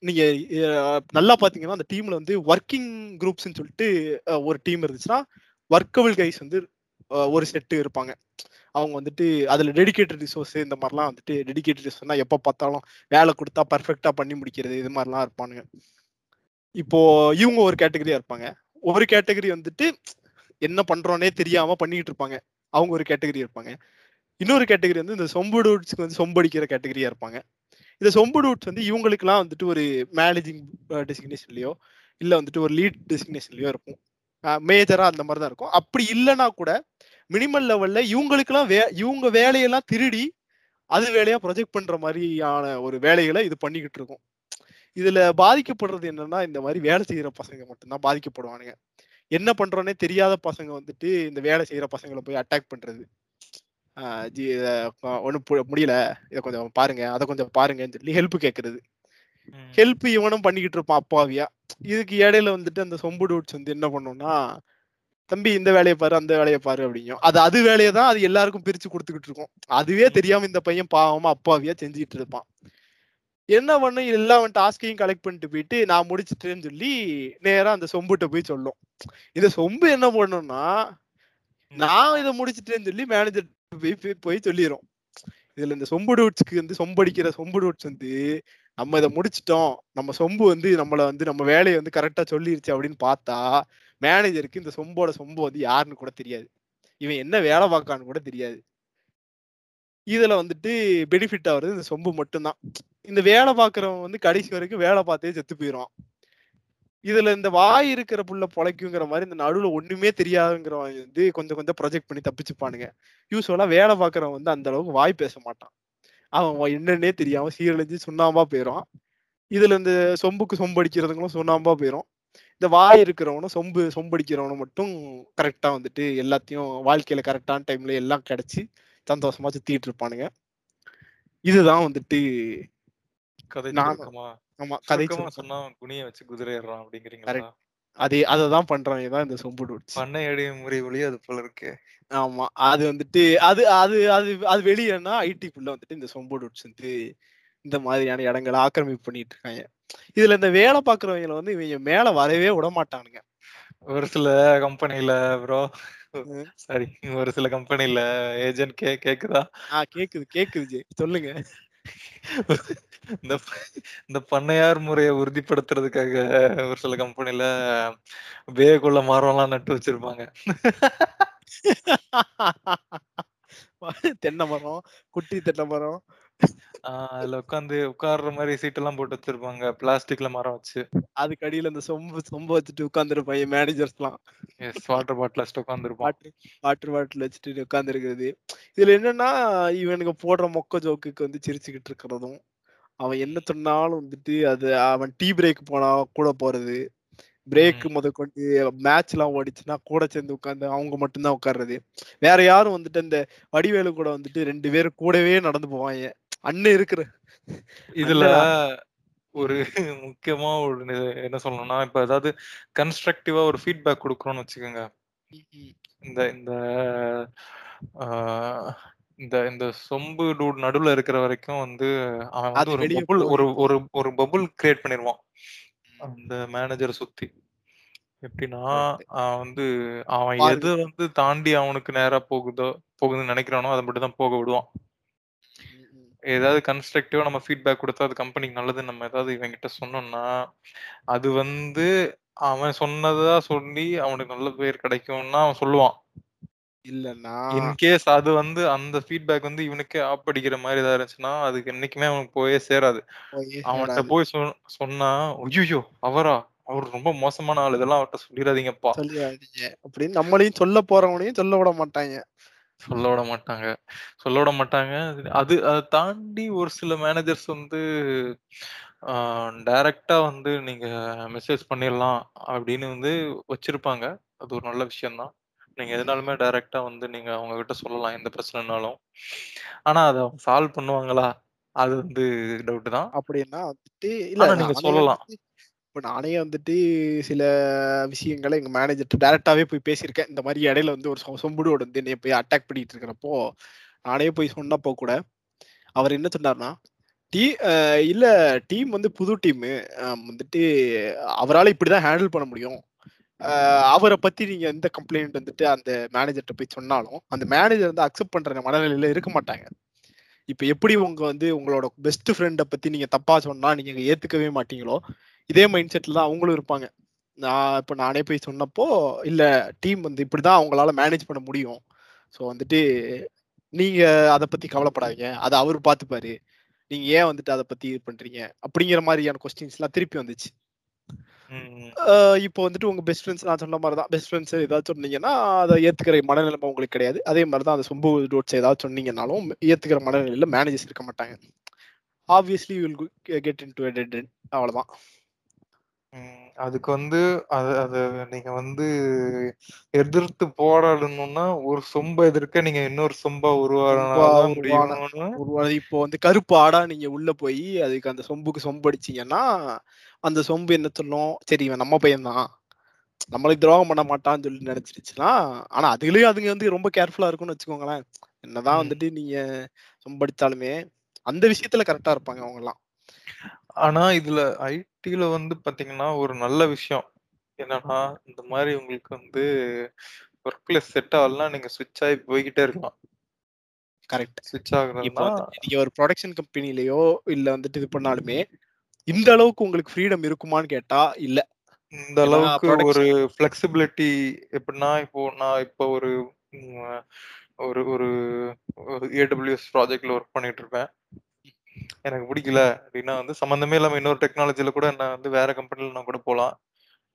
நீங்க நல்லா பாத்தீங்கன்னா அந்த டீம்ல வந்து ஒர்க்கிங் குரூப்ஸ்னு சொல்லிட்டு ஒரு டீம் இருந்துச்சுன்னா ஒர்க்கபிள் கைஸ் வந்து ஒரு செட்டு இருப்பாங்க. அவங்க வந்துட்டு அதுல டெடிகேட்டட் ரிசோர்ஸ் இந்த மாதிரிலாம் வந்துட்டு டெடிக்கேட்டட் ரிசோர்ஸ்னா எப்ப பார்த்தாலும் வேலை கொடுத்தா பர்ஃபெக்டா பண்ணி முடிக்கிறது இது மாதிரிலாம் இருப்பானுங்க. இப்போ இவங்க ஒரு கேட்டகரியா இருப்பாங்க. ஒரு கேட்டகரி வந்துட்டு என்ன பண்றோன்னே தெரியாம பண்ணிக்கிட்டு இருப்பாங்க. அவங்க ஒரு கேட்டகரி இருப்பாங்க. இன்னொரு கேட்டகரி வந்து இந்த சொம்பு டூட்ஸ்க்கு வந்து சொம்படிக்கிற கேட்டகரியா இருப்பாங்க. இந்த சொம்பு டூட்ஸ் வந்து இவங்களுக்குலாம் வந்துட்டு ஒரு மேனேஜிங் டெசிக்னேஷன்லயோ uh, இல்ல வந்துட்டு ஒரு லீட் டெசிக்னேஷன்லயோ இருக்கும். மேஜரா அந்த மாதிரி தான் இருக்கும். அப்படி இல்லைன்னா கூட மினிமல் லெவல்ல இவங்களுக்குலாம் வே இவங்க வேலையெல்லாம் திருடி அது வேலையா ப்ரொஜெக்ட் பண்ற மாதிரியான ஒரு வேலைகளை இது பண்ணிக்கிட்டு இருக்கும். இதுல பாதிக்கப்படுறது என்னன்னா இந்த மாதிரி வேலை செய்யற பசங்க மட்டும்தான் பாதிக்கப்படுவானுங்க. என்ன பண்றோன்னே தெரியாத பசங்க வந்துட்டு இந்த வேலை செய்யற பசங்களை போய் அட்டாக் பண்றது. ஜி ஒன்றும் முடியல. இதை கொஞ்சம் பாருங்க. அதை கொஞ்சம் பாருங்கன்னு சொல்லி ஹெல்ப் கேட்கறது. ஹெல்ப் இவனும் பண்ணிக்கிட்டு இருப்பான் அப்பாவியா. இதுக்கு இடையில வந்துட்டு அந்த சொம்பு டூட்ஸ் வந்து என்ன பண்ணும்னா தம்பி இந்த வேலையை பாரு அந்த வேலையை பாரு அப்படிங்கும். அது அது வேலையை தான் அது எல்லாருக்கும் பிரிச்சு கொடுத்துக்கிட்டு இருக்கும். அதுவே தெரியாம இந்த பையன் பாவமா அப்பாவியா செஞ்சுக்கிட்டு இருப்பான். என்ன பண்ண? எல்லா டாஸ்கையும் கலெக்ட் பண்ணிட்டு போயிட்டு நான் முடிச்சிட்டேன்னு சொல்லி நேரா அந்த சொம்புட்ட போய் சொல்லும். இந்த சொம்பு என்ன பண்ணும்னா நான் இதை முடிச்சிட்டேன்னு சொல்லி மேனேஜர் போய் போய் போய் சொல்லிடும் இதுல இந்த சொம்பு டூட்ஸ்க்கு வந்து சொம்படிக்கிற சொம்பு டூட்ஸ் வந்து நம்ம இதை முடிச்சிட்டோம். நம்ம சொம்பு வந்து நம்மள வந்து நம்ம வேலையை வந்து கரெக்டா சொல்லிருச்சு அப்படின்னு பார்த்தா மேனேஜருக்கு இந்த சொம்போட சொம்பு வந்து யாருன்னு கூட தெரியாது. இவன் என்ன வேலை பார்க்கான்னு கூட தெரியாது. இதுல வந்துட்டு பெனிஃபிட் ஆகுறது இந்த சொம்பு மட்டும்தான். இந்த வேலை பார்க்கறவன் வந்து கடைசி வரைக்கும் வேலை பார்த்தே செத்து போயிடும் இதுல இந்த வாய் இருக்கிற புள்ள பொழைக்குங்கிற மாதிரி இந்த நடுவுல ஒண்ணுமே தெரியாதுங்கிறவன் வந்து கொஞ்சம் கொஞ்சம் ப்ரொஜெக்ட் பண்ணி தப்பிச்சுப்பானுங்க. யூஸ்வலா வேலை பாக்குறவன் வந்து அந்த அளவுக்கு வாய் பேச மாட்டான். அவன் என்னன்னே தெரியாம சீரழிஞ்சு சுண்ணாம்பா போயிடும் இதுல இந்த சொம்புக்கு சொம்படிக்கிறதுங்களும் சுண்ணாம்பா போயிடும் இந்த வாய் இருக்கிறவனும் சொம்பு சொம்படிக்கிறவனும் மட்டும் கரெக்டா வந்துட்டு எல்லாத்தையும் வாழ்க்கையில கரெக்டான டைம்ல எல்லாம் கிடைச்சி சந்தோஷமா சுத்திட்டு இருப்பானுங்க. இதுதான் வந்துட்டு கதை ஆமா கதை. சொன்னா குனிய வச்சு குதிரை ஏறான் அப்படிங்கிறீங்களா. அதே அததான் பண்றவங்க தான் இந்த சொம்பு டூட்ஸ் முறை ஒளி அது போல இருக்கு. ஆமா அது வந்துட்டு அது அது அது அது வெளியேனா ஐடிக்குள்ள வந்துட்டு இந்த சொம்பு டூட்ஸ் வந்து இந்த மாதிரியான இடங்களை ஆக்கிரமிப்பு பண்ணிட்டு இருக்காங்க. இதுல இந்த வேலை பாக்குறவங்கள வந்து இவங்க மேல வரவே விட மாட்டானுங்க. ஒரு சில கம்பெனில ப்ரோ. சாரி ஒரு சில கம்பெனில ஏஜென்ட் கே கேக்குதா? ஆ கேக்குது கேக்குது சொல்லுங்க. இந்த இந்த பண்ணையார் முறையை உறுதிப்படுத்துறதுக்காக ஒரு சில கம்பெனில வேகுள்ள மரம்லாம் நட்டு வச்சிருப்பாங்க. தென்னை மரம் குட்டி தென்னை மரம். ஆஹ் அதுல உட்காந்து உட்கார்ற மாதிரி சீட் எல்லாம் போட்டு வச்சிருப்பாங்க. பிளாஸ்டிக்ல மரம் வச்சு. அதுக்கு அடியில இந்த சொம்பு சொம்பு வச்சுட்டு உட்காந்துருப்பாங்க மேனேஜர்ஸ்லாம். எஸ் வாட்டர் பாட்டில் வச்சுட்டு உட்காந்துருப்பான் வாட்டர் வாட்டர் பாட்டில் வச்சுட்டு உட்காந்துருக்கிறது இதுல என்னன்னா இவனுக்கு போடுற மொக்க ஜோக்குக்கு வந்து சிரிச்சுக்கிட்டு இருக்கிறதும் அவன் என்ன சொன்னாலும் வந்துட்டு அது அவன் டீ பிரேக் போனா கூட போறது. பிரேக் முதற்கொண்டு மேட்ச் எல்லாம் ஓடிச்சுன்னா கூட சேர்ந்து உட்காந்து அவங்க மட்டும்தான் உட்கார்றது வேற யாரும் வந்துட்டு இந்த வடிவேலு கூட வந்துட்டு ரெண்டு பேரும் கூடவே நடந்து போவாங்க. அண்ணன் இருக்கிற. இதுல. ஒரு முக்கியமா ஒரு என்ன சொல்லணும்னா இப்ப ஏதாவது கன்ஸ்ட்ரக்டிவா ஒரு ஃபீட்பேக் கொடுக்குறோம்னு வச்சுக்கோங்க. இந்த இந்த இந்த இந்த சொம்பு டூட் நடுவுல இருக்கிற வரைக்கும் வந்து அவன் வந்து ஒரு பபுள் ஒரு ஒரு ஒரு பபுள் கிரியேட் பண்ணிருவான். அந்த மேனேஜரை சுத்தி. எப்படின்னா. அவன் வந்து அவன். எது வந்து தாண்டி அவனுக்கு நேரா போகுதோ போகுதுன்னு நினைக்கிறானோ அதை மட்டும் தான் போக விடுவான். ஏதாவது கன்ஸ்ட்ரக்டிவா நம்ம ஃபீட்பேக் கொடுத்தா அது கம்பெனிக்கு நல்லதுன்னு நம்ம ஏதாவது இவன்கிட்ட சொன்னோம்னா அது வந்து அவன் சொன்னதா சொல்லி அவனுக்கு நல்ல பேர் கிடைக்கும்னா அவன் சொல்லுவான். இல்லன்னா இன்கேஸ் அது வந்து அந்த ஃபீட்பேக் வந்து இவனுக்கே ஆப் அடிக்கிற மாதிரி ஏதாவது இருந்துச்சுன்னா அதுக்கு என்னைக்குமே அவனுக்கு போயே சேராது. அவன்கிட்ட. போய் சொன்னா ஐயோ அவரா? அவர் ரொம்ப மோசமான ஆள். இதெல்லாம் அவர்கிட்ட சொல்லிடாதீங்கப்பா. சொல்லிடாதீங்க. அப்படின்னு நம்மளையும் சொல்ல போறவனையும் சொல்ல விட மாட்டாங்க. சொல்ல விட மாட்டாங்க. சொல்ல விட மாட்டாங்க. அது அதை தாண்டி ஒரு சில மேனேஜர்ஸ் வந்து டைரக்டா வந்து நீங்க மெசேஜ் பண்ணிடலாம் அப்படின்னு வந்து வச்சிருப்பாங்க. அது ஒரு நல்ல விஷயம்தான். நீங்க எதுனாலுமே டைரக்டா வந்து நீங்க அவங்க கிட்ட சொல்லலாம் எந்த பிரச்சனைனாலும். ஆனா அதை சால்வ் பண்ணுவாங்களா? அது வந்து டவுட் தான். அப்படின்னா இல்ல நீங்க சொல்லலாம். இப்போ நானே வந்துட்டு சில விஷயங்களை எங்க மேனேஜர்கிட்ட டேரெக்டாகவே போய் பேசியிருக்கேன். இந்த மாதிரி இடையில வந்து ஒரு சொம்புடோடு வந்து என்னை போய் அட்டாக் பண்ணிட்டு இருக்கிறப்போ நானே போய் சொன்னப்போ கூட அவர் என்ன சொன்னார்னா டீ அஹ் இல்ல டீம் வந்து புது டீமு. வந்துட்டு அவரால இப்படிதான் ஹேண்டில் பண்ண முடியும். அவரை பத்தி நீங்க எந்த கம்ப்ளைண்ட் வந்துட்டு அந்த மேனேஜர்கிட்ட போய் சொன்னாலும் அந்த மேனேஜர் வந்து அக்செப்ட் பண்ற மனநிலையில இருக்க மாட்டாங்க. இப்ப எப்படி உங்க வந்து உங்களோட பெஸ்ட் ஃப்ரெண்டை பத்தி நீங்க தப்பா சொன்னா நீங்க ஏத்துக்கவே மாட்டீங்களோ? இதே மைண்ட் செட்ல தான் அவங்களும் இருப்பாங்க. நான் இப்ப நானே போய் சொன்னப்போ இல்ல டீம் வந்து இப்படிதான் அவங்களால மேனேஜ் பண்ண முடியும். ஸோ வந்துட்டு நீங்க அதை பத்தி கவலைப்படாதீங்க. அதை அவர் பார்த்துப்பாரு நீங்க ஏன் வந்துட்டு அதை பத்தி இது பண்றீங்க? அப்படிங்கிற மாதிரியான கொஸ்டின்ஸ் எல்லாம் திருப்பி வந்துச்சு. இப்போ வந்துட்டு உங்க பெஸ்ட் ஃப்ரெண்ட்ஸ் நான் சொன்ன மாதிரி தான். பெஸ்ட் ஃப்ரெண்ட்ஸ் ஏதாவது சொன்னீங்கன்னா அதை ஏத்துக்கிற மனநிலைமை உங்களுக்கு கிடையாது. அதே மாதிரி தான் அந்த சொம்பு டோட்ஸ் ஏதாவது சொன்னீங்கன்னாலும் ஏத்துக்கிற மனநிலையில மேனேஜர்ஸ் இருக்க மாட்டாங்க. Obviously will get in to ம். அதுக்கு வந்து அத அத நீங்க வந்து எதிர்த்து போராடணும்னா ஒரு சொம்ப எதிர்க்க நீங்க இன்னொரு சொம்பா ஒரு இப்போ வந்து கருப்பு ஆடா நீங்க உள்ள போய் அதுக்கு அந்த சொம்புக்கு சொம்பு அடிச்சீங்கன்னா அந்த சொம்பு என்ன சொல்லும்? சரி இவன் நம்ம பையன்தான். நம்மளுக்கு துரோகம் பண்ண மாட்டான்னு சொல்லி நினைச்சிருச்சுன்னா ஆனா அதுலயும் அதுங்க வந்து ரொம்ப கேர்ஃபுல்லா இருக்கும்னு வச்சுக்கோங்களேன். என்னதான். வந்துட்டு நீங்க சொம்படிச்சாலுமே அந்த விஷயத்துல கரெக்டா இருப்பாங்க அவங்க எல்லாம் ஆனா இதுல ஐடில வந்து பாத்தீங்கன்னா ஒரு நல்ல விஷயம். என்னன்னா இந்த மாதிரி உங்களுக்கு வந்து ஒர்க் பிளேஸ் செட் ஆகலாம் நீங்க ஸ்விட்ச் ஆகி போய்கிட்டே இருக்கலாம். கரெக்ட் ஸ்விட்ச் இப்போ ஆகுறதுனா நீங்க ஒரு ப்ரொடக்ஷன் கம்பெனிலயோ இல்ல வந்துட்டு இது பண்ணாலுமே இந்த அளவுக்கு உங்களுக்கு ஃப்ரீடம் இருக்குமான்னு கேட்டா இல்ல. இந்த ஏன்னா அளவுக்கு ஒரு ப்ரொடக்ஷன் ஃபிளெக்சிபிலிட்டி எப்படின்னா இப்போ நான் இப்போ ஒரு ம், ஒரு ஒரு ஒரு ஏடபிள்யூஎஸ் ப்ராஜெக்ட்ல ஒர்க் பண்ணிட்டு இருப்பேன். எனக்கு பிடிக்கல அப்படின்னா வந்து சம்மந்தமே இல்லாம இன்னொரு டெக்னாலஜில கூட நான் வந்து வேற கம்பெனில நான் கூட போலாம்.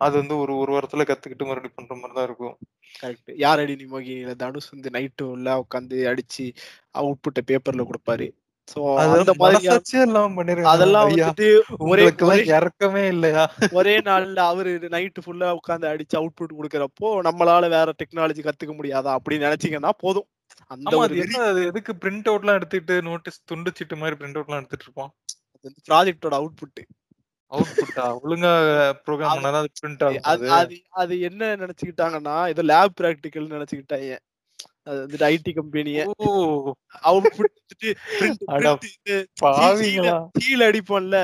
அது வந்து ஒரு ஒரு வாரத்துல கத்துக்கிட்டு மறுபடியும் பண்ற மாதிரி தான் இருக்கும். கரெக்ட் யார் அடி நீ மோகினியில தனுஷ் வந்து நைட்டு உள்ள உட்காந்து அடிச்சு அவுட்புட்டை பேப்பர்ல கொடுப்பாரு. ஒரே நாள்ல அவரு நைட்டு ஃபுல்லா உட்காந்து அடிச்சு அவுட்புட் கொடுக்கறப்போ நம்மளால வேற டெக்னாலஜி கத்துக்க முடியாதா? அப்படின்னு நினைச்சீங்கன்னா போதும். அந்த ஒரு அது அது எதுக்கு பிரிண்ட் அவுட் எல்லாம் எடுத்துட்டு நோட்டீஸ் துண்டு சீட்டு மாதிரி பிரிண்ட் அவுட் எல்லாம் எடுத்துட்டு இருப்பான் ப்ராஜெக்டோட அவுட்புட் அவுட்புட்டா ஒழுங்கா ப்ரோக்ராம் அது பண்ணாதான் அது பிரிண்ட் ஆகும் அது அது அது அது என்ன நினைச்சுக்கிட்டாங்கன்னா ஏதோ லேப் ப்ராக்டிக்கல் நினைச்சுக்கிட்டாங்க அது வந்துட்டு ஐடி கம்பெனிய அவுட்புட் கீழ அடிப்போம்ல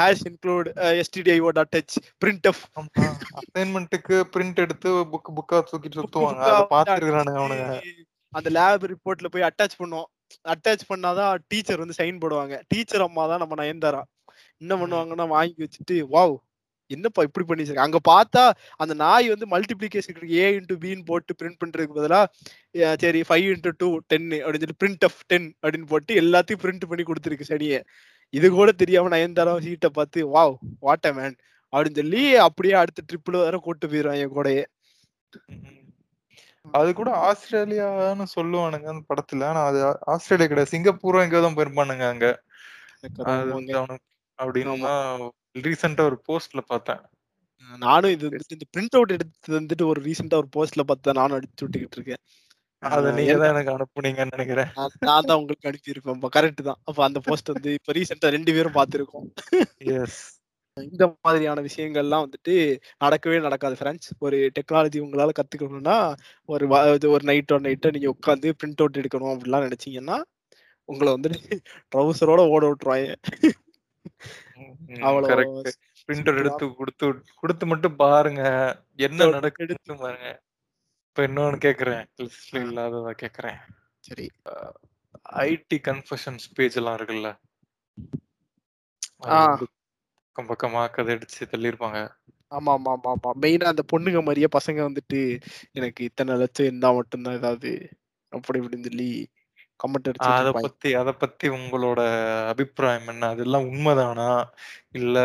ஹேஷ் இன்க்ளூட் எஸ்டிடிஐஓ டாட் டச் பிரிண்ட் அப் அசைன்மெண்ட்டுக்கு பிரிண்ட் எடுத்து புக் புக்கா தூக்கிட்டு சுத்துவாங்க. அத வந்து பாத்துருக்கானுங்க அவனுங்க. அந்த லேப் ரிப்போர்ட்ல போய் அட்டாச் பண்ணுவோம். அட்டாச் பண்ணாதான் டீச்சர் வந்து சைன் போடுவாங்க. டீச்சர் அம்மா தான் நம்ம நயன்தாரா. என்ன. பண்ணுவாங்கன்னா வாங்கி வச்சுட்டு வாவ் என்னப்பா இப்படி பண்ணி வச்சிருக்க அங்க பார்த்தா அந்த நாய் வந்து மல்டிபிளிகேஷன் ஏ இன்டூ பின்னு போட்டு பிரிண்ட் பண்றதுக்கு பதிலா சரி ஃபைவ் இன்டூ டூ டென் அப்படின்னு சொல்லி பிரிண்ட் ஆஃப் டென் அப்படின்னு போட்டு எல்லாத்தையும் பிரிண்ட் பண்ணி கொடுத்துருக்கு சனியை. இது கூட தெரியாம நயன்தாரா சீட்டை பார்த்து வாவ் வாட் மேன் அப்படின்னு சொல்லி அப்படியே அடுத்த ட்ரிப்ல வேற கூட்டு போயிடுவான் என் கூடயே. அது கூட ஆஸ்திரேலியான்னு சொல்லுவானுங்க அந்த படத்துல. ஆனா அது ஆஸ்திரேலியா கிடையாது. சிங்கப்பூரும் எங்கேயோ தான் போயிருப்பானுங்க அங்க. அப்படின்னு ரீசெண்டா ஒரு போஸ்ட்ல பார்த்தேன். நானும் இது இந்த பிரிண்ட் அவுட் எடுத்து வந்துட்டு ஒரு ரீசெண்டா ஒரு போஸ்ட்ல பார்த்து நானும் அடிச்சு விட்டுக்கிட்டு இருக்கேன். அத நீங்க தான் எனக்கு அனுப்புனீங்கன்னு நினைக்கிறேன். நான் தான் உங்களுக்கு அனுப்பியிருப்பேன். கரெக்ட் தான். அப்ப அந்த போஸ்ட் வந்து இப்ப ரீசெண்டா ரெண்டு பேரும் பார்த்திருக்கோம். எஸ் இந்த மாதிரியான விஷயங்கள்லாம் வந்துட்டு நடக்கவே நடக்காது ஃப்ரெண்ட்ஸ் ஒரு டெக்னாலஜி உங்களால கத்துக்கணும்னா ஒரு ஒரு நைட் ஒரு நைட்டை நீங்க உட்காந்து பிரிண்ட் அவுட் எடுக்கணும் அப்படிலாம் நினைச்சீங்கன்னா உங்களை வந்துட்டு ட்ரௌசரோட ஓட விட்டுருவாங்க. அவ்வளோ கரெக்ட் பிரிண்டர் simple ஆ எடுத்து கொடுத்து கொடுத்து மட்டும் பாருங்க. என்ன நடக்குதுன்னு பாருங்க. இப்ப இன்னொன்னு கேக்குறேன். லிஸ்ட்ல இல்லாததா கேக்குறேன். சரி. ஐடி கன்ஃபஷன்ஸ் பேஜ் எல்லாம் இருக்குல்ல? பக்கம் பக்கமா கதை அடிச்சு தள்ளியிருப்பாங்க. ஆமா ஆமா ஆமா ஆமா மெயினா அந்த பொண்ணுங்க மாதிரியே பசங்க வந்துட்டு எனக்கு இத்தனை லட்சம் இருந்தா மட்டும்தான் ஏதாவது அப்படி இப்படின்னு சொல்லி கமெண்ட் அடிச்சுட்டு அத பத்தி அத பத்தி உங்களோட அபிப்பிராயம் என்ன? அதெல்லாம் உண்மைதானா? இல்ல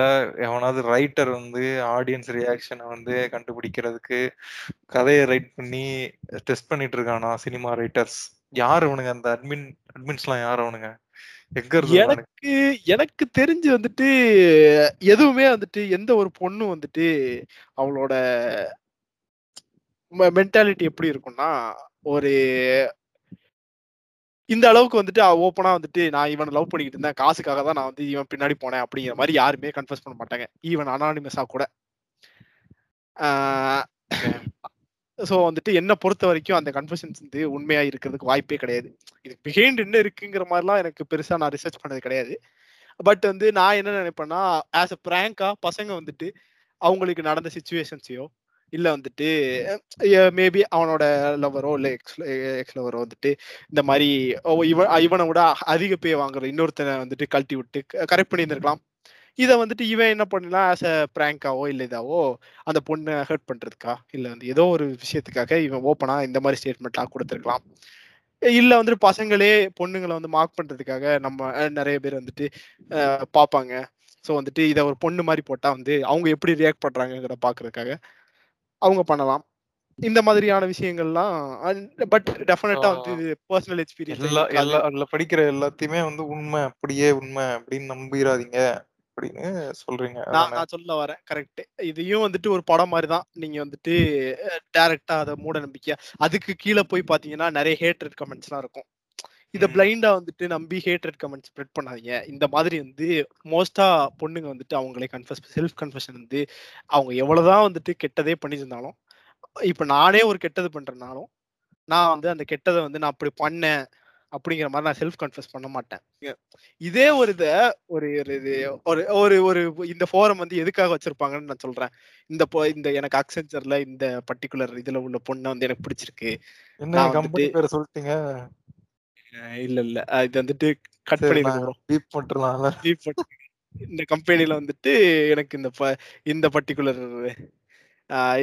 எவனாவது ரைட்டர் வந்து ஆடியன்ஸ் ரியாக்ஷனை வந்து கண்டுபிடிக்கிறதுக்கு கதையை ரைட் பண்ணி டெஸ்ட் பண்ணிட்டு இருக்கானா சினிமா ரைட்டர்ஸ் யார் அவனுங்க? அந்த அட்மின் அட்மின்ஸ்லாம் யார் அவனுங்க? எனக்கு எனக்கு தெரிஞ்சு வந்துட்டு எதுவுமே வந்துட்டு எந்த ஒரு பொண்ணும் வந்துட்டு அவளோட மென்டாலிட்டி எப்படி இருக்கும்னா ஒரு இந்த அளவுக்கு வந்துட்டு ஓப்பனா வந்துட்டு நான் இவனை லவ் பண்ணிக்கிட்டு இருந்தேன் காசுக்காக தான் நான் வந்து இவன் பின்னாடி போனேன் அப்படிங்கிற மாதிரி யாருமே கன்ஃபர்ஸ் பண்ண மாட்டாங்க. ஈவன் அனானிமஸா கூட. ஸோ வந்துட்டு என்ன பொறுத்த வரைக்கும் அந்த கன்ஃபர்ஷன்ஸ் வந்து உண்மையாக இருக்கிறதுக்கு வாய்ப்பே கிடையாது. இது பிஹைண்ட் என்ன இருக்குங்கிற மாதிரிலாம் எனக்கு பெருசாக நான் ரிசர்ச் பண்ணது கிடையாது. பட் வந்து நான் என்ன நினைப்பேன்னா ஆஸ் அ பிராங்கா பசங்க வந்துட்டு அவங்களுக்கு நடந்த சுச்சுவேஷன்ஸையோ இல்லை வந்துட்டு மேபி அவனோட லவரோ இல்லை எக்ஸ் எக்ஸ் லவரோ வந்துட்டு இந்த மாதிரி ஓ, இவன் இவனை விட அதிக பே வாங்குற இன்னொருத்தனை வந்துட்டு கழட்டி விட்டு கரெக்ட் பண்ணியிருந்திருக்கலாம். இதை வந்துட்டு இவன் என்ன பண்ணலாம்? ஆஸ் அ பிராங்காவோ இல்லை இதாவோ அந்த பொண்ணை ஹர்ட் பண்றதுக்கா? இல்ல வந்து ஏதோ ஒரு விஷயத்துக்காக இவன் ஓப்பனா இந்த மாதிரி ஸ்டேட்மெண்ட்லாம் கொடுத்துருக்கலாம். இல்ல வந்துட்டு பசங்களே பொண்ணுங்களை வந்து மார்க் பண்றதுக்காக நம்ம நிறைய பேர் வந்துட்டு பார்ப்பாங்க. ஸோ வந்துட்டு இதை ஒரு பொண்ணு மாதிரி போட்டா வந்து அவங்க எப்படி ரியாக்ட் பண்றாங்கிறத பாக்குறதுக்காக அவங்க பண்ணலாம். இந்த மாதிரியான விஷயங்கள்லாம் பட் டெஃபினட்டா வந்து பர்சனல் எக்ஸ்பீரியன்ஸ் எல்லா எல்லா அதுல படிக்கிற எல்லாத்தையுமே வந்து உண்மை அப்படியே உண்மை அப்படின்னு நம்பிடாதீங்க அப்படின்னு சொல்றீங்க. நான் நான் சொல்ல வரேன். கரெக்ட். இதையும் வந்துட்டு ஒரு படம் மாதிரி தான் நீங்க வந்துட்டு டைரக்டா அதை மூட நம்பிக்கையா அதுக்கு கீழே போய் பாத்தீங்கன்னா நிறைய ஹேட்ரட் கமெண்ட்ஸ்லாம் இருக்கும். இத. பிளைண்டா வந்துட்டு நம்பி ஹேட்ரட் கமெண்ட் ஸ்ப்ரெட் பண்ணாதீங்க. இந்த மாதிரி வந்து மோஸ்டா பொண்ணுங்க வந்துட்டு அவங்களே கன்ஃபஸ் செல்ஃப் கன்ஃபெஷன் வந்து அவங்க எவ்வளவுதான் வந்துட்டு கெட்டதே பண்ணியிருந்தாலும் இப்ப நானே ஒரு கெட்டது பண்றேனாலும் நான் வந்து அந்த கெட்டதை வந்து நான் அப்படி பண்ணேன் அப்படிங்கிற மாதிரி நான் செல்ஃப் கன்ஃபஸ் பண்ண மாட்டேன். இதே ஒரு இத ஒரு ஒரு இது ஒரு ஒரு ஒரு இந்த ஃபோரம் வந்து எதுக்காக வச்சிருப்பாங்கன்னு நான் சொல்றேன். இந்த இந்த எனக்கு அக்சென்ச்சர்ல இந்த பர்டிகுலர் இதுல உள்ள பொண்ணை வந்து எனக்கு பிடிச்சிருக்கு. சொல்லிட்டீங்க? இல்ல இல்ல. இது வந்துட்டு கட் சரி பண்ணிடுங்க நான் bro. பீப் பண்றலாம்ல Leave பண்ணி- இந்த கம்பெனில வந்துட்டு எனக்கு இந்த இந்த பர்டிகுலர்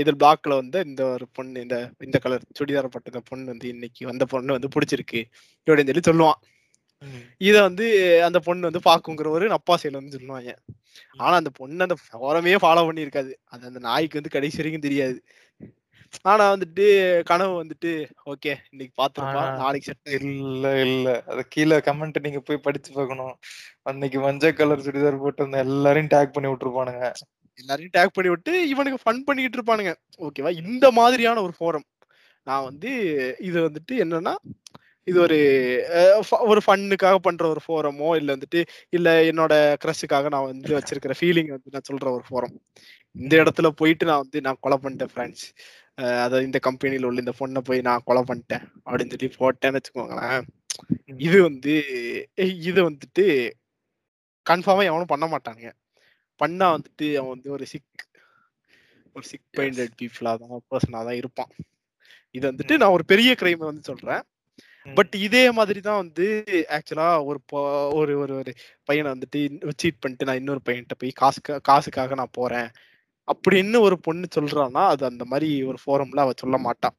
இதில் பிளாக்ல வந்து இந்த ஒரு பொண்ணு இந்த இந்த கலர் சுடிதார் பட்ட இந்த பொண்ணு வந்து இன்னைக்கு வந்த பொண்ணு வந்து பிடிச்சிருக்கு இப்படின்னு சொல்லி சொல்லுவான். இத வந்து அந்த பொண்ணு வந்து பாக்குங்கிறவரு அப்பா சைடுல வந்து சொல்லுவாங்க. ஆனா அந்த பொண்ணு அந்த ஃபோரமே ஃபாலோ பண்ணியிருக்காது. அது அந்த நாய்க்கு வந்து கடைசி வரைக்கும் தெரியாது. ஆனா வந்துட்டு கனவு வந்துட்டு ஓகே இன்னைக்கு பாத்துருப்பா. நாளைக்கு செட் இல்ல இல்ல. அது கீழே கமெண்ட் நீங்க போய் படிச்சு பார்க்கணும். அன்னைக்கு மஞ்சள் கலர் சுடிதார் போட்டு எல்லாரையும் டேக் பண்ணி விட்டுருப்பானுங்க. எல்லாரையும் டேக் பண்ணி விட்டு இவனுக்கு ஃபன் பண்ணிக்கிட்டு இருப்பானுங்க. ஓகேவா இந்த மாதிரியான ஒரு ஃபோரம் நான் வந்து இது வந்துட்டு என்னன்னா இது ஒரு ஒரு ஃபன்னுக்காக பண்ற ஒரு ஃபோரமோ இல்லை வந்துட்டு இல்லை என்னோட க்ரஷுக்காக நான் வந்து வச்சிருக்கிற ஃபீலிங் வந்து நான் சொல்ற ஒரு ஃபோரம் இந்த இடத்துல போயிட்டு நான் வந்து நான் கொலை பண்ணிட்டேன் ஃப்ரெண்ட்ஸ் அதாவது இந்த கம்பெனியில் உள்ள இந்த பொண்ணை போய் நான் கொலை பண்ணிட்டேன் அப்படின்னு சொல்லி போட்டேன்னு வச்சுக்கோங்களேன். இது வந்து இது வந்துட்டு கன்ஃபார்மா எவனும் பண்ண மாட்டானுங்க. பண்ணா வந்துட்டு அவன் வந்து ஒரு சிக் ஒரு சிக். மைண்டட் பீப்புளா தான் பர்சனா தான் இருப்பான். இது வந்துட்டு நான் ஒரு பெரிய கிரைம் வந்து சொல்றேன். பட் இதே மாதிரி தான் வந்து ஆக்சுவலா ஒரு ஒரு ஒரு ஒரு பையனை வந்துட்டு சீட் பண்ணிட்டு நான் இன்னொரு பையன்கிட்ட போய் காசு காசுக்காக நான் போறேன். அப்படின்னு ஒரு பொண்ணு சொல்றான்னா அது அந்த மாதிரி ஒரு ஃபோரம்ல அவ சொல்ல மாட்டான்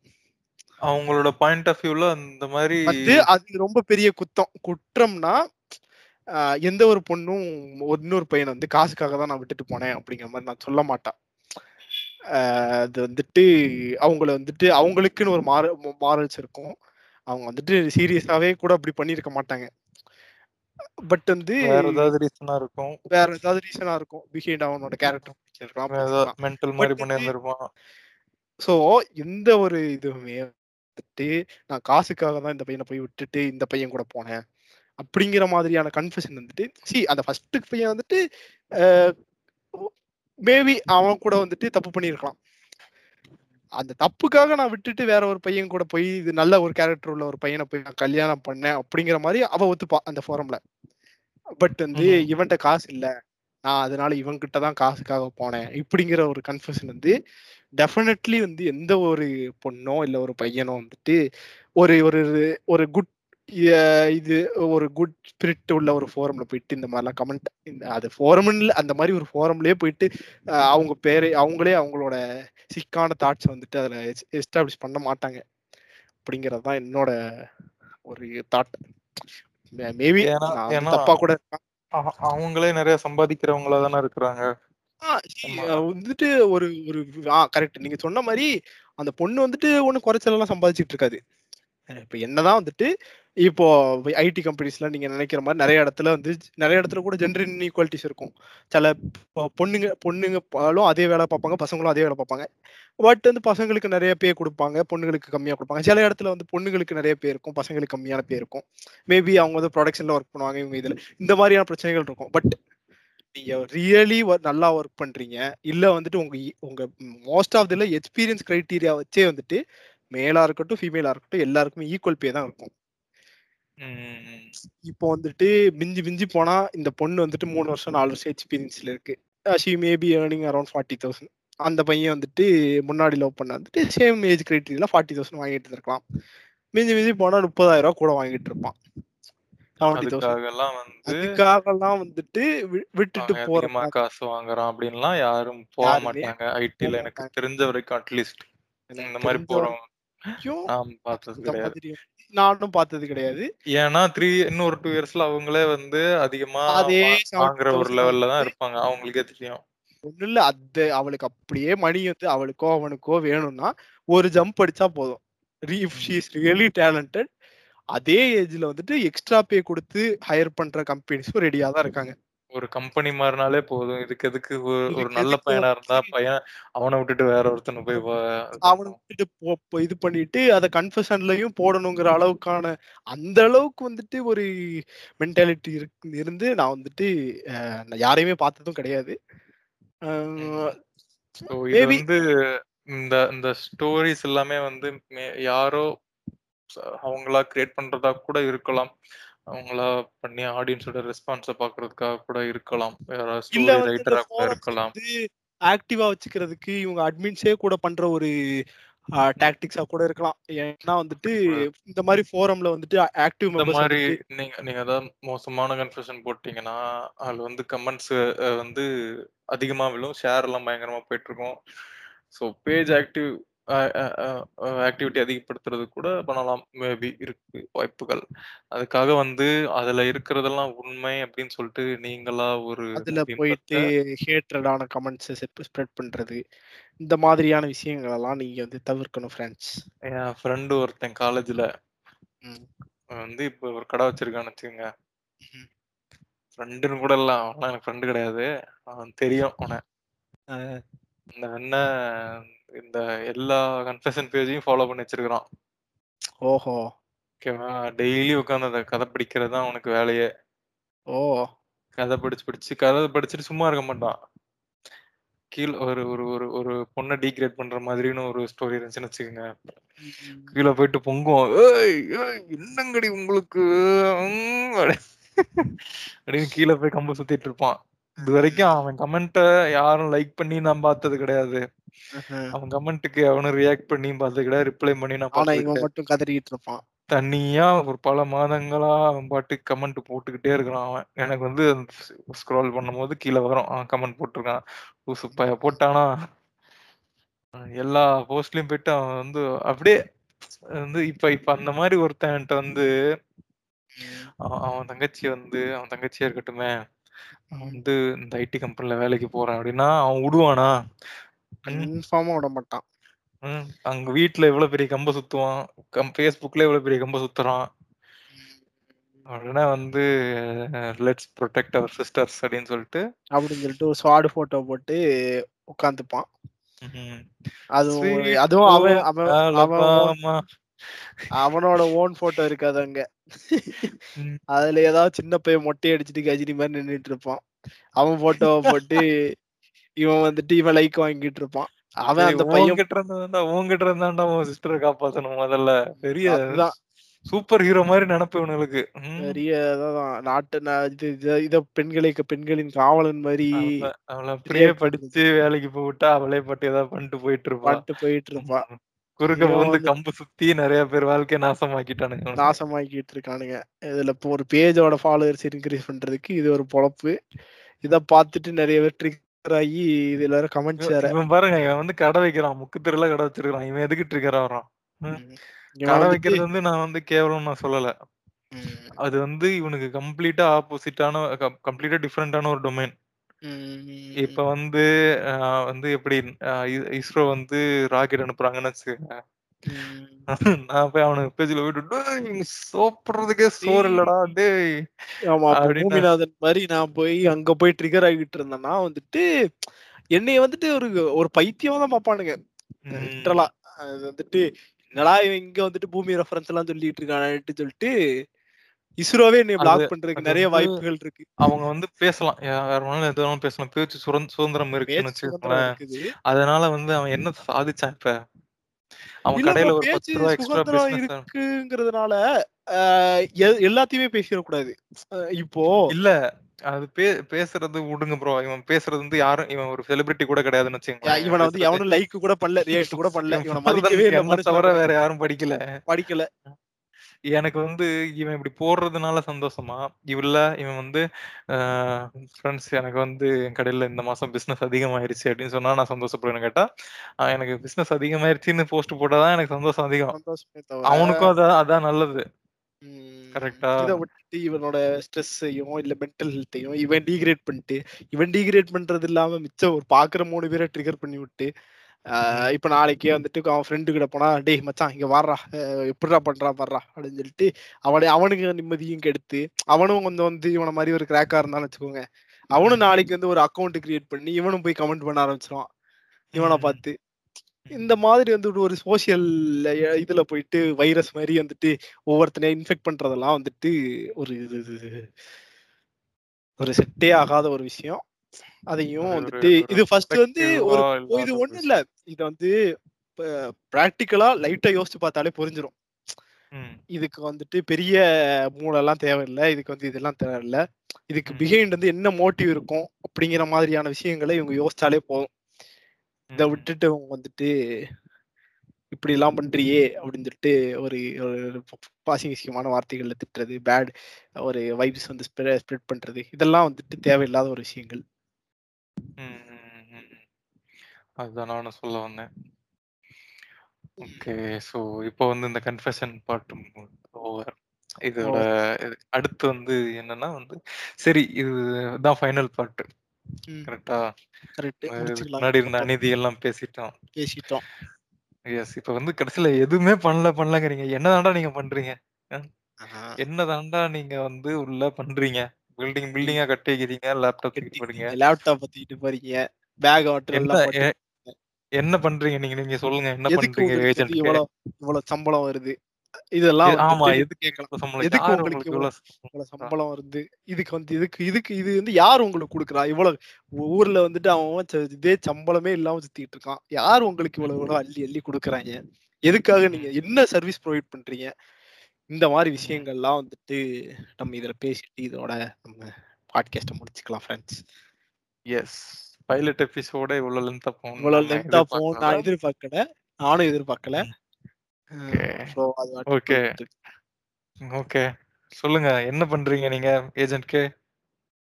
அவங்களோட பாயிண்ட் ஆஃப் வியூல அந்த மாதிரி அது ரொம்ப பெரிய குத்தம். குற்றம்னா எந்த ஒரு பொண்ணும் இன்னொரு பையனை வந்து காசுக்காக தான் நான் விட்டுட்டு போனேன் அப்படிங்கிற மாதிரி நான் சொல்ல மாட்டான் அது வந்துட்டு அவங்கள வந்துட்டு அவங்களுக்குன்னு ஒரு மார மாரல்ஸ் இருக்கும். அவங்க வந்துட்டு சீரியஸாவே கூட அப்படி பண்ணியிருக்க மாட்டாங்க. பட் வந்து வேற ஏதாவது ரீசனா இருக்கும். வேற ஏதாவது ரீசனா இருக்கும். பிஹைண்ட் அவனோட கேரக்டர் பிடிச்சிருக்கலாம் மென்டல் மாதிரி But பண்ணி வந்து- இருந்திருப்பான் ஸோ எந்த ஒரு இதுவுமே வந்துட்டு நான் காசுக்காக தான் இந்த பையனை போய் விட்டுட்டு இந்த பையன் கூட போனேன். அப்படிங்கிற மாதிரியான கன்ஃபெஷன் வந்துட்டு சி அந்த ஃபர்ஸ்ட் பையன் வந்துட்டு மேபி அவன் கூட வந்துட்டு தப்பு பண்ணியிருக்கலாம். அந்த தப்புக்காக நான் விட்டுட்டு வேற ஒரு பையன் கூட போய் இது நல்ல ஒரு கேரக்டர் உள்ள ஒரு பையனை போய் நான் கல்யாணம் பண்ணேன் அப்படிங்கிற மாதிரி அவ ஒத்துப்பா அந்த ஃபோரம்ல பட் வந்து. இவன்கிட்ட காசு இல்ல. நான் அதனால இவன்கிட்ட தான் காசுக்காக போனேன். இப்படிங்கிற ஒரு கன்ஃபெஷன் வந்து டெஃபினெட்லி வந்து எந்த ஒரு பொண்ணோ இல்ல ஒரு பையனோ வந்துட்டு ஒரு ஒரு ஒரு குட் இது ஒரு குட் ஸ்பிரிட் உள்ள ஒரு ஃபோரம்ல போயிட்டு இந்த மாதிரிலாம் கமெண்ட் இந்த அது ஃபோரம்ல அந்த மாதிரி ஒரு ஃபோரம்லயே போயிட்டு அவங்க பேரை அவங்களே அவங்களோட சிக்கான தாட்ஸ் வந்துட்டு அதுல எஸ்டாப்ளிஷ் பண்ண மாட்டாங்க. அப்படிங்கிறது தான் என்னோட ஒரு தாட் மேபி தப்பா கூட அவங்களே நிறைய சம்பாதிக்கிறவங்களா தானே இருக்கிறாங்க. வந்துட்டு ஒரு ஒரு கரெக்ட் நீங்க சொன்ன மாதிரி அந்த பொண்ணு வந்துட்டு ஒன்றும் குறைச்சலெல்லாம் சம்பாதிச்சிட்டு இருக்காது. இப்ப என்னதான் வந்துட்டு இப்போ ஐடி கம்பெனிஸ்ல நீங்க நினைக்கிற மாதிரி நிறைய இடத்துல வந்து நிறைய இடத்துல கூட ஜெண்டர் இன்இக்வாலிட்டிஸ் இருக்கும். சில பொண்ணுங்க பொண்ணுங்களும் அதே வேலை பார்ப்பாங்க பசங்களும் அதே வேலை பார்ப்பாங்க. பட் வந்து பசங்களுக்கு நிறைய பே கொடுப்பாங்க பொண்ணுங்களுக்கு கம்மியா கொடுப்பாங்க. சில இடத்துல வந்து பொண்ணுங்களுக்கு நிறைய பே இருக்கும் பசங்களுக்கு கம்மியான பே இருக்கும். மேபி அவங்க வந்து ப்ரொடக்ஷன்ல ஒர்க் பண்ணுவாங்க இவங்க இதுல. இந்த மாதிரியான பிரச்சனைகள் இருக்கும். பட் நீங்க ரியலி நல்லா ஒர்க் பண்றீங்க இல்ல வந்துட்டு உங்க இ- உங்க most of the experience criteria வச்சே வந்துட்டு மேலா இருக்கட்டும் ஃபீமேலா இருக்கட்டும் எல்லாருக்குமே ஈக்குவல் பே தான் இருக்கும். இப்போ வந்துட்டு மிஞ்சி மிஞ்சி போனா இந்த பொண்ணு வந்துட்டு மூணு வருஷம் நாலு வருஷம் எக்ஸ்பீரியன்ஸ்ல இருக்கு. She maybe earning around forty thousand அந்த பையன் வந்துட்டு முன்னாடி லவ் பண்ண வந்துட்டு same age criteria forty thousand வாங்கிட்டு இருக்கலாம் மிஞ்சி மிஞ்சி போனா முப்பதாயிரம் ரூபாய் கூட வாங்கிட்டு இருப்பான். அதுக்காகலாம் வந்து அதுக்காகலாம் வந்துட்டு விட்டுட்டு அவன் போற அதிகமா காசு வாங்குறான் அப்படின்லாம் யாரும் போக மாட்டாங்க. ஐடில எனக்கு. தெரிஞ்ச வரைக்கும் அட்லீஸ்ட் இந்த மாதிரி தெரிஞ்ச போறவங்க. வரைக்கும் நான் பார்த்தது இந்த கிடையாது. நானும் பார்த்தது கிடையாது. ஏன்னா த்ரீ இன்னொரு டூ இயர்ஸ்ல அவங்களே வந்து அதிகமா அதே வாங்குற ஒரு 70,000 லெவல்ல தான் இருப்பாங்க. அவங்களுக்கே தெரியும். ஒண்ணும் இல்ல அது அவளுக்கு அப்படியே மணி வந்து அவளுக்கோ அவனுக்கோ வேணும்னா ஒரு ஜம்ப் அடிச்சா போதும். ரியலி டேலண்டட் அதே ஏஜ்ல வந்துட்டு எக்ஸ்ட்ரா பே கொடுத்து ஹையர் பண்ற கம்பெனிஸும் ரெடியா தான் இருக்காங்க. ஒரு கம்பெனி மாறினாலே போதும். இதுக்கு எதுக்கு ஒரு ஒரு இதுக்கு நல்ல எதுக்கு பையனா இருந்தா பையன் அவன விட்டுட்டு வேற ஒருத்தன போய் வ இது அவன பண்ணணும். விட்டுட்டு போ போ இது பண்ணிட்டு அத கன்ஃபெஷன்லயும் போடணுங்கிற அளவுக்கான அந்த அளவுக்கு வந்துட்டு ஒரு மென்டாலிட்டி இருக்கு இருந்து நான் வந்துட்டு அ நான் யாரையுமே பார்த்ததும் கிடையாது. அ ம். ஸோ இது மேபி வந்து இந்த இந்த ஸ்டோரீஸ் எல்லாமே வந்து மே யாரோ ச அவங்களா கிரியேட் பண்றதா கூட இருக்கலாம். அவங்களா பண்ணி ஆடியன்ஸோட ரெஸ்பான்ஸ பார்க்கறதுக்காக கூட இருக்கலாம். இருக்கலாம். ஆக்டிவா வச்சுக்கிறதுக்கு இவங்க அட்மின்ஸே கூட பண்ற ஒரு. டாக்டிக்ஸா கூட இருக்கலாம். ஏன்னா வந்துட்டு இந்த மாரி ஃபோரம்ல வந்துட்டு ஆக்டிவ் இந்த வந்துட்டு நீங்க நீங்க ஏதாவது மோசமான கன்ஃபெஷன் போட்டீங்கன்னா, அதுல வந்து கமெண்ட்ஸ் வந்து அதிகமா விழும். ஷேர் எல்லாம் பயங்கரமா போயிட்டுருக்கும். ஸோ பேஜ் ஆக்டிவ் ஆக்டிவிட்டி அதிகப்படுத்துறது கூட பண்ணலாம். மேபி இருக்கு வாய்ப்புகள். அதுக்காக வந்து அதுல இருக்கிறதெல்லாம் உண்மை அப்படின்னு சொல்லிட்டு நீங்களா ஒரு அதுல போயிட்டு ஹேட்ரடான கமெண்ட்ஸ செப் ஸ்ப்ரெட் பண்றது. இந்த மாதிரியான விஷயங்களெல்லாம் நீங்க வந்து தவிர்க்கணும் ஃபிரெண்ட்ஸ். என் ஃப்ரெண்ட் ஒருத்தன் காலேஜ்ல ம். அவன் வந்து இப்போ ஒரு கடை வச்சிருக்கான்னு வச்சுக்கங்க. ம்ஹ்ம். ஃப்ரெண்டுன்னு கூட இல்ல. அவன்லாம் எனக்கு ஃப்ரெண்ட் கிடையாது. அவன் தெரியும் அவன. அ. அந்த அண்ணன் இந்த எல்லா கன்ஃபெஷன் பேஜையும் ஃபாலோ பண்ணி வச்சிருக்கான். ஓஹோ! ஓகேவா? டெய்லி உட்கார்ந்து அந்த கதை படிக்கிறது தான் அவனுக்கு வேலையே. ஓ! கதை படிச்சு படிச்சு கதை படிச்சுட்டு சும்மா இருக்க மாட்டான். கீழ ஒரு ஒரு ஒரு ஒரு பொண்ண டீகிரேட் பண்ற மாதிரின்னு ஒரு ஸ்டோரி இருந்துச்சுன்னு வச்சுக்கங்க. கீழ போயிட்டு பொங்குவான். "ஏய் ஏய் என்னங்கடி உங்களுக்கு ம்" அப்படி அப்படின்னு கீழ போய் கம்ப சுத்திட்டு இருப்பான். இதுவரைக்கும் அவன் கமெண்ட்ட யாரும் லைக் பண்ணி நான் பார்த்தது கிடையாது. அவன் கமெண்ட்க்கு எவனும் ரியாக்ட் பண்ணியும் பார்த்தது கிடையாது. ரிப்ளை பண்ணி நான். மட்டும் கதறிட்டு இருப்பான். தனியா ஒரு பல மாதங்களா அவன் பாட்டுக்கு கமெண்ட் போட்டுக்கிட்டே இருக்கிறான் அவன். எனக்கு வந்து ஸ்க்ரோல் பண்ணும்போது கீழ வரும். அவன் கமெண்ட் போட்டிருக்கான். லூசு பய போட்டானா எல்லா போஸ்ட்லயும் போயிட்டு அவன் வந்து அப்படியே வந்து இப்ப இப்ப அந்த மாரி ஒருத்தன் என்ட்ட வந்து அவன் தங்கச்சி வந்து அவன் தங்கச்சியா இருக்கட்டுமே, அவன் ம். வந்து இந்த ஐடி கம்பெனில வேலைக்கு போறேன் அப்படின்னா, அவன் விடுவானா? ம். கன்ஃபார்மா விடமாட்டான். ம். அங்க வீட்ல எவ்வளவு பெரிய கம்ப சுத்துவான். கம் Facebookல எவ்வளவு பெரிய கம்ப சுத்துறான். உடனே வந்து லெட்ஸ் புரொடெக்ட் அவர் சிஸ்டர்ஸ் அப்படின்னு சொல்லிட்டு அப்படின்னு சொல்லிட்டு ஒரு ஸ்வாட் ஃபோட்டோ போட்டு உட்காந்துப்பான். ம்ஹ்ம். அதுவும் அதுவும் அவன் அவன். அவனோட ஓன் ஃபோட்டோ இருக்காது அங்க. அதுல ஏதாவது சின்ன பையன் மொட்டை அடிச்சுட்டு கஜினி மாரி நின்னுட்டு இருப்பான். அவன் ஃபோட்டோவ போட்டு இவன் வந்துட்டு இவன் லைக் வாங்கிட்டு இருப்பான். அவன் அந்த பையன் உன்கிட்ட இருந்தா உன்கிட்ட இருந்தான்டா உன் சிஸ்டர காப்பாத்தணும் முதல்ல. பெரிய சூப்பர் ஹீரோ மாரி நெனப்பு இவனுங்களுக்கு. ம். பெரிய அதான் நாட்டு இது பெண்களை பெண்களின் காவலன் மாரி அவள அப்படியே. படிச்சு வேலைக்கு போவிட்டா, அவளே பாட்டு ஏதாவது பண்ணிட்டு போயிட்டு இருப்பா. பண்ணிட்டு போயிட்டு இருப்பா. குறுக்க வந்து கம்பு சுத்தி நெறைய பேர் வாழ்க்கைய நாசமாக்கிட்டானுங்க. நாசமாக்கிட்டு இருக்கானுங்க. இதுல இப்போ ஒரு பேஜோட ஃபாலோவர்ஸ் இன்கிரீஸ் பண்றதுக்கு இது ஒரு பொழப்பு. இத பார்த்துட்டு நெறைய பேர் ட்ரிகர் ஆகி இது எல்லாரும் கமெண்ட்ஸ் இவன் வேற. இவன் பாருங்க இவன் வந்து கடை வைக்கிறான். முக்கு தெருல கடை வச்சிருக்கான். இவன் எதுக்கு ட்ரிகர் ஆகுறான்? கடை வைக்கிறது வந்து நான் வந்து கேவலம்னு நான் சொல்லல. அது வந்து இவனுக்கு கம்ப்ளீட்டா ஆப்போசிட்டான கம் கம்ப்ளீட்டா டிஃபரண்டான ஒரு டொமைன். இப்ப ம். வந்து அ வந்து எப்படி அ இ இஸ்ரோ வந்து ராக்கெட் அனுப்புறாங்கன்னு வச்சுக்கங்க. ம். நான் போய் அவனுக்கு பேஜ்ல போயிட்டு, "டேய் சாப்பிடுறதுக்கே சோறு டேய் இல்லடா டேய்" ஆமா. அப்ப அப்படின்னு நான் பூமிநாதன் மாரி நான் போய் அங்க போய் ட்ரிகர் ஆகிட்டு இருந்தேன்னா வந்துட்டு, என்னைய வந்துட்டு ஒரு ஒரு பைத்தியமா தான் பார்ப்பானுங்க. ம். லிட்டரலா. அது வந்துட்டு என்னடா இவன் இங்க வந்துட்டு பூமி ரெஃபரன்ஸ் எல்லாம் சொல்லிட்டு இருக்கானேன்ட்டு சொல்லிட்டு, இஸ்ரோவே என்னைய அது பிளாக் பண்றதுக்கு நெறைய வாய்ப்புகள் இருக்கு. அவங்க வந்து பேசலாம். யார் வேணாலும் எது வேணாலும் பேசலாம். பேச்சு சுதந்திரம் இருக்குன்னு வச்சுக்கோங்களேன். அதனால வந்து அவன் என்ன சாதிச்சான் இப்ப? அவன் கடையில ஒரு ரூ. பேச்சு 10 எக்ஸ்ட்ரா இருக்குங்கிறதுனால, எல்லாத்தையுமே பேசிறக்கூடாது. அ இப்போ இல்ல. அது பே பேசுறது விடுங்க ப்ரோ. இவன் பேசுறது வந்து யாரும் இவன் ஒரு செலிபிரிட்டி கூட கிடையாதுன்னு யா வச்சுக்கங்களேன். இவன் வந்து எவனும் லைக் கூட பண்ணல. ரியாக்ட் கூட பண்ணல. இவன் மதிக்கவே என்ன தவிர. வேற யாரும் படிக்கல. படிக்கல. எனக்கு வந்து இவன் இப்படி போடுறதுனால சந்தோஷமா, இல்ல இவன் வந்து ஃபிரெண்ட்ஸ் எனக்கு வந்து என் கடையில இந்த மாசம் பிசினஸ் அதிகமாயிருச்சு அப்படின்னு சொன்னா நான் சந்தோஷப்படுவேன்னு கேட்டா, எனக்கு பிசினஸ் அதிகமாயிருச்சுன்னு போஸ்ட் போட்டா தான் எனக்கு சந்தோஷம் அதிகம். அவனுக்கும் அதான் அதான் நல்லது. இத விட்டுட்டு இவனோட ஸ்ட்ரெஸ்ஸையும், இல்ல மென்டல் ஹெல்த்தையும் இவன் டீகிரேட் பண்ணிட்டு, இவன் டீகிரேட் பண்றது இல்லாம மிச்சம் ஒரு பார்க்குற 3 பேர ட்ரிகர் பண்ணி விட்டு. இப்ப நாளைக்கே வந்துட்டு அவன் ஃப்ரெண்டு கூட போனா, "டேய் மச்சான் இங்க வார்றா, அ எப்புட்றா பண்றான் பார்றா" அப்படின்னு சொல்லிட்டு அவன அவனுக்கு நிம்மதியும் கெடுத்து, அவனும் கொஞ்சம் வந்து இவன மாரி ஒரு கிராக்கா இருந்தான்னு வச்சுக்கோங்க, அவனும் நாளைக்கு வந்து ஒரு அக்கௌண்ட் கிரியேட் பண்ணி இவனும் போய் கமெண்ட் பண்ண ஆரம்பிச்சிருவான். இவனை. பார்த்து. இந்த மாதிரி வந்துட்டு ஒரு சோசியல் இதுல போயிட்டு வைரஸ் மாதிரி வந்துட்டு ஒவ்வொருத்தனையும் இன்ஃபெக்ட் பண்றதெல்லாம் வந்துட்டு ஒரு ஒரு செட்டே ஆகாத ஒரு விஷயம். அதையும் வந்துட்டு இது ஃபர்ஸ்ட் வந்து ஒரு இது ஒண்ணு இல்ல இது வந்து பிராக்டிக்கலா லைட்டா யோசிச்சு பார்த்தாலே புரிஞ்சிடும். இதுக்கு வந்துட்டு பெரிய மூளெல்லாம் தேவையில்லை. இதுக்கு வந்து இதெல்லாம் தேவையில்லை. இதுக்கு. பிஹைண்ட் வந்து என்ன மோட்டிவ் இருக்கும் அப்படிங்கிற மாதிரியான விஷயங்களை இவங்க யோசிச்சாலே போதும். இதை. விட்டுட்டு அவங்க வந்துட்டு இப்படி எல்லாம் பண்றியே அப்படின்னு சொல்லிட்டு ஒரு ஒரு பாசிங்கமான வார்த்தைகள்ல திட்டுறது பேட் ஒரு வைப்ஸ் வந்து ஸ்ப்ரெட் பண்றது இதெல்லாம் வந்துட்டு தேவையில்லாத ஒரு விஷயங்கள். ம், ம், ம், ம். அதுதான் நானும் சொல்ல வந்தேன். ஓகே ஸோ இப்போ வந்து இந்த கன்ஃபெஷன் பார்ட் ஓவர் இதோட இது- அடுத்து வந்து என்னன்னா வந்து சரி இதுதான் ஃபைனல் பார்ட் கரெக்டா முன்னாடி இருந்த அநீதி எல்லாம் பேசிட்டோம். பேசிட்டோம். எஸ் இப்போ வந்து கடைசியில எதுவுமே பண்ணல பண்ணலங்கிறீங்க. என்னதான்டா நீங்க பண்றீங்க? ஆஹா. என்னதான்டா நீங்க வந்து உள்ள பண்றீங்க? பில்டிங் பில்டிங்கா கட்டிக்கிறீங்க லேப்டாப் தூக்கிட்டு போறீங்க லேப்டாப் தூக்கிட்டு போறீங்க பேக் வாட்டர் என்ன பண்றீங்க நீங்க? நீங்க சொல்லுங்க என்ன பண்றீங்க ஏஜென்ட்க்கு இவ்வளவு இவ்வளவு சம்பளம் வருது? இதெல்லாம் ஆமா எதுக்கு சம்பளம் எதுக்கு உங்களுக்கு இவ்வளவு சம்பளம்? வருது? இதுக்கு வந்து இதுக்கு இதுக்கு இது வந்து யார் உங்களுக்கு கொடுக்குறா? இவ்வளவு ஊர்ல வந்துட்டு அவன் இதே சம்பளமே இல்லாம சுத்திட்டு இருக்கான். யார் உங்களுக்கு இவ்வளவு இவ்வளவு அள்ளி அள்ளி கொடுக்குறாங்க? எதுக்காக நீங்க என்ன சர்வீஸ் ப்ரொவைட் பண்றீங்க? இந்த மாதிரி விஷயங்கள்லாம் வந்துட்டு நம்ம இதுல பேசிட்டு இதோட நம்ம பாட்காஸ்ட முடிச்சுக்கலாம் ஃப்ரெண்ட்ஸ் எஸ் பைலட் எபிசோட இவ்வளவு லென்த்தா போகும் இவ்வளவு லென்த்தா போன் நான் எதிர்பார்க்கல. நானும் எதிர்பார்க்கல. இருக்கு. ஓகே சொல்லுங்க என்ன பண்றீங்க நீங்க ஏஜென்ட்க்கு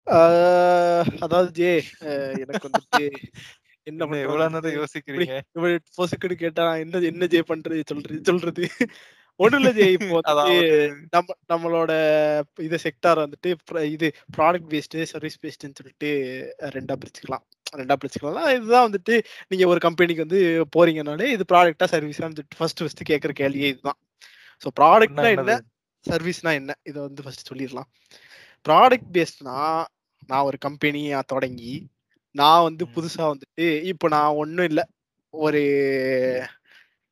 ஆஹ் அதாவது ஜே எனக்கு வந்துட்டு என்ன இப்படி யோசிக்கிறீங்க பொசுக்குன்னு கேட்டா என்ன என்ன ஜே பண்றது சொல்றது சொல்றது. ஒண்ணும் இல்ல ஜே இப்போ நம்ம நம்மளோட இது செக்டார் வந்துட்டு இது ப்ராடக்ட் பேஸ்டு சர்வீஸ் பேஸ்டுன்னு சொல்லிட்டு ரெண்டா பிரிச்சுக்கலாம். ரெண்டா பிரிச்சுக்கலாம் இதுதான் வந்துட்டு நீங்க ஒரு கம்பெனிக்கு வந்து போறீங்கனாலே இது ப்ராடக்டா சர்வீஸா சொல்லிட்டு ஃபர்ஸ்ட் ஃபர்ஸ்ட் கேட்கற கேள்வியே இதுதான். ஸோ ப்ராடக்ட்னா என்ன? சர்வீஸ்னா என்ன? இதை வந்து ஃபர்ஸ்ட் சொல்லிடலாம். ப்ராடக்ட் பேஸ்ட்னா நான் ஒரு கம்பெனியா தொடங்கி நான் வந்து. புதுசா வந்துட்டு இப்போ நான் ஒன்றும் இல்லை. ஒரு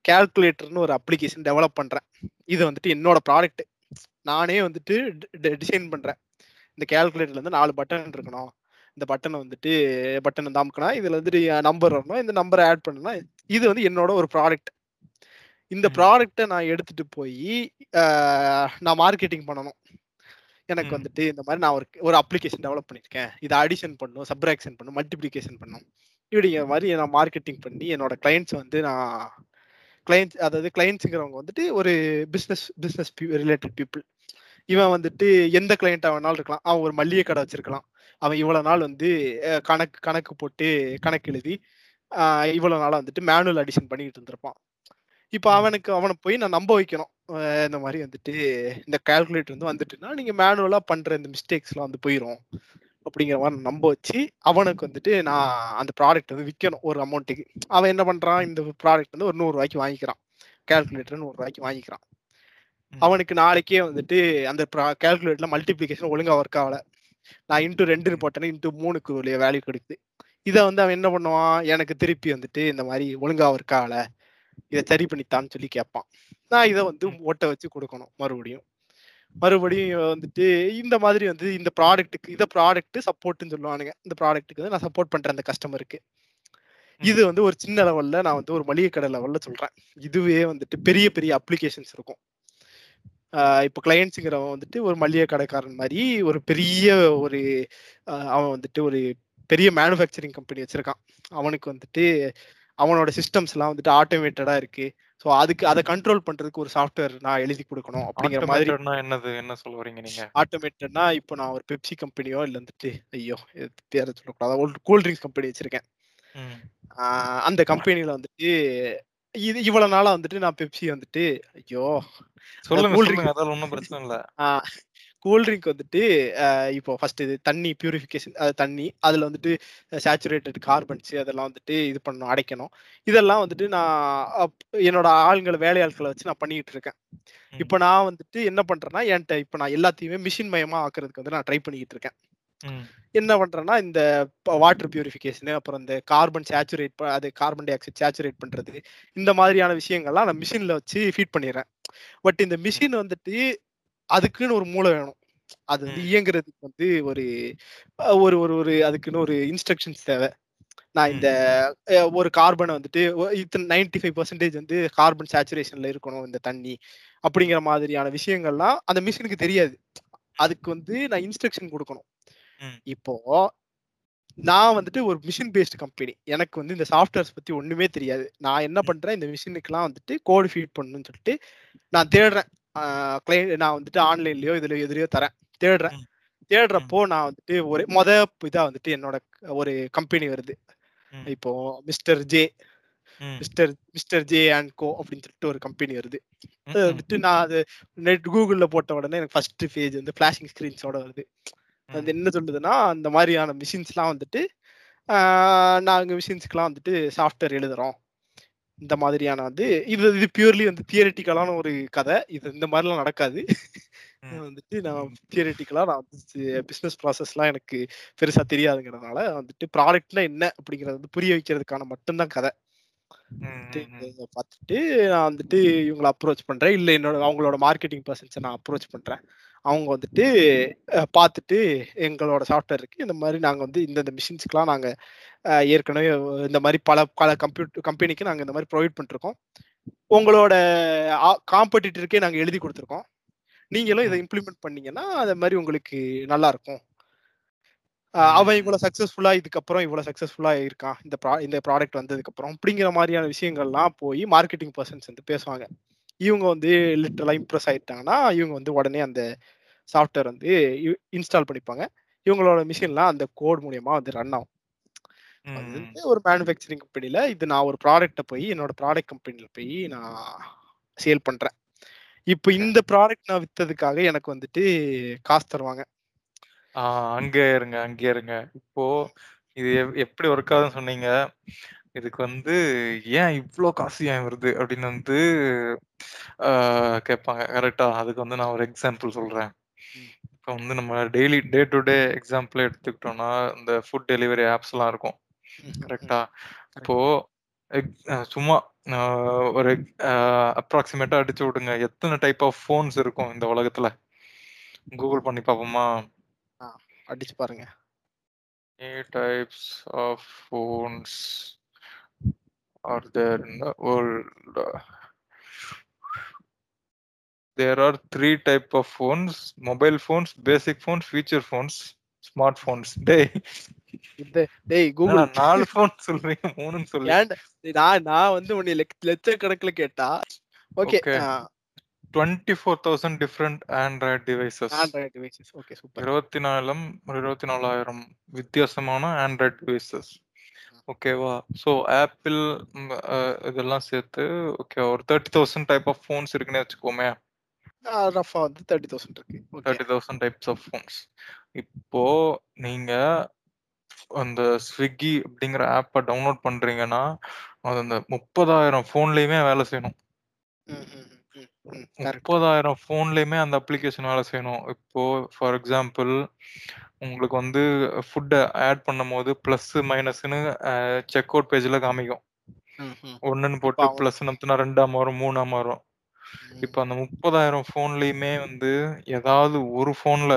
கால்குலேட்டர்னு ஒரு அப்ளிகேஷன் டெவலப் பண்றேன். இது வந்துட்டு என்னோட ப்ராடக்ட் நானே வந்துட்டு டிசைன் பண்றேன். இந்த கால்குலேட்டர்ல இருந்து நாலு பட்டன் இருக்கணும். இந்த பட்டனை வந்துட்டு பட்டனை தாமுக்கணும் இதுல வந்துட்டு நம்பர் வரணும். இந்த நம்பரை ஆட் பண்ணணும் இது வந்து என்னோட ஒரு ப்ராடக்ட் இந்த ம். ப்ராடக்ட்டை நான் எடுத்துட்டு போய் நான் மார்க்கெட்டிங் பண்ணணும். எனக்கு. வந்துட்டு இந்த மாதிரி நான் ஒரு ஒரு அப்ளிகேஷன் டெவலப் பண்ணியிருக்கேன். இதை அடிஷன் பண்ணும் சப்ராக்ஷன் பண்ணும் மல்டிப்ளிகேஷன் பண்ணும். இப்படிங்கிற மாதிரி நான் மார்க்கெட்டிங் பண்ணி என்னோட கிளைண்ட்ஸ் வந்து நான் கிளைண்ட்ஸ் அதாவது கிளைண்ட்ஸுங்கிறவங்க வந்துட்டு ஒரு பிஸ்னஸ் பிஸ்னஸ் ரிலேட்டட் பீப்புள் இவன் வந்துட்டு எந்த கிளைண்ட்டாக வேணாலும் இருக்கலாம். அவன் ஒரு மளிகை கடை வச்சிருக்கலாம். அவன் இவ்வளவு நாள் வந்து கணக்கு கணக்கு போட்டு கணக்கு எழுதி ஆஹ், இவ்வளவு நாளா வந்துட்டு மேனுவல் அடிஷன் பண்ணிட்டு இருந்திருப்பான். இப்போ. அவனுக்கு அவனை போய் நான் நம்ப வைக்கணும். இந்த மாதிரி வந்துட்டு இந்த கால்குலேட்டர் வந்து வந்துட்டுன்னா நீங்க மேனுவலா பண்ற இந்த மிஸ்டேக்ஸ்லாம் வந்து போயிடும் அப்படிங்கிற மாதிரி நம்ப வச்சு அவனுக்கு வந்துட்டு நான் அந்த ப்ராடக்ட் வந்து விற்கணும் ஒரு அமௌண்ட்டுக்கு அவன் என்ன பண்றான்? இந்த ப்ராடக்ட் வந்து ஒரு நூறு ரூபாய்க்கு வாங்கிக்கிறான். கால்குலேட்டர் நூறு ரூபாய்க்கு வாங்கிக்கிறான். அவனுக்கு நாளைக்கே வந்துட்டு அந்த கால்குலேட்டர்ல மல்டிப்ளிகேஷன் ஒழுங்கா ஒர்க் ஆகல. நான் இன்ட்டு ரெண்டுன்னு போட்டேன்னா இன்ட்டு மூணுக்கு உள்ள வேல்யூ கிடைக்குது. இதை வந்து அவன் என்ன பண்ணுவான்? எனக்கு திருப்பி வந்துட்டு இந்த மாதிரி ஒழுங்கா ஒர்க் ஆகல. இதை சரி பண்ணித்தான்னு சொல்லி கேட்பான். நான் இதை வந்து. ஓட்ட வச்சு கொடுக்கணும் மறுபடியும். மறுபடியும் வந்துட்டு இந்த மாதிரி வந்து இந்த ப்ராடக்ட்டுக்கு இதை ப்ராடக்ட் சப்போர்ட்னு சொல்லுவானுங்க. இந்த ப்ராடக்ட்டுக்கு வந்து நான் சப்போர்ட் பண்றேன் அந்த கஸ்டமருக்கு இது. வந்து ஒரு சின்ன லெவல்ல நான் வந்து ஒரு மளிகை கடை லெவல்ல சொல்றேன். இதுவே வந்துட்டு பெரிய பெரிய அப்ளிகேஷன்ஸ் இருக்கும். இப்போ கிளையன்ஸுங்கிறவன் வந்துட்டு ஒரு மளிகை கடைக்காரன் மாதிரி ஒரு பெரிய ஒரு அவன் வந்துட்டு ஒரு பெரிய மேனுஃபேக்சரிங் கம்பெனி வச்சிருக்கான். அவனுக்கு வந்துட்டு அவனோட சிஸ்டம்ஸ் எல்லாம் வந்துட்டு ஆட்டோமேட்டடா இருக்கு. ஸோ அதுக்கு அதை கண்ட்ரோல் பண்றதுக்கு ஒரு சாஃப்ட்வேர் நான் எழுதி கொடுக்கணும் அப்படிங்கிற மாதிரி என்னது? என்ன சொல்ல வரீங்க நீங்க? ஆட்டோமேட்டட்னா இப்போ நான் ஒரு பெப்சி கம்பெனியோ இல்லை வந்துட்டு ஐயோ பேரை சொல்லக்கூடாது. ஒரு கூல் ட்ரிங்க்ஸ் கம்பெனி வச்சிருக்கேன். அந்த கம்பெனில வந்துட்டு இது இவ்வளவு நாளா வந்துட்டு நான் பெப்சி வந்துட்டு ஐயோ சொல்லுங்க அதெல்லாம் ஒன்றும் பிரச்சனை இல்ல. கூல் ட்ரிங்க் வந்துட்டு இப்போ ஃபர்ஸ்ட் இது தண்ணி பியூரிஃபிகேஷன் அது தண்ணி அதுல வந்துட்டு சேச்சுரேட்டட் கார்பன்ஸ் அதெல்லாம் வந்துட்டு இது பண்ணணும் அடைக்கணும் இதெல்லாம் வந்துட்டு நான் என்னோட ஆளுங்களை வேலையாட்களை வச்சு நான் பண்ணிட்டு இருக்கேன். இப்போ நான் வந்துட்டு என்ன பண்றேன்னா என்கிட்ட இப்போ நான் எல்லாத்தையுமே மிஷின் மயமா ஆக்குறதுக்கு வந்து நான் ட்ரை பண்ணிக்கிட்டு இருக்கேன். என்ன பண்றேன்னா, இந்த வாட்டர் பியூரிஃபிகேஷன் அப்புறம் இந்த கார்பன் சேச்சுரேட் ப அது கார்பன் டை ஆக்சைடு சேச்சுரேட் பண்றது. இந்த மாதிரியான விஷயங்கள்லாம் நான் மிஷின்ல வச்சு ஃபீட் பண்ணிர்றேன். பட் இந்த. மிஷின் வந்துட்டு அதுக்குன்னு ஒரு மூளை வேணும். அது வந்து. இயங்குறதுக்கு வந்து ஒரு ஒரு ஒரு ஒரு அதுக்குன்னு ஒரு இன்ஸ்ட்ரக்ஷன்ஸ் தேவை. நான். இந்த ஒரு கார்பன வந்துட்டு இத்தன 95% வந்து கார்பன் சேச்சுரேஷன்ல இருக்கணும் இந்த தண்ணி. அப்படிங்கிற மாதிரியான விஷயங்கள்லாம் அந்த மிஷினுக்கு தெரியாது. அதுக்கு வந்து நான் இன்ஸ்ட்ரக்ஷன் குடுக்கணும். இப்போ நான் வந்துட்டு ஒரு மிஷின் பேஸ்ட் கம்பெனி. எனக்கு வந்து இந்த சாஃப்ட்வேர்ஸ் பத்தி ஒண்ணுமே தெரியாது. நான் என்ன. பண்றேன், இந்த மிஷினுக்குலாம் வந்துட்டு கோட் ஃபீட் பண்ணணும்னு சொல்லிட்டு நான் தேடுறேன். கிளையன்ட் நான் வந்துட்டு ஆன்லைன்லயோ, இதுலயோ எதுலயோ தரேன். தேடுறேன். தேடுறப்போ நான் வந்துட்டு ஒரு மொத இதா வந்துட்டு என்னோட ஒரு கம்பெனி வருது. இப்போ Mister J. Mister Mister J and Co அப்படின்னு சொல்லிட்டு ஒரு கம்பெனி வருது. அது. வந்துட்டு நான் அது நெட் கூகுள்ல போட்ட உடனே எனக்கு ஃபர்ஸ்ட் பேஜ் வந்து ஃபிளாஷிங் ஸ்கிரீன்ஸோட வருது. அது. என்ன சொல்லுதுன்னா, அந்த மாரியான மிஷின்ஸ்லாம் வந்துட்டு ஆ நாங்க மிஷின்ஸ்க்குலாம் வந்துட்டு சாஃப்ட்வேர் எழுதுறோம். இந்த மாதிரியான வந்து இது இது பியூர்லி வந்து தியரிட்டிக்கலான ஒரு கதை. இது இந்த மாரிலாம் நடக்காது. வந்துட்டு நான். தியரிட்டிக்கலா நான் வந்து பிசினஸ் ப்ராசஸ்லாம் எனக்கு பெருசா தெரியாதுங்கிறதுனால வந்துட்டு ப்ராடக்ட்னா என்ன அப்படிங்கிறத வந்து புரிய வைக்கிறதுக்கான மட்டும் தான் கதை. பார்த்துட்டு நான் வந்துட்டு இவங்கள அப்ரோச் பண்றேன். இல்ல என்னோட அவங்களோட மார்க்கெட்டிங் பெர்சன்ஸ நான் அப்ரோச் பண்றேன். அவங்க வந்துட்டு பார்த்துட்டு எங்களோட சாஃப்ட்வேர் இருக்கு. இந்த மாரி நாங்க வந்து இந்தந்த மிஷின்ஸ்க்குலாம் நாங்க அ ஏற்கனவே இந்த மாரி பல பல கம்ப்யூட் கம்பெனிக்கு நாங்க இந்த மாரி ப்ரொவைட் பண்ணிருக்கோம். உங்களோட ஆ காம்படிட்டருக்கே நாங்க எழுதி குடுத்துருக்கோம். நீங்களும் இத. இம்ப்ளிமெண்ட் பண்ணீங்கன்னா, அது மாரி உங்களுக்கு நல்லா இருக்கும். அவன் இவ்வளோ ம். சக்சஸ்ஃபுல்லா இதுக்கப்புறம் இவ்வளோ சக்சஸ்ஃபுல்லா இருக்கான். இந்த ப்ரா இந்த ப்ராடக்ட் வந்ததுக்கப்புறம் அப்படிங்கிற மாரியான விஷயங்கள்லாம் போய் மார்க்கெட்டிங் பெர்சன்ஸ் வந்து பேசுவாங்க. இவங்க வந்து லிட்டரலா இம்ப்ரெஸ் ஆயிட்டாங்கன்னா, இவங்க வந்து உடனே அந்த சாஃப்ட்வேர் வந்து இன்ஸ்டால் பண்ணிப்பாங்க. இவங்களோட மிஷின்லாம் அந்த கோட் மூலியமா வந்து ரன் ஆகும். அது ஒரு மேனுஃபேக்சரிங் கம்பெனில இது நான் ஒரு ப்ராடக்ட்ட போய் என்னோட ப்ராடக்ட் கம்பெனில போய் நான் சேல் பண்றேன். இப்ப. இந்த ப்ராடக்ட் நான் வித்ததுக்காக எனக்கு வந்துட்டு காசு தருவாங்க. அங்கே இருங்க, அங்கே இருங்க. இப்போ இது எப் எப்படி ஒர்க் ஆகுதுன்னு சொன்னீங்க. இதுக்கு வந்து ஏன் இவ்ளோ காசு ஏன் வருது? அப்படின்னு வந்து கேட்பாங்க. கரெக்ட்டா? அதுக்கு வந்து நான் ஒரு எக்ஸாம்பிள் சொல்றேன். இப்ப வந்து நம்ம டெய்லி டே டு டே எக்ஸாம்பிளே எடுத்துக்கிட்டோம்னா, இந்த ஃபுட் டெலிவரி ஆப்ஸ்லாம் இருக்கும். இப்போ கரெக்ட். எக் அ சும்மா ஒரு அ அப்ராக்ஸிமேட்டா அடிச்சு விடுங்க. எத்தன டைப் ஆஃப் ஃபோன்ஸ் இருக்கும் இந்த உலகத்துல? கூகுள் பண்ணி பார்ப்போமா? ஆ அடிச்சு பாருங்க. A types of phones are there in the world? There are three type of phones: mobile phones, basic phones, feature phones, smartphones. டேய் இந்த டேய் கூகுள் 4 ஃபோன் சொல்றீங்க 3ன்னு சொல்லி. நான் நான் வந்து உன்னை லெக் லட்சக்கணக்குல கேட்டா ஓகே. ஓகே. ஆ 24,000 different Android devices. Android devices. Okay super. 24 24,000 வித்தியாசமான Android devices. ஓகேவா? ஸோ ஆப்பிள் இதெல்லாம் சேர்த்து ஓகே ஒரு 30,000 டைப் ஆஃப் ஃபோன்ஸ் இருக்குன்னே வச்சுக்குவோமே. ஆ ரஃபா வந்து 30,000 இருக்கு. ஓகே. 30,000 types of phones. இப்போ நீங்க அந்த Swiggy அப்படிங்கிற ஆப்ப டவுன்லோட் பண்றீங்கன்னா, அது அந்த 30,000 ஃபோன்லயுமே வேலை செய்யணும். ம், ம், ம், ம். கரெக்ட். 30,000 ஃபோன்லயுமே அந்த அப்ளிகேஷன் வேலை செய்யணும். இப்போ ஃபார் எக்ஸாம்பிள் உங்களுக்கு வந்து ஃபுட்ட ஆட் பண்ணும்போது பிளஸ், மைனஸ்ன்னு அ செக் அவுட் பேஜ்ல காமிக்கும். ம், ம். 1ன்னு இப்ப போட்டு பிளஸ் அமுத்துனா 2ஆ மாறும், 3ஆ மாறும். இப்ப. அந்த 30,000 ஃபோன்லயுமே வந்து ஏதாவது ஒரு ஃபோன்ல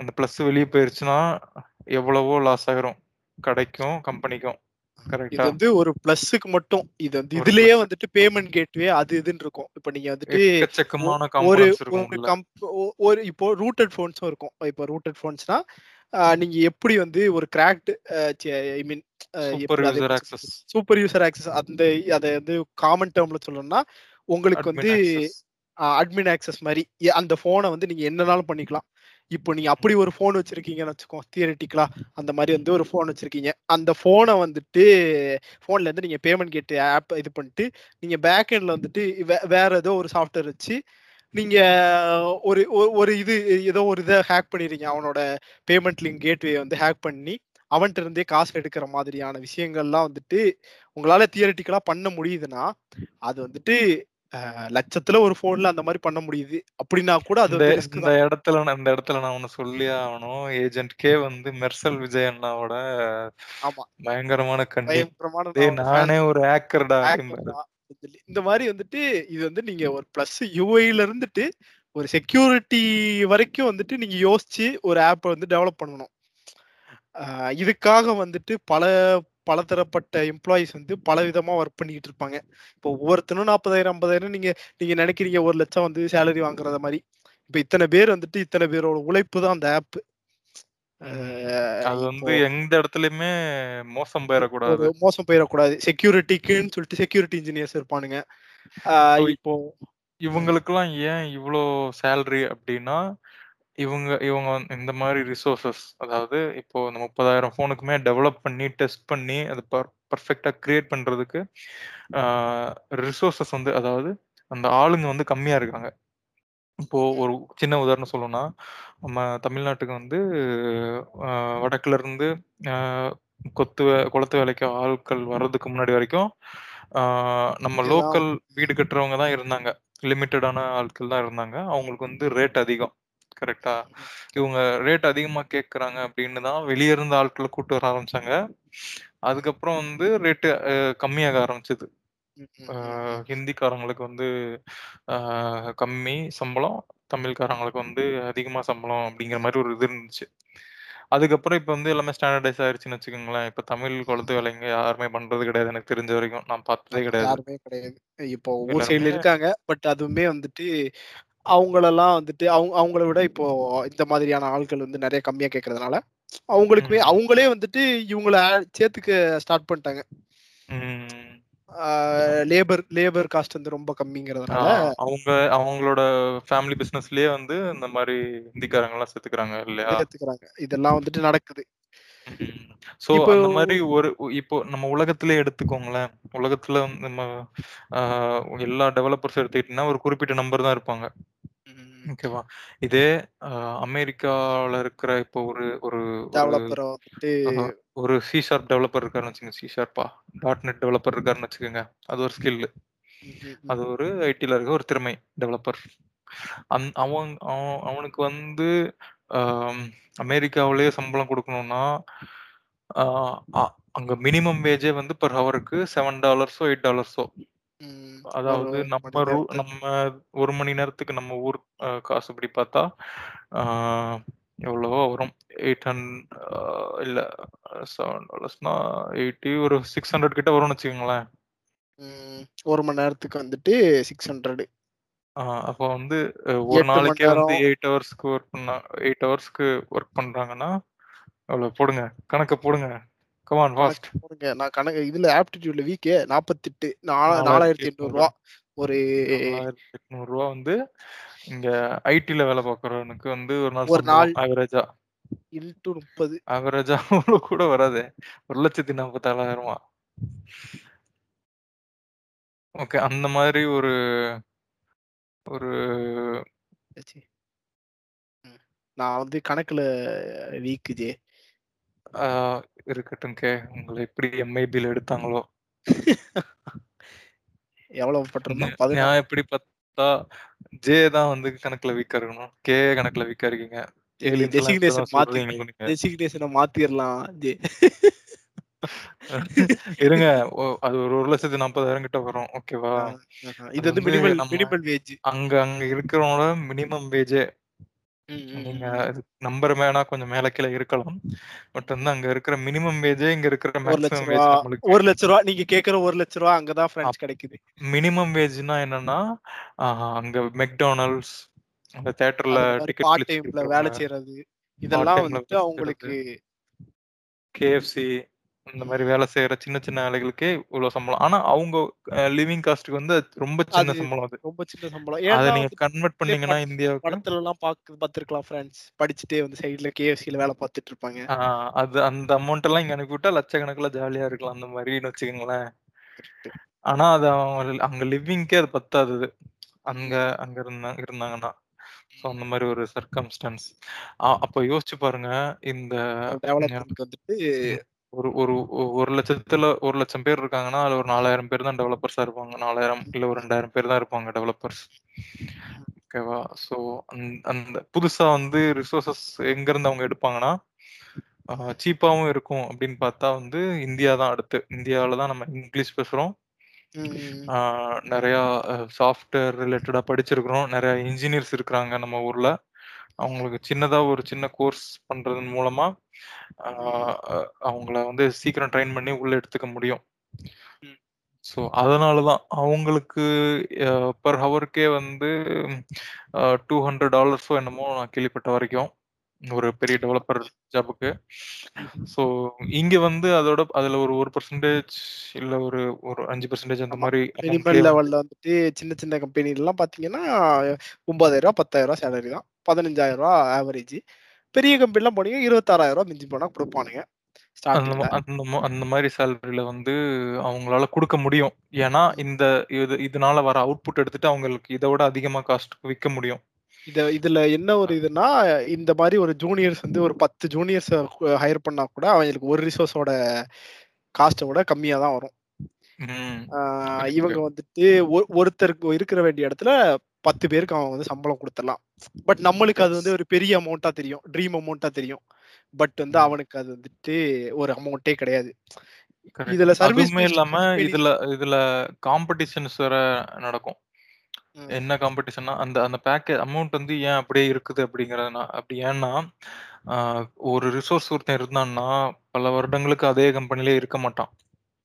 அந்த பிளஸ் வெளிய போயிருச்சுன்னா, எவ்வளவோ லாஸ் ஆயிரும். கடைக்கும், கம்பெனிக்கும். இது? வந்து ஒரு பிளஸ்ஸுக்கு மட்டும். இது வந்து இதுலயே. வந்துட்டு பேமெண்ட் கேட்வே அது இதுன்னு இருக்கும். இப்ப நீங்க வந்துட்டு ஒரு ஒரு இப்போ ரூட்டட் ஃபோன்ஸும் இருக்கும். இப்போ ரூட்டட் ஃபோன்ஸ்னா, நீங்க எப்படி வந்து ஒரு cracked I mean super user access. அந்த அத வந்து காமன் டெர்ம்ல சொல்லணும்னா, உங்களுக்கு வந்து அட்மின் ஆக்சஸ். எ அந்த ஃபோன வந்து நீங்க என்னனாலும் பண்ணிக்கலாம். இப்போ நீங்க அப்படி ஒரு ஃபோன் வச்சிருக்கீங்கன்னு வச்சுக்கோ தியரட்டிக்கலா அந்த மாதிரி வந்து ஒரு ஃபோன் வச்சிருக்கீங்க. அந்த ஃபோனை வந்துட்டு ஃபோன்ல இருந்து நீங்க பேமெண்ட் கேட்டு ஆப் இது பண்ணிட்டு, நீங்க பேக் எண்ட்ல வந்துட்டு வே வேற ஏதோ ஒரு சாஃப்ட்வேர் வச்சு, நீங்க ஒரு ஒ ஒரு இது ஏதோ ஒரு இதை ஹேக் பண்ணிடுறீங்க அவனோட பேமெண்ட் லிங்க் கேட்வே வந்து ஹேக் பண்ணி, அவன்கிட்ட இருந்தே காசு எடுக்கிற மாதிரியான விஷயங்கள்லாம் வந்துட்டு, உங்களால தியரட்டிக்கலா பண்ண முடியுதுன்னா, அது வந்துட்டு லட்சத்துல ஒரு போன்ல அந்த மாதிரி பண்ண முடியுது. அப்படின்னா கூட அது இந்த இடத்துல நான் இந்த இடத்துல நான் ஒண்ணு சொல்லியே ஆகணும். ஏஜென்ட் கே வந்து மெர்சல் விஜய் அண்ணாவோட ஆமா. பயங்கரமான கண்டி நான் ஒரு ஆக்கர்டா. இந்த மாதிரி வந்துட்டு இது வந்து நீங்க ஒரு பிளஸ் யூஐல இருந்துட்டு ஒரு செக்யூரிட்டி வரைக்கும் வந்துட்டு நீங்க யோசிச்சு ஒரு ஆப்பை வந்து டெவலப் பண்ணணும். இதுக்காக வந்துட்டு பல பலதரப்பட்ட எம்ப்ளாயிஸ் வந்து பல விதமா ஒர்க் பண்ணிட்டு இருப்பாங்க. இப்போ ஒவ்வொருத்தனும் நாற்பதாயிரம் ஐம்பதாயிரம் நீங்க நீங்க நினைக்கிறீங்க ஒரு லட்சம் வந்து சேலரி வாங்குறத மாதிரி. இப்போ இத்தனை பேர் வந்துட்டு இத்தனை பேரோட உழைப்பு தான் அந்த ஆப் அது வந்து எந்த இடத்துலயுமே மோசம் போயிடக்கூடாது. மோசம் போயிடக்கூடாது. செக்யூரிட்டிக்குன்னு சொல்லிட்டு செக்யூரிட்டி இன்ஜினியர்ஸ் இருப்பானுங்க. இப்போ இவங்களுக்கெல்லாம் ஏன் இவ்வளோ சேலரி அப்படின்னா இவங்க இவங்க வந்து இந்த மாதிரி ரிசோர்சஸ் அதாவது இப்போ இந்த முப்பதாயிரம் ஃபோனுக்குமே டெவலப் பண்ணி டெஸ்ட் பண்ணி அது பர் பர்ஃபெக்டாக கிரியேட் பண்ணுறதுக்கு ரிசோர்சஸ் வந்து அதாவது அந்த ஆளுங்க வந்து கம்மியாக இருக்காங்க. இப்போ ஒரு சின்ன உதாரணம் சொல்லணும்னா நம்ம தமிழ்நாட்டுக்கு வந்து வடக்குல இருந்து கொத்து குளத்து வேலைக்கு ஆட்கள் வர்றதுக்கு முன்னாடி வரைக்கும் நம்ம லோக்கல் வீடு கட்டுறவங்க தான் இருந்தாங்க. லிமிட்டடான ஆட்கள் தான் இருந்தாங்க. அவங்களுக்கு வந்து ரேட் அதிகம். கரெக்டா இவங்க ரேட் அதிகமா கேக்குறாங்க அப்படின்னு தான் வெளிய இருந்த ஆட்களை கூட்டு வர ஆரம்பிச்சாங்க. அதுக்கப்புறம் வந்து ரேட்டு கம்மியாக ஆரம்பிச்சது. ஹிந்திக்காரங்களுக்கு வந்து கம்மி சம்பளம் தமிழ்காரங்களுக்கு வந்து அதிகமா சம்பளம் அப்படிங்கிற மாதிரி ஒரு இது இருந்துச்சு. அதுக்கப்புறம் இப்ப வந்து எல்லாமே ஸ்டாண்டர்டைஸ் ஆயிருச்சுன்னு வச்சுக்கோங்களேன். இப்ப தமிழ் குளத்து வேலைங்க யாருமே பண்றது கிடையாது எனக்கு தெரிஞ்ச வரைக்கும். நான் பார்த்ததே கிடையாது யாருமே கிடையாது. இப்போ ஒவ்வொரு சைடுல இருக்காங்க. பட் அதுவுமே வந்துட்டு அவங்களெல்லாம் வந்துட்டு அவங்க அவங்கள விட இப்போ இந்த மாதிரியான ஆட்கள் வந்து நிறைய கம்மியா கேட்கறதுனால அவங்களுக்குமே. அவங்களே வந்துட்டு இவங்கள சேர்த்துக்க ஸ்டார்ட் பண்ணிட்டாங்க. லேபர் லேபர் காஸ்ட் வந்து ரொம்ப கம்மிங்கிறதுனால அவங்க அவங்களோட ஃபேமிலி பிசினஸ்லயே வந்து இந்த மாதிரி ஹிந்திக்காரங்க எல்லாம் சேர்த்துக்கிறாங்க இல்லையா? சேர்த்துக்கிறாங்க. இதெல்லாம் வந்துட்டு நடக்குது. சோ அந்த மாதிரி ஒரு இப்போ நம்ம உலகத்திலே எடுத்துக்கோங்களேன். உலகத்துல நம்ம எல்லா டெவலப்பர்ஸ் எடுத்துக்கிட்டீங்கன்னா ஒரு குறிப்பிட்ட நம்பர் தான் இருப்பாங்க. ஓகேவா? இதே ஆஹ் அமெரிக்கால இருக்கிற இப்போ ஒரு ஒரு ஒரு டெவலப்பரை வந்துட்டு ஆஹா, ஒரு சி ஷார்ப் டெவலப்பர் இருக்காருன்னு வச்சுக்கோங்க சி ஷார்ப்பா டாட் நெட் டெவலப்பர் இருக்காருன்னு வச்சுக்கோங்க அது ஒரு ஸ்கில் ம், ம், ம், அது ஒரு ஐடில இருக்க ஒரு திறமை டெவலப்பர். அந் அவன் அவன் அவனுக்கு வந்து ஆம், அமெரிக்காவிலேயே சம்பளம் கொடுக்கணும்னா அ- அங்க மினிமம் வேஜே வந்து பர் ஹவருக்கு செவன் டாலர்ஸோ எயிட் டாலர்ஸோ அதாவது நம்ம ரூ. நம்ம ஒரு மணி நேரத்துக்கு நம்ம ஊர் அஹ், காசுபடி பார்த்தா எவ்வளவோ வரும். எயிட் ஹண்ட் இல்ல செவன் டாலர்ஸ்னா எயிட்டி ஒரு சிக்ஸ் ஹண்ட்ரட் கிட்ட வரும்னு வச்சுக்கோங்களேன். ம், ஒரு மணி நேரத்துக்கு வந்துட்டு சிக்ஸ் ஹண்ட்ரட். அப்போ வந்து அஹ், ஒரு எட்டு மணி நாளைக்கே வந்து நேரம். எயிட் ஹவர்ஸ்க்கு ஒர்க் பண்ணா எயிட் ஹவர்ஸ்க்கு ஒர்க் பண்றாங்கன்னா அவ்வளோ போடுங்க. கணக்க போடுங்க. கமான் ஃபாஸ்ட் நான் கணக்கு இதுல ஆப்டிடியூட்ல வீக்கே நாற்பத்தெட்டு நாலாயிரத்தி ரூபா ஒரு நாலாயிரத்தி எட்நூறு ரூபா வந்து இங்க ஐடில வேலை பார்க்கறவனுக்கு வந்து ஒரு நாள் ஒரு நாள். ஆவரேஜா இன்ட்டு முப்பது. ஆவரேஜா அவ்வளோ கூட வராதே. ஒரு லட்சத்தி நாற்பத்தாலாயிரமா ஓகே அந்த மாதிரி ஒரு ஒரு. நான் வந்து கணக்குல வீக்கு ஜே. ஆஹ், இருக்கட்டும் கே உங்களை எப்படி எம்ஐபியில் எடுத்தாங்களோ. எவ்வளவு பட்டிருந்தோம் நான் எப்படி பார்த்தா ஜே தான் வந்து கணக்குல வீக்கா இருக்கணும். கே கணக்குல வீக்கா இருக்கீங்க. மாத்திரலாம் ஜே இருங்க. அது ஒரு ஒரு லட்சத்தி நாற்பதாயிரம் கிட்ட வரும். ஓகேவா இது வந்து நம்ம- மினிமல் வேஜ் அங்க அங்க இருக்கிறவங்களோட மினிமம் வேஜே நீங்க நம்பர் வேணா கொஞ்சம் மேல கீழே இருக்கலாம். பட் வந்து அங்க இருக்கிற மினிமம் வேஜே இங்க இருக்கிற மேக்ஸிமம் வேஜ் நம்மளுக்கு ஒரு லட்ச ரூபா நீங்க கேக்குற ஒரு லட்ச ரூபா அங்கதான் பிரெண்ட்ஸ் கிடைக்குது. மினிமம் வேஜ்னா என்னன்னா அங்க மெக்டானல்ட்ஸ் அந்த தேட்டர்ல டிக்கெட் வேலை செய்யறது இதெல்லாம் வேலை அவங்களுக்கு கேஎஃப்சி இந்த மாதிரி வேலை செய்யற சின்ன சின்ன வேலைகளுக்கே இவ்வளவு சம்பளம். ஆனா அவங்க லிவிங் காஸ்ட்டுக்கு வந்து ரொம்ப சின்ன சம்பளம் அது. ரொம்ப சின்ன சம்பளம். அதை நீங்க கன்வெர்ட் பண்ணீங்கன்னா இந்தியாவுக்கு படத்துல எல்லாம் பாக்கு பார்த்திருக்கலாம் ஃப்ரெண்ட்ஸ் படிச்சுட்டே வந்து சைடுல கேஎஃப்சில வேலை பார்த்துட்டு இருப்பாங்க. அது அந்த அமௌண்ட் எல்லாம் இங்க அனுப்பிவிட்டா லட்சக்கணக்கில் ஜாலியா இருக்கலாம். அந்த மாதிரின்னு வச்சுக்கோங்களேன். ஆனா அது அவங்க அங்க லிவிங்க்கே அது பத்தாது. அங்க அங்க இருந்தா இருந்தாங்கன்னா. ஸோ அந்த மாதிரி ஒரு சர்க்கம்ஸ்டன்ஸ் அப்போ யோசிச்சு பாருங்க. இந்த வந்துட்டு ஒரு ஒரு ஒரு லட்சத்துல ஒரு லட்சம் பேர் இருக்காங்கன்னா அதுல ஒரு நாலாயிரம் பேர் தான் டெவலப்பர்ஸா இருப்பாங்க. நாலாயிரம் இல்ல ஒரு ரெண்டாயிரம் பேர் தான் இருப்பாங்க டெவலப்பர்ஸ் ஓகேவா ஸோ அந்த புதுசா வந்து ரிசோர்சஸ் எங்க இருந்து அவங்க எடுப்பாங்கன்னா சீப்பாவும் இருக்கும் அப்படின்னு பார்த்தா வந்து இந்தியா தான் அடுத்து. இந்தியாவில தான் நம்ம இங்கிலீஷ் பேசுறோம். நிறைய சாஃப்ட்வேர் ரிலேட்டடா படிச்சிருக்கிறோம். நிறைய இன்ஜினியர்ஸ் இருக்கிறாங்க நம்ம ஊர்ல. அவங்களுக்கு சின்னதா ஒரு சின்ன கோர்ஸ் பண்றதன் மூலமா ஆஹ் அஹ் அவங்கள வந்து சீக்கிரம் ட்ரெயின் பண்ணி உள்ள எடுத்துக்க முடியும். ஸோ அதனால தான் அவங்களுக்கு பர் ஹவருக்கே வந்து டூ ஹண்ட்ரட் டாலர்ஸோ என்னமோ நான் கேள்விப்பட்ட வரைக்கும் ஒரு பெரிய டெவலப்பர் ஜாபுக்கு ஸோ இங்க வந்து அதோட அதுல ஒரு ஒரு பர்சன்டேஜ் இல்ல ஒரு ஒரு அஞ்சு பர்சன்டேஜ் அந்த. மாதிரி லெவல்ல வந்துட்டு சின்ன சின்ன கம்பெனிலாம் பாத்தீங்கன்னா ஒன்பதாயிரம் ரூபாய் பத்தாயிரம் ரூபாய் சேலரி தான் பதினஞ்சாயிரம் ரூபாய் ஆவரேஜ் பெரிய கம்பெனிலாம் போனீங்க இருபத்தாறாயிரம் ரூபாய் மிஞ்சி போனா கொடுப்பானுங்க. அந்த மாதிரி சேலரியில வந்து அவங்களால கொடுக்க முடியும். ஏன்னா இந்த இது இதனால வர அவுட்புட் எடுத்துட்டு அவங்களுக்கு இதை விட அதிகமா காஸ்ட்டுக்கு விற்க முடியும். இத இதுல என்ன ஒரு இதுனா இந்த மாதிரி ஒரு ஜூனியர்ஸ் வந்து ஒரு பத்து ஜூனியர்ஸ் ஹையர் பண்ணா கூட அவங்களுக்கு ஒரு ரிசோர்ஸோட காஸ்ட்டை விட கம்மியா தான் வரும். இவங்க வந்துட்டு ஒருத்தருக்கு இருக்கிற வேண்டிய இடத்துல பத்து பேருக்கு அவன் வந்து சம்பளம் கொடுத்துடலாம். பட் நம்மளுக்கு அது வந்து ஒரு பெரிய அமௌண்ட்டா தெரியும். ட்ரீம் அமௌண்ட்டா தெரியும். பட் வந்து. அவனுக்கு அது வந்துட்டு ஒரு அமௌண்ட்டே கிடையாது. இதுல சர்வீஸ் அதுவுமே இல்லாம இதுல இதுல காம்படிஷன்ஸ் வேற நடக்கும். என்ன காம்படிஷன்னா அந்த அந்த பேக்கேஜ் அமௌண்ட் வந்து ஏன் அப்படியே இருக்குது அப்படிங்கறதுனா அப்படி ஏன்னா ஒரு ரிசோர்ஸ் ஒருத்தன் இருந்தான்னா பல வருடங்களுக்கு அதே கம்பெனிலே இருக்க மாட்டான்.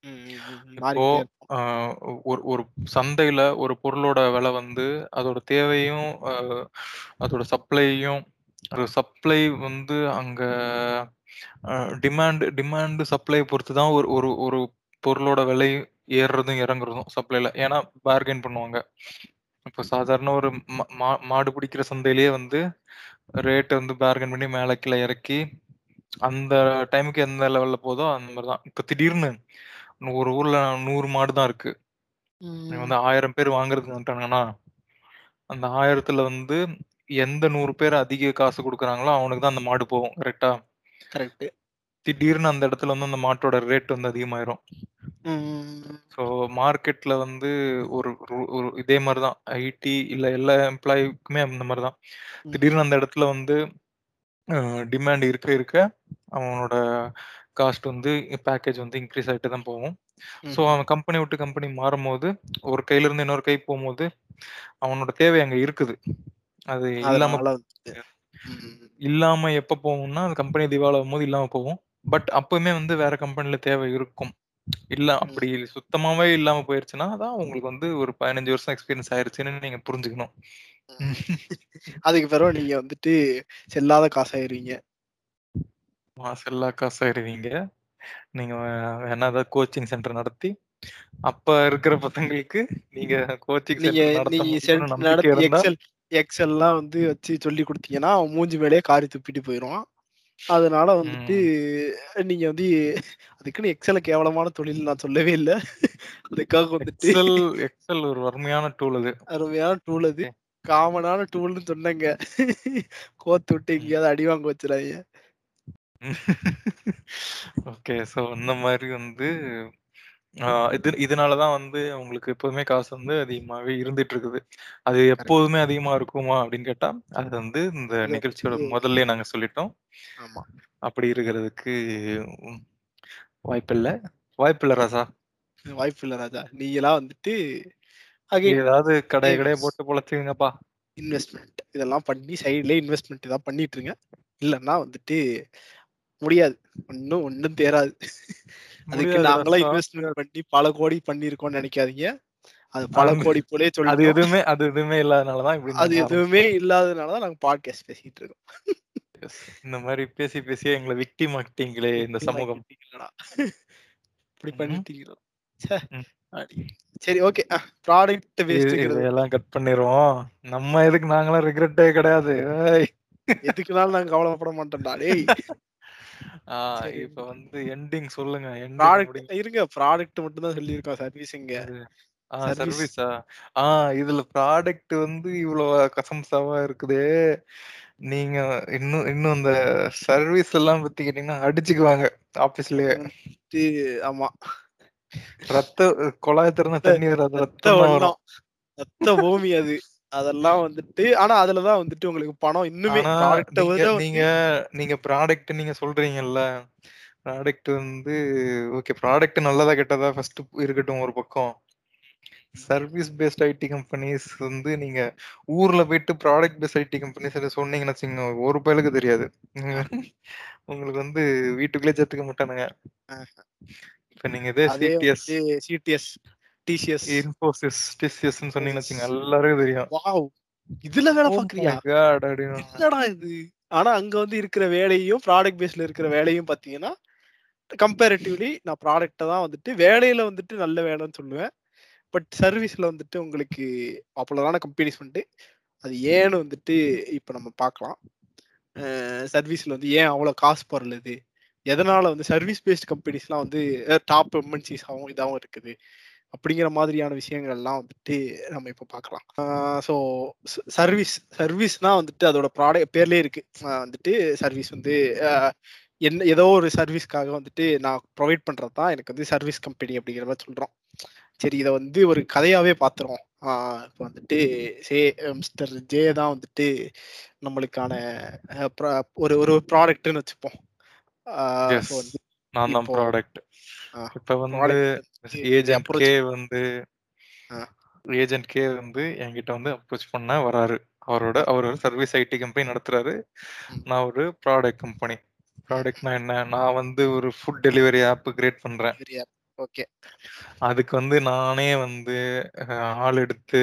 இப்போ ஆஹ் ஒரு ஒரு சந்தையில ஒரு பொருளோட விலை வந்து அதோட தேவையும் அதோட சப்ளையும் அது சப்ளை வந்து அங்க டிமாண்ட் டிமாண்ட் சப்ளை பொறுத்து தான் ஒரு ஒரு ஒரு பொருளோட விலை ஏறுறதும் இறங்குறதும் சப்ளைல. ஏன்னா பார்கெயின் பண்ணுவாங்க. இப்போ சாதாரண ஒரு மா- மா- மாடு பிடிக்கிற சந்தையிலேயே வந்து ரேட் வந்து பார்கெயின் பண்ணி மேலே கீழே இறக்கி அந்த டைமுக்கு எந்த லெவல்ல போதோ அந்த மாதிரி தான். இப்போ திடீர்னு ஒரு ஊர்ல நூறு மாடு தான் இருக்கு. வந்து ஆயிரம் பேர் வாங்குறதுக்கு வந்துட்டாங்கன்னா அந்த ஆயிரத்துல வந்து எந்த நூறு பேர் அதிக காசு கொடுக்குறாங்களோ அவனுக்கு தான் அந்த மாடு போகும் கரெக்டா கரெக்ட் திடீர்னு அந்த இடத்துல வந்து அந்த மாட்டோட ரேட் வந்து அதிகமாயிரும். ஸோ மார்க்கெட்ல வந்து ஒரு ஒரு- ஒரு இதே மாதிரி தான். ஐடி இல்ல எல்லா எம்ப்ளாய்க்குமே அந்த மாதிரி தான். திடீர்னு அந்த இடத்துல வந்து டிமாண்ட் இருக்க இருக்க அவனோட காஸ்ட் வந்து பேக்கேஜ் வந்து இன்க்ரீஸ் ஆகிட்டு தான் போகும். ஸோ அவன் கம்பெனி விட்டு கம்பெனி மாறும்போது ஒரு கையில இருந்து இன்னொரு கை போகும்போது அவனோட தேவை அங்க இருக்குது. அது இல்லாம. இல்லாம எப்ப போகும்னா அந்த கம்பெனி திவால் ஆகும்போது இல்லாம போகும். பட் அப்பவுமே வந்து வேற கம்பெனில தேவை இருக்கும். இல்ல அப்படி சுத்தமாவே இல்லாம போயிருச்சுன்னா தான் உங்களுக்கு வந்து ஒரு பதினஞ்சு வருஷம் எக்ஸ்பீரியன்ஸ் ஆயிருச்சுன்னு நீங்க புரிஞ்சுக்கணும். அதுக்கு பிறகு நீங்க வந்துட்டு செல்லாத காசாயிருவீங்க மாசெல்லா காசு ஆயிருவீங்க நீங்க வேணா ஏதாவது கோச்சிங் சென்டர் நடத்தி அப்ப இருக்கிற பசங்களுக்கு நீங்க கோச்சிங் நீங்க சென்டர் நடத்த நீங்க முடியும்னு செல்- நம்பிக்கை நடத்தி இருந்தா எக்ஸல் எக்ஸல்லாம் வந்து வச்சு சொல்லி கொடுத்தீங்கன்னா அவன் மூஞ்சி மேலேயே காரி துப்பிட்டு போயிடுவான் அதனால வந்துட்டு நீங்க வந்து அதுக்குன்னு எக்ஸல கேவலமான தொழில் நான் சொல்லவே இல்லை. அதுக்காக வந்துட்டு எக்ஸல் எக்ஸல் ஒரு அருமையான டூல் அது. அருமையான டூல் அது. காமனான டூல்னு சொன்னேங்க. கோத்து விட்டு எங்கேயாவது அடி வாங்க வச்சிடாதீங்க. ஓகே. ஸோ இந்த மாதிரி வந்து இது இதனாலதான் வந்து உங்களுக்கு எப்போதுமே காசு வந்து அதிகமாவே இருந்துட்டு இருக்குது அது எப்போதுமே அதிகமா இருக்குமா அப்படின்னு கேட்டா அது வந்து இந்த நிகழ்ச்சியோட முதல்ல நாங்க சொல்லிட்டோம். ஆமா. அப்படி இருக்கிறதுக்கு வாய்ப்பில்லை வாய்ப்பில்லை ராசா. வாய்ப்பு இல்லை ராஜா. நீங்களா வந்துட்டு அகைன் ஏதாவது கடை. கடையை போட்டு பொழைச்சுங்கப்பா இன்வெஸ்ட்மெண்ட். இதெல்லாம் பண்ணி சைட்ல இன்வெஸ்ட்மெண்ட் தான் பண்ணிட்டு இருங்க இல்லைன்னா வந்துட்டு முடியாது. ஒன்னும் ஒன்னும் தேராது. அதுக்கு நாங்களா. இன்வெஸ்ட்மெண்ட் பண்ணி பல கோடி பண்ணிருக்கோம்னு நினைக்காதீங்க. அது பல அது- கோடி போலே அது சொல்லி எதுவுமே அது எதுவுமே இல்லாதனாலதான் அது எதுவுமே இல்லாதனாலதான் நாங்க பாட்காஸ்ட் பேசிட்டு இருக்கோம். இந்த மாதிரி பேசி பேசியே எங்களை விக்டிம் ஆக்கிட்டீங்களே இந்த சமூகம்? இப்படி. பண்ணிட்டீங்களா. சரி ஓகே ப்ராடக்ட் இது- வேஸ்ட்ங்கிறது இதையெல்லாம் கட் பண்ணிடுவோம் நம்ம எதுக்கு நாங்களாம் ரிக்ரெட்டே கிடையாது. எதுக்குனாலும் நாங்க கவலைப்பட மாட்டோம்டா. டேய். ஆ. இப்ப வந்து எண்டிங் சொல்லுங்க. ப்ராடக்ட் முடிங்க. இருங்க. ப்ராடக்ட் மட்டும் தான் சொல்லியிருக்கோம். சர்வீஸுங்க இது- ஆ. சர்வீஸா ஆ? இதுல ப்ராடக்ட் வந்து இவ்வளவு கசம்சாவா இருக்குதே. நீங்க இன்னும் இன்னும் இந்த சர்வீஸ் எல்லாம் பத்தி கேட்டீங்கன்னா அடிச்சுக்குவாங்க ஆபீஸ்லயே வந்துட்டு ஆமா. ரத்த குழாய் திறந்த தண்ணி வராது ரத்த ரத்தம் தான் வரும். வெள்ளம் ரத்த பூமி அது. அதெல்லாம் வந்துட்டு ஆனா அதுலதான் வந்துட்டு உங்களுக்கு பணம் இன்னுமே நீங்க நீங்க ப்ராடக்ட் நீங்க சொல்றீங்கல்ல ப்ராடக்ட் வந்து ஓகே ப்ராடக்ட் நல்லதா கெட்டதா ஃபர்ஸ்ட் இருக்கட்டும் ஒரு பக்கம். சர்வீஸ் பேஸ்ட் ஐடி கம்பெனிஸ் வந்து நீங்க ஊர்ல போயிட்டு ப்ராடக்ட் பேஸ்ட் ஐடி கம்பெனிஸ் சொன்னீங்கன்னு வச்சுங்க ஒரு பயலுக்கு தெரியாது. உங்களுக்கு வந்து வீட்டுக்குள்ளே சேர்த்துக்க மாட்டானுங்க. இப்ப நீங்க இதே CTS CTS TCS Infosys TCS சொன்னீங்கன்னு எல்லாருக்கும் தெரியும். வாவ் இதுல வேலை Oh பாக்குறியா? என்னடா இது? ஆனா அங்க வந்து இருக்கிற வேலையும் ப்ராடக்ட் பேஸ்ல இருக்கிற வேலையும் பாத்தீங்கன்னா கம்பேரிட்டிவ்லி நான் ப்ராடக்ட்டை தான் வந்துட்டு வேலையில வந்துட்டு நல்ல வேலைன்னு சொல்லுவேன். பட் சர்வீஸ்ல வந்துட்டு உங்களுக்கு பாப்புலரான கம்பெனிஸ் வந்துட்டு அது ஏன்னு வந்துட்டு இப்ப நம்ம பார்க்கலாம் சர்வீஸ்ல வந்து ஏன் அவ்வளவு காசு பொருளுது எதனால வந்து சர்வீஸ் பேஸ்ட் கம்பெனிஸ்லாம் வந்து டாப் எம்என்சிஸாகவும் இதாகவும் இருக்குது? அப்படிங்கிற மாதிரியான விஷயங்கள்லாம் வந்துட்டு நம்ம இப்போ பார்க்கலாம் ஸோ சர்வீஸ் சர்வீஸ்னா வந்துட்டு அதோட ப்ராடக்ட் பேர்லேயே இருக்கு. ஆஹ் வந்துட்டு சர்வீஸ் வந்து என்ன ஏதோ ஒரு சர்வீஸ்க்காக வந்துட்டு நான் ப்ரொவைட் பண்றது தான். எனக்கு வந்து சர்வீஸ் கம்பெனி அப்படிங்கிற மாதிரி சொல்றோம். சரி இதை வந்து ஒரு கதையாவே பார்த்துருவோம் இப்போ வந்துட்டு சே மிஸ்டர் ஜே தான் வந்துட்டு நம்மளுக்கான ஒரு ஒரு ப்ராடக்ட்னு வச்சுப்போம். நான் தான் ப்ராடக்ட் இப்ப வந்து ஏஜென்ட் கே வந்து. ஏஜென்ட் கே வந்து என்கிட்ட வந்து அப்ரோச் பண்ண வராரு. அவரோட அவர் ஒரு சர்வீஸ் ஐடி கம்பெனி நடத்துறாரு. நான் ஒரு ப்ராடக்ட் கம்பெனி ப்ராடக்ட்னா என்ன நான் வந்து ஒரு ஃபுட் டெலிவரி ஆப் கிரியேட் பண்றேன். ஓகே அதுக்கு வந்து நானே வந்து ஆள் எடுத்து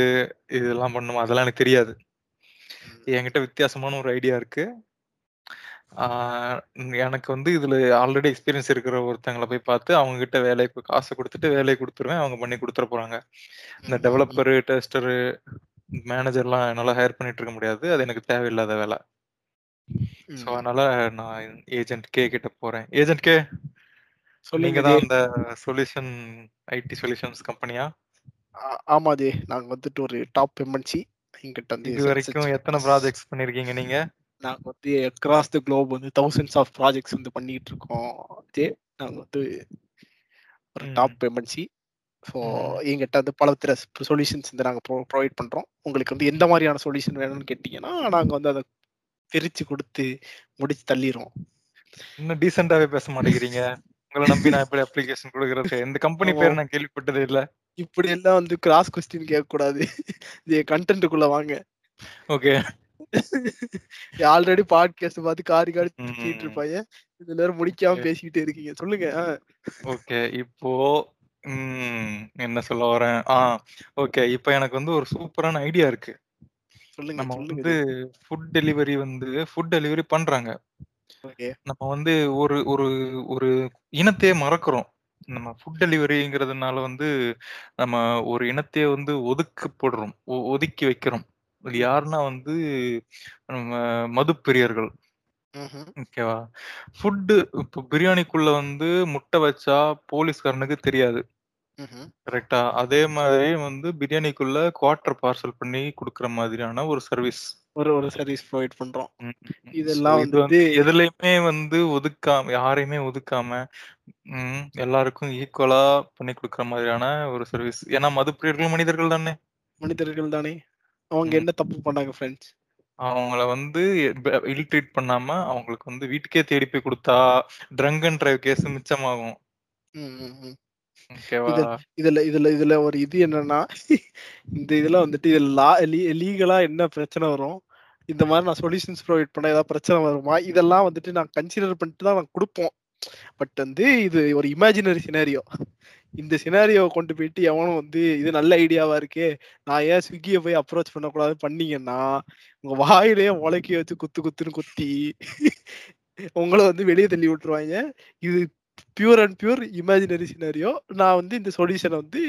இதெல்லாம் பண்ணுமா அதெல்லாம் எனக்கு தெரியாது. என்கிட்ட வித்தியாசமான ஒரு ஐடியா இருக்கு. எனக்கு வந்து இதுல ஆல்ரெடி எக்ஸ்பீரியன்ஸ் இருக்கிற ஒருத்தங்களை போய் பார்த்து அவங்க கிட்ட வேலைக்கு காசு கொடுத்துட்டு வேலையை கொடுத்துருவேன். அவங்க பண்ணி கொடுத்துட போறாங்க. இந்த டெவலப்பரு டெஸ்டரு மேனேஜர்லாம் என்னால ஹையர் பண்ணிட்டு இருக்க முடியாது. அது எனக்கு தேவையில்லாத வேலை. ஸோ அதனால நான் ஏஜென்ட் கே கிட்ட போறேன். ஏஜென்ட் கே சொல்லுங்க நீங்க தான் அந்த சொல்யூஷன் ஐடி சொல்யூஷன்ஸ் கம்பெனியா ஆ- ஆமா ஜி. நாங்க வந்துட்டு ஒரு டாப் எம்என்சி எங்கிட்ட வந்து இது வரைக்கும் எத்தனை ப்ராஜெக்ட்ஸ் பண்ணிருக்கீங்க நீங்க? நாங்க வந்து அக்ராஸ் த குளோப் வந்து தௌசண்ட்ஸ் ஆஃப் ப்ராஜெக்ட்ஸ் வந்து பண்ணிட்டு இருக்கோம் ஜே நாங்க வந்து ஒரு. Top MNC so. எங்கிட்ட வந்து பல தர சொல்யூஷன்ஸ் வந்து நாங்க ப்ரொவைட் பண்றோம். உங்களுக்கு வந்து எந்த மாதிரியான சொல்யூஷன் வேணும்னு கேட்டீங்கன்னா நாங்க வந்து அதை பிரிச்சு கொடுத்து முடிச்சு தள்ளிடுவோம் இன்னும் டீசெண்டாவே பேச மாட்டேங்கிறீங்க. உங்களை நம்பி நான் எப்படி அப்ளிகேஷன் கொடுக்கறது? இந்த கம்பெனி. பேர் நான் கேள்விப்பட்டதே இல்ல. இப்படி எல்லாம் வந்து கிராஸ் கொஸ்டின் கேட்க கூடாது இது கண்டென்ட்டுக்குள்ள வாங்க. ஓகே ஆல்ரெடி பாட்காஸ்ட் பார்த்து காரி காரி. பேசிட்டு இருப்பாங்க இந்த நேரம் முடிக்காம. பேசிக்கிட்டே இருக்கீங்க. சொல்லுங்க. ஓகே. இப்போ என்ன சொல்ல வரேன்? ஆ ஓகே. இப்போ எனக்கு வந்து ஒரு சூப்பரான ஐடியா இருக்கு. சொல்லுங்க நம்ம வந்து ஃபுட் டெலிவரி வந்து ஃபுட் டெலிவரி பண்றாங்க. ஓகே. நம்ம வந்து ஒரு ஒரு ஒரு இனத்தையே மறக்கிறோம். நம்ம ஃபுட் டெலிவரிங்கிறதுனால வந்து நம்ம ஒரு இனத்தையே வந்து ஒதுக்கப்படுறோம். ஒதுக்கி வைக்கிறோம். அது யாருன்னா வந்து நம்ம மதுப்பிரியர்கள் ஓகேவா ஃபுட்டு இப்போ பிரியாணிக்குள்ள வந்து முட்டை வச்சா போலீஸ்காரனுக்கு தெரியாது. கரெக்டா அதே மாதிரி வந்து பிரியாணிக்குள்ள குவார்டர் பார்சல் பண்ணி கொடுக்குற மாதிரியான ஒரு சர்வீஸ் ஒரு ஒரு சர்வீஸ் ப்ரொவைட் பண்றோம். இதெல்லாம் வந்து எதுலயுமே வந்து ஒதுக்காம யாரையுமே ஒதுக்காம எல்லாருக்கும் ஈக்குவலா பண்ணி கொடுக்குற மாதிரியான ஒரு சர்வீஸ் ஏன்னா மதுப்பிரியர்கள் மனிதர்கள் தானே? மனிதர்கள் தானே? அவங்க. என்ன தப்பு பண்ணாங்க ஃப்ரெண்ட்ஸ் அவங்கள வந்து இல் ட்ரீட் பண்ணாம அவங்களுக்கு வந்து வீட்டுக்கே தேடி போய் கொடுத்தா ட்ரங்க் அண்ட் டிரைவ் கேஸ் மிச்சமாகும். இதுல இதுல இதுல ஒரு இது என்னன்னா இந்த இதுல வந்துட்டு இதுல லா லீகலா என்ன பிரச்சனை வரும்? இந்த மாதிரி நான் சொல்யூஷன்ஸ் ப்ரொவைட் பண்ண ஏதாவது பிரச்சனை வருமா? இதெல்லாம் வந்துட்டு நான் கன்சிடர் பண்ணிட்டு தான் நான் கொடுப்போம். பட் வந்து இது ஒரு இமேஜினரி சினாரியோ இந்த சினாரியோ கொண்டு போயிட்டு எவனும் வந்து இது நல்ல ஐடியாவா இருக்கே நான் ஏன் ஸ்விக்கியை போய் அப்ரோச் பண்ணக்கூடாது பண்ணீங்கன்னா உங்க வாயிலேயே உலக்கி வச்சு குத்து குத்துன்னு குத்தி உங்களை வந்து வெளியே தள்ளி விட்டுருவாங்க இது pure and pure imaginary scenario நான் வந்து இந்த சொல்யூஷனை வந்து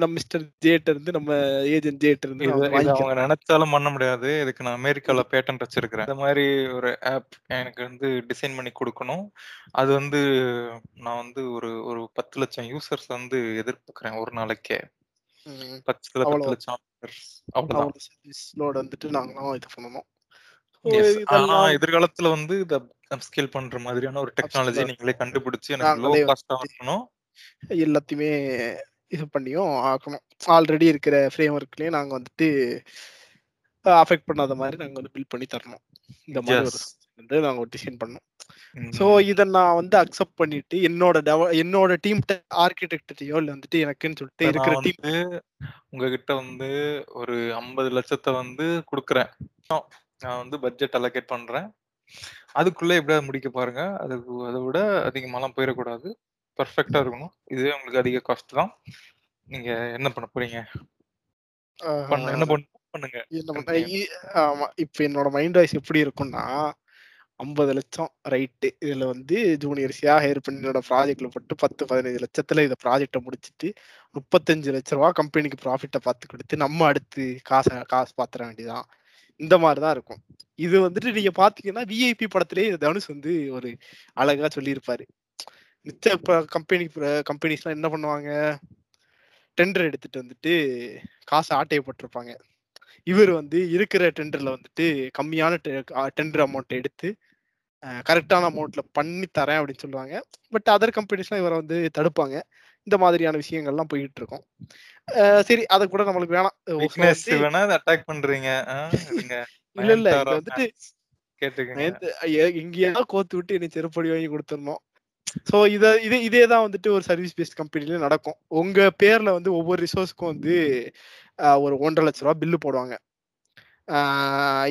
நம்ம மிஸ்டர் ஜேட்ட இருந்து நம்ம ஏஜென்ட் ஜேட்ட இருந்து அவங்க நினைச்சாலும் பண்ண முடியாது. இதுக்கு நான் அமெரிக்கால பேட்டன்ட் வச்சிருக்கிறேன். இந்த மாதிரி ஒரு ஆப் எனக்கு வந்து டிசைன் பண்ணி கொடுக்கணும். அது வந்து நான் வந்து ஒரு ஒரு பத்து லட்சம் யூசர்ஸ் வந்து எதிர்பார்க்கிறேன் ஒரு நாளைக்கே. பத்து லட்சம் அவ்வளோ வந்துட்டு நாங்களும் இது பண்ணணும். ஆனா எதிர்காலத்துல வந்து இத அப்ஸ்கேல் பண்ற மாதிரியான ஒரு டெக்னாலஜி. நீங்களே கண்டுபிடிச்சு எனக்கு லோ காஸ்டா இருக்கணும் எல்லாத்தையுமே இது பண்ணியும் ஆக்கணும் ஆல்ரெடி இருக்கிற ஃப்ரேம் ஒர்க்லயும் நாங்க வந்துட்டு அஃபெக்ட் பண்ணாத மாதிரி நாங்க வந்து பில்ட் பண்ணி தரணும் இந்த மாதிரி ஒரு. வந்து நாங்க டிசைன் பண்ணோம். ஸோ இதை நான் வந்து அக்செப்ட் பண்ணிட்டு என்னோட டெவ என்னோட டீம் ஆர்கிடெக்டையோ இல்லை வந்துட்டு எனக்குன்னு சொல்லிட்டு இருக்கிற டீம் உங்ககிட்ட வந்து ஒரு ஐம்பது லட்சத்தை வந்து கொடுக்குறேன் நான் வந்து பட்ஜெட் அலோகேட் பண்றேன். அதுக்குள்ள எப்படியாவது முடிக்க பாருங்க. அதுக்கு அதை விட அதிகமாலாம் போயிடக்கூடாது. பர்ஃபெக்டா இருக்கணும். இதுவே உங்களுக்கு அதிக காஸ்ட் தான். நீங்க என்ன பண்ண போறீங்க? என்ன பண்ண பண்ணுங்க. ஆமா. இப்போ என்னோட மைண்ட் வாய்ஸ் எப்படி இருக்கும்னா ஐம்பது லட்சம் ரைட்டு இதுல வந்து ஜூனியர்ஸியா ஹையர் பண்ணி என்னோட ப்ராஜெக்ட்ல போட்டு பத்து பதினஞ்சு லட்சத்துல இந்த ப்ராஜெக்டை முடிச்சிட்டு முப்பத்தஞ்சு லட்ச ரூபா கம்பெனிக்கு ப்ராஃபிட்டை பார்த்து கொடுத்து நம்ம அடுத்து காசை காசு பாத்துற வேண்டியதான் இந்த மாதிரிதான் இருக்கும். இது வந்துட்டு நீங்க பாத்தீங்கன்னா விஐபி படத்திலே தனுஷ் வந்து ஒரு அழகா சொல்லியிருப்பாரு. மிச்ச கம்பெனி கம்பெனிஸ் எல்லாம் என்ன பண்ணுவாங்க? டெண்டர் எடுத்துட்டு வந்துட்டு காசு ஆட்டையை போட்டிருப்பாங்க இவர் வந்து இருக்கிற டெண்டர்ல வந்துட்டு கம்மியான டெண்டர் அமௌண்ட் எடுத்து கரெக்டான அமௌண்ட்ல பண்ணி தரேன் அப்படின்னு சொல்லுவாங்க. பட் அதர் கம்பெனிஸ்லாம் இவரை வந்து தடுப்பாங்க. இந்த மாதிரியான விஷயங்கள்லாம் போயிட்டு இருக்கும் சரி அதை கூட நம்மளுக்கு வேணாம். அட்டாக் பண்றீங்க. இல்ல இல்ல இது வந்துட்டு எங்கேயாவது கோத்து விட்டு என்னை செருப்படி வாங்கி கொடுத்துடணும். ஸோ இத இது இதே தான் வந்துட்டு ஒரு சர்வீஸ் பேஸ்ட் கம்பெனில நடக்கும். உங்க பேர்ல வந்து ஒவ்வொரு ரிசோர்ஸ்க்கும் வந்து ஒரு ஒன்றரை லட்ச ரூபா பில்லு போடுவாங்க.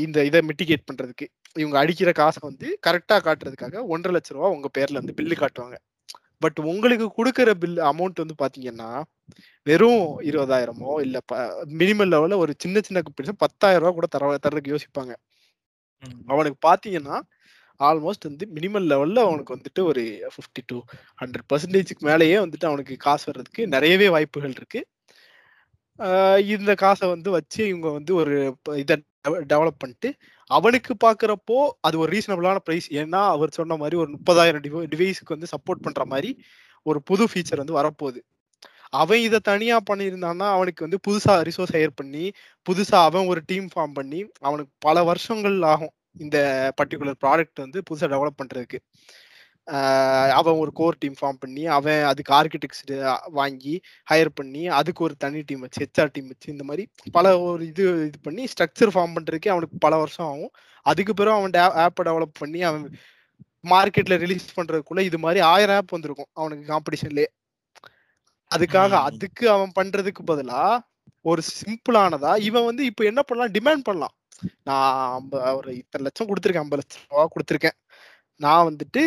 இந்த இதை மிட்டிகேட் பண்றதுக்கு. இவங்க அடிக்கிற காசை வந்து கரெக்டா காட்டுறதுக்காக ஒன்றரை லட்ச ரூபா உங்க பேர்ல வந்து பில்லு காட்டுவாங்க. பட் உங்களுக்கு கொடுக்குற பில் அமௌண்ட் வந்து பாத்தீங்கன்னா வெறும் இருபதாயிரமோ இல்ல மினிமம் லெவல்ல ஒரு சின்ன சின்ன பத்தாயிரம் ரூபா கூட தர தரதுக்கு யோசிப்பாங்க. அவனுக்கு பாத்தீங்கன்னா ஆல்மோஸ்ட் வந்து மினிமம் லெவல்ல அவனுக்கு வந்துட்டு ஒரு ஃபிஃப்டி டு ஹண்ட்ரட் பர்சன்டேஜ்க்கு மேலேயே வந்துட்டு அவனுக்கு காசு வர்றதுக்கு நிறையவே வாய்ப்புகள் இருக்கு இந்த காசை வந்து வச்சு இவங்க வந்து ஒரு இதை டெவலப் பண்ணிட்டு அவனுக்கு பாக்குறப்போ அது ஒரு ரீசனபிளான ப்ரைஸ் ஏன்னா அவர் சொன்ன மாதிரி ஒரு முப்பதாயிரம் டிவைஸுக்கு வந்து சப்போர்ட் பண்ற மாதிரி ஒரு புது ஃபீச்சர் வந்து வரப்போகுது. அவன் இதை தனியா பண்ணியிருந்தான்னா அவனுக்கு வந்து புதுசா ரிசோர்ஸ் ஹையர் பண்ணி புதுசா அவன் ஒரு டீம் ஃபார்ம் பண்ணி அவனுக்கு பல வருஷங்கள் ஆகும் இந்த பர்டிகுலர் ப்ராடக்ட் வந்து புதுசா டெவலப் பண்றதுக்கு. அவன் ஒரு கோர் டீம் ஃபார்ம் பண்ணி அவன் அதுக்கு ஆர்கிடெக்ட்ஸ் வாங்கி ஹையர் பண்ணி அதுக்கு ஒரு தனி டீம் வச்சு ஹெச்ஆர் டீம் வச்சு இந்த மாதிரி பல ஒரு இது இது பண்ணி ஸ்ட்ரக்சர் ஃபார்ம் பண்றதுக்கே அவனுக்கு பல வருஷம் ஆகும். அதுக்கு பிறகு அவன் ஆப்பை டெவலப் பண்ணி அவன் மார்க்கெட்ல ரிலீஸ் பண்றதுக்குள்ள இது மாதிரி ஆயிரம் ஆப் வந்திருக்கும் அவனுக்கு காம்படிஷன்லயே அதுக்காக. அதுக்கு அவன் பண்றதுக்கு பதிலா ஒரு சிம்பிளானதா இவன் வந்து இப்ப என்ன பண்ணலாம்? டிமாண்ட் பண்ணலாம். நான் ஒரு இத்தனை லட்சம் கொடுத்துருக்கேன் ஐம்பது லட்சம் ரூபா கொடுத்துருக்கேன். நான் வந்துட்டு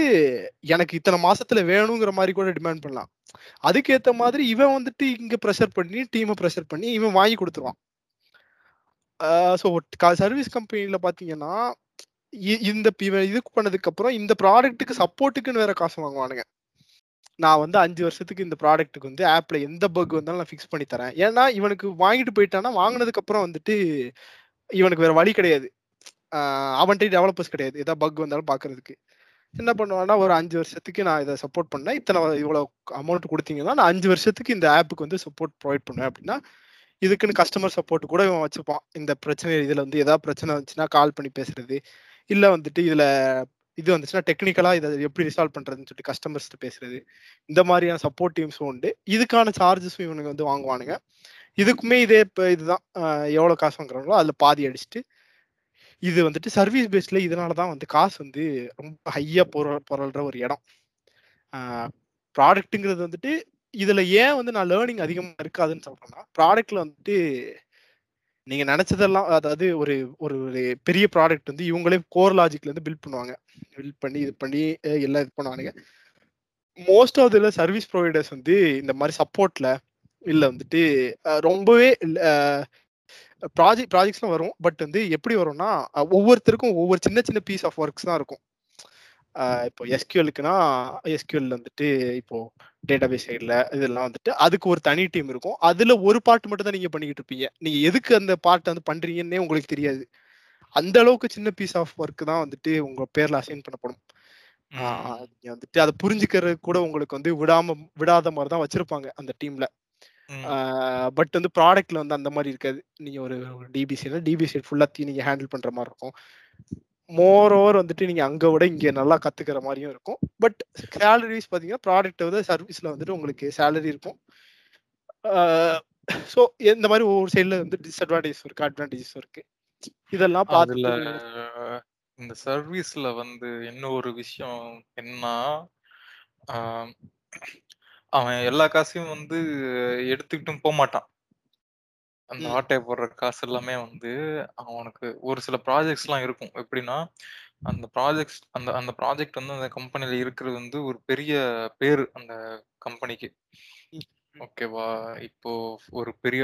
எனக்கு இத்தனை மாசத்துல வேணுங்கிற மாதிரி கூட டிமாண்ட் பண்ணலாம். அதுக்கேத்த மாதிரி இவன் வந்துட்டு இங்க ப்ரெஷர் பண்ணி டீமை ப்ரெஷர் பண்ணி இவன் வாங்கி கொடுத்துருவான். ஸோ சர்வீஸ் கம்பெனில பாத்தீங்கன்னா இ- இந்த இவன் இதுக்கு பண்ணதுக்கு அப்புறம் இந்த ப்ராடக்ட்டுக்கு சப்போர்ட்டுக்குன்னு வேற காசு வாங்குவானுங்க. நான் வந்து அஞ்சு வருஷத்துக்கு இந்த ப்ராடக்ட்டுக்கு வந்து ஆப்ல எந்த பக் வந்தாலும் நான் ஃபிக்ஸ் பண்ணி தரேன். ஏன்னா இவனுக்கு வாங்கிட்டு போயிட்டானா வாங்கினதுக்கு அப்புறம் வந்துட்டு இவனுக்கு வேற வழி கிடையாது. அவன்கிட்ட டெவலப்பர்ஸ் கிடையாது. ஏதாவது பக் வந்தாலும் பாக்குறதுக்கு. என்ன பண்ணுவான்னா ஒரு அஞ்சு வருஷத்துக்கு நான் இதை சப்போர்ட் பண்ணேன். இத்தனை இவ்வளோ அமௌண்ட் கொடுத்தீங்கன்னா நான் அஞ்சு வருஷத்துக்கு இந்த ஆப்புக்கு வந்து சப்போர்ட் ப்ரொவைட் பண்ணுவேன் அப்படின்னா இதுக்குன்னு கஸ்டமர் சப்போர்ட் கூட இவன் வச்சுப்பான். இந்த பிரச்சனை இதில் வந்து ஏதாவது பிரச்சனை வந்துச்சுன்னா கால் பண்ணி பேசுறது. இல்லை வந்துட்டு இதில் இது வந்துச்சுன்னா டெக்னிக்கலாக இதை எப்படி ரிசால்வ் பண்ணுறதுன்னு சொல்லிட்டு கஸ்டமர்ஸ்ட்டு பேசுறது. இந்த மாதிரியான சப்போர்ட் டீம்ஸும் உண்டு. இதுக்கான சார்ஜஸும் இவனுங்க வந்து வாங்குவானுங்க. இதுக்குமே இதே இப்போ இதுதான். எவ்வளோ காசு வாங்குறாங்களோ அதில் பாதி அடிச்சுட்டு இது வந்துட்டு சர்வீஸ் பேஸ்ல இதனால தான் வந்து காசு வந்து ரொம்ப ஹையா பொருள் பொருள்ற ஒரு இடம். ப்ராடக்ட்டுங்கிறது வந்துட்டு இதுல ஏன் வந்து நான் லேர்னிங் அதிகமா இருக்காதுன்னு சொல்றேன்னா ப்ராடக்ட்ல வந்துட்டு நீங்க நினைச்சதெல்லாம் அதாவது ஒரு ஒரு ஒரு பெரிய ப்ராடக்ட் வந்து இவங்களே கோர் லாஜிக்ல இருந்து பில்ட் பண்ணுவாங்க. பில்ட் பண்ணி இது பண்ணி எல்லாம் இது பண்ணுவானுங்க. மோஸ்ட் ஆஃப் இதுல சர்வீஸ் ப்ரொவைடர்ஸ் வந்து இந்த மாதிரி சப்போர்ட்ல இல்ல வந்துட்டு ரொம்பவே ரொம்பவே ப்ராஜெக்ட் ப்ராஜெக்ட்ஸ்லாம் வரும். பட் வந்து எப்படி வரும்னா ஒவ்வொருத்தருக்கும் ஒவ்வொரு சின்ன சின்ன பீஸ் ஆஃப் ஒர்க்ஸ் தான் இருக்கும். இப்போ எஸ்கியூஎலுக்குனா எஸ்கியூஎல் வந்துட்டு இப்போ டேட்டாபேஸ் சைடில் இதெல்லாம் வந்துட்டு அதுக்கு ஒரு தனி டீம் இருக்கும். அதுல ஒரு பார்ட் மட்டும் தான் நீங்க பண்ணிக்கிட்டு இருப்பீங்க. நீங்க எதுக்கு அந்த பார்ட் வந்து பண்றீங்கன்னே உங்களுக்கு தெரியாது. அந்த அளவுக்கு சின்ன பீஸ் ஆஃப் ஒர்க் தான் வந்துட்டு உங்க பேர்ல அசைன் பண்ணப்படும். ஆஹ் நீங்க வந்துட்டு அதை புரிஞ்சுக்கிறது கூட உங்களுக்கு வந்து விடாம விடாத மாதிரி தான் வச்சிருப்பாங்க அந்த டீம்ல பட் வந்து ப்ராடக்ட்ல வந்து அந்த மாதிரி இருக்காது. நீங்க ஒரு டிபிசி டிபிசி ஃபுல்லாத்தையும் நீங்க ஹேண்டில் பண்ற மாதிரி இருக்கும். மோர் ஓவர் வந்துட்டு நீங்க அங்க விட இங்க நல்லா கத்துக்கிற மாதிரியும் இருக்கும். பட் சேலரிஸ் பாத்தீங்கன்னா ப்ராடக்ட் வந்து சர்வீஸ்ல வந்துட்டு உங்களுக்கு சேலரி இருக்கும். ஸோ இந்த மாதிரி ஒவ்வொரு சைடுல வந்து டிஸ்அட்வான்டேஜ் இருக்கு அட்வான்டேஜஸ் இருக்கு. இதெல்லாம் அதுல பார்த்து இந்த சர்வீஸ்ல வந்து இன்னும் ஒரு விஷயம் என்ன அவன் எல்லா காசையும் வந்து எடுத்துக்கிட்டும் போக மாட்டான். அந்த ம். ஆட்டை போடுற காசு எல்லாமே வந்து அவனுக்கு ஒரு சில ப்ராஜெக்ட்ஸ் எல்லாம் இருக்கும். எப்படின்னா அந்த ப்ராஜெக்ட்ஸ் அந்த அந்த ப்ராஜெக்ட் வந்து அந்த கம்பெனில இருக்கிறது வந்து ஒரு பெரிய பேரு அந்த கம்பெனிக்கு. ஓகேவா? இப்போ ஒரு பெரிய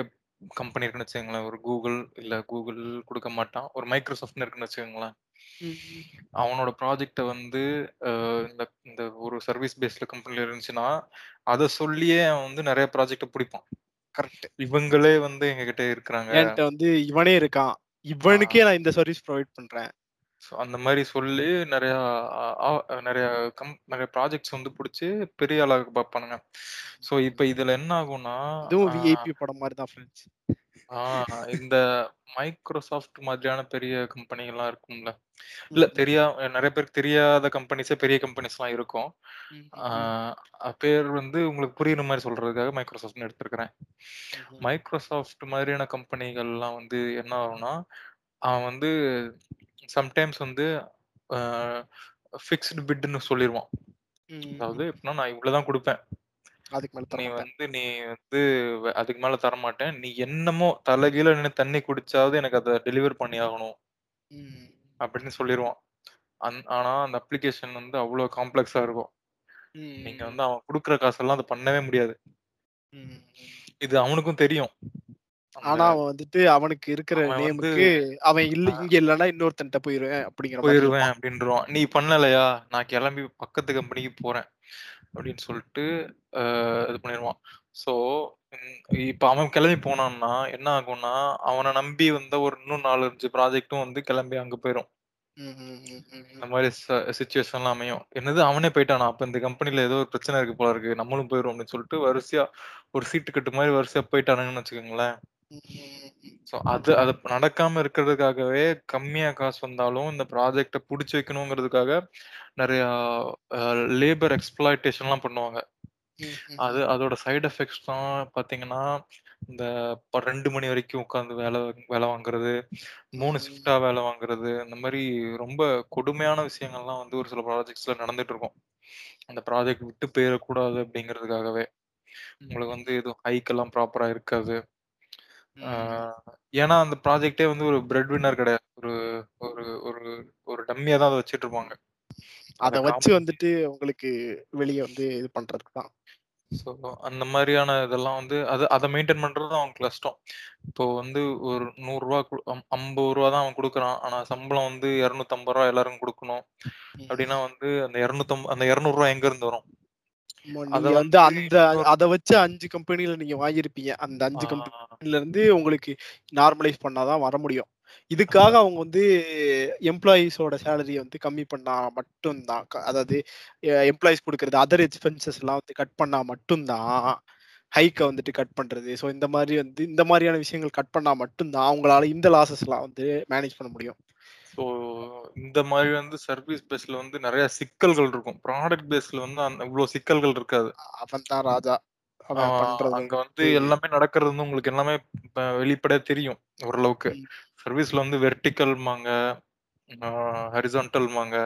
கம்பெனி இருக்குன்னு வச்சுக்கோங்களேன். ஒரு கூகுள் இல்ல கூகுள் கொடுக்க மாட்டான். ஒரு மைக்ரோசாஃப்ட்னு இருக்குன்னு வச்சுக்கோங்களேன். ம். அவனோட ப்ராஜெக்ட வந்து அஹ், இந்த இந்த ஒரு சர்வீஸ் பேஸ்ல கம்பெனில இருந்துச்சுன்னா அதை சொல்லியே அவன் வந்து நிறைய ப்ராஜெக்ட பிடிப்பான். கரெக்ட் இவங்களே வந்து எங்க கிட்ட இருக்கிறாங்க. என்கிட்ட வந்து இவனே இருக்கான். இவனுக்கே நான் இந்த சர்வீஸ் ப்ரொவைட் பண்றேன். So, அந்த மாதிரி சொல்லி நிறைய ஆ- நிறைய கம் நிறைய ப்ராஜெக்ட்ஸ் வந்து பிடிச்சி பெரிய ஆளாக பார்ப்பானுங்க. ஸோ இப்போ இதுல என்ன ஆகும்னா இதுவும் விஐபி படம் மாதிரி தான் ஃப்ரெண்ட்ஸ் இந்த மைக்ரோசாஃப்ட் மாதிரியான பெரிய கம்பெனிகள்லாம் இருக்கும்ல. இல்ல தெரியா நிறைய பேருக்கு தெரியாத கம்பெனிஸே பெரிய கம்பெனிஸ்லாம் இருக்கும். அ- பேர் வந்து உங்களுக்கு புரியுற மாதிரி சொல்றதுக்காக மைக்ரோசாஃப்ட்னு எடுத்திருக்கிறேன். மைக்ரோசாஃப்ட் மாதிரியான கம்பெனிகள்லாம் வந்து என்ன ஆகும்னா அவன் வந்து சம்டைம்ஸ் வந்து ஃபிக்ஸ்டு பிட்னு சொல்லிடுவான் அதாவது எப்படின்னா நான் இவ்வளவுதான் கொடுப்பேன். அதுக்கு மேல நீ வந்து நீ வந்து வ- அதுக்கு மேல தர மாட்டேன் நீ என்னமோ தலைகீழ நின்று தண்ணி குடிச்சாவது எனக்கு அதை டெலிவர் பண்ணி ஆகணும். ம். அப்படின்னு சொல்லிடுவான் அந் ஆனா அந்த அப்ளிகேஷன் வந்து அவ்வளவு காம்ப்ளெக்ஸா இருக்கும். ம். நீங்க வந்து அவன் கொடுக்குற காசெல்லாம் அதை பண்ணவே முடியாது. ம். இது அவனுக்கும் தெரியும். அந்த ஆனா அவன் வந்துட்டு அவனுக்கு இருக்கிற அவன் வந்து நேமுக்கு அவன் இல்ல இங்க இல்லன்னா இன்னொருத்தன்ட்ட போயிருவேன் அப்படிங்கிற மாதிரி போயிருவேன் இருப்பான். அப்படின்றான் நீ பண்ணலையா? நான் கிளம்பி பக்கத்து கம்பெனிக்கு போறேன். அப்படின்னு சொல்லிட்டு இது பண்ணிடுவான் ஸோ இப்ப அவன் கிளம்பி போனான்னா என்ன ஆகும்னா அவனை நம்பி வந்த ஒரு இன்னும் நாலு அஞ்சு ப்ராஜெக்ட்டும் வந்து கிளம்பி அங்க போயிடும் ம், ம், ம், ம், இந்த. மாதிரி சுச்சுவேஷன்லாம் அமையும். என்னது அவனே போயிட்டானா? அப்ப இந்த கம்பெனில ஏதோ ஒரு பிரச்சனை இருக்கு போல இருக்கு. நம்மளும் போயிரும் அப்படின்னு சொல்லிட்டு வரிசையா ஒரு சீட்டு கட்டு மாதிரி வரிசையா போயிட்டானுங்கன்னு வச்சுக்கோங்களேன். ஸோ அது அது நடக்காம இருக்கிறதுக்காகவே கம்மியா காசு வந்தாலும் இந்த ப்ராஜெக்டை பிடிச்சி வைக்கணுங்கிறதுக்காக நிறைய லேபர் எக்ஸ்பிளாய்டேஷன்லாம் பண்ணுவாங்க. அது அதோட சைடு எஃபெக்ட்ஸ் தான் பாத்தீங்கன்னா இந்த ரெண்டு மணி வரைக்கும் உட்காந்து வேலை வேலை வாங்குறது மூணு. ஷிஃப்டா வேலை வாங்குறது இந்த மாதிரி ரொம்ப கொடுமையான விஷயங்கள்லாம் வந்து ஒரு சில ப்ராஜெக்ட்ஸ்ல நடந்துட்டு இருக்கும். அந்த ப்ராஜெக்ட் விட்டு போயிடக்கூடாது அப்படிங்கிறதுக்காகவே. உங்களுக்கு வந்து எதுவும் ஹைக் எல்லாம் ப்ராப்பரா இருக்காது. ஏன்னா அந்த ப்ராஜெக்டே வந்து ஒரு பிரெட் வின்னர் கிடையாது. ஒரு ஒரு ஒரு ஒரு டம்மியா தான் அதை வச்சிட்டு இருப்பாங்க அத வச்சு வந்துட்டு உங்களுக்கு வெளிய வந்து இது பண்றதுக்கு தான். ஸோ அந்த மாதிரியான இதெல்லாம் வந்து அது அதை மெயின்டைன் பண்றது அவங்களுக்கு கஷ்டம். இப்போ வந்து ஒரு நூறு ரூபா கு- அம்- ஐம்பது ரூபா தான் அவன் கொடுக்குறான். ஆனா சம்பளம் வந்து இரநூத்தம்பது ரூபா எல்லாரும் கொடுக்கணும். அப்படின்னா வந்து அந்த இரநூத்தம்பது அந்த இரநூறு ரூபா எங்க இருந்து வரும்? அத வந்து அந்த அத வச்சு அஞ்சு கம்பெனில நீங்க வாங்கியிருப்பீங்க. அந்த அஞ்சு கம்பெனில இருந்து உங்களுக்கு நார்மலைஸ் பண்ணாதான் வர முடியும். இதுக்காக அவங்க வந்து எம்ப்ளாயீஸோட சேலரி வந்து கம்மி பண்ணா மட்டும்தான் அதாவது எம்ப்ளாயிஸ் கொடுக்கறது அதர் எக்ஸ்பென்சஸ் எல்லாம் வந்து கட் பண்ணா மட்டும்தான் ஹைக்கை வந்துட்டு கட் பண்றது. ஸோ இந்த மாதிரி வந்து இந்த மாதிரியான விஷயங்கள் கட் பண்ணா மட்டும்தான் அவங்களால இந்த லாசஸ் எல்லாம் வந்து மேனேஜ் பண்ண முடியும். ஸோ இந்த மாதிரி வந்து சர்வீஸ் பேஸ்ல வந்து நிறைய சிக்கல்கள் இருக்கும். ப்ராடக்ட் பேஸ்ல வந்து அந்த இவ்வளவு சிக்கல்கள் இருக்காது. அவன் தான் ராஜா. அங்க வந்து எல்லாமே நடக்கிறது வந்து உங்களுக்கு எல்லாமே வெளிப்படையா தெரியும் ஓரளவுக்கு. சர்வீஸ்ல வந்து வெர்டிக்கல் மாங்க ஹரிசான்டல் மாங்க.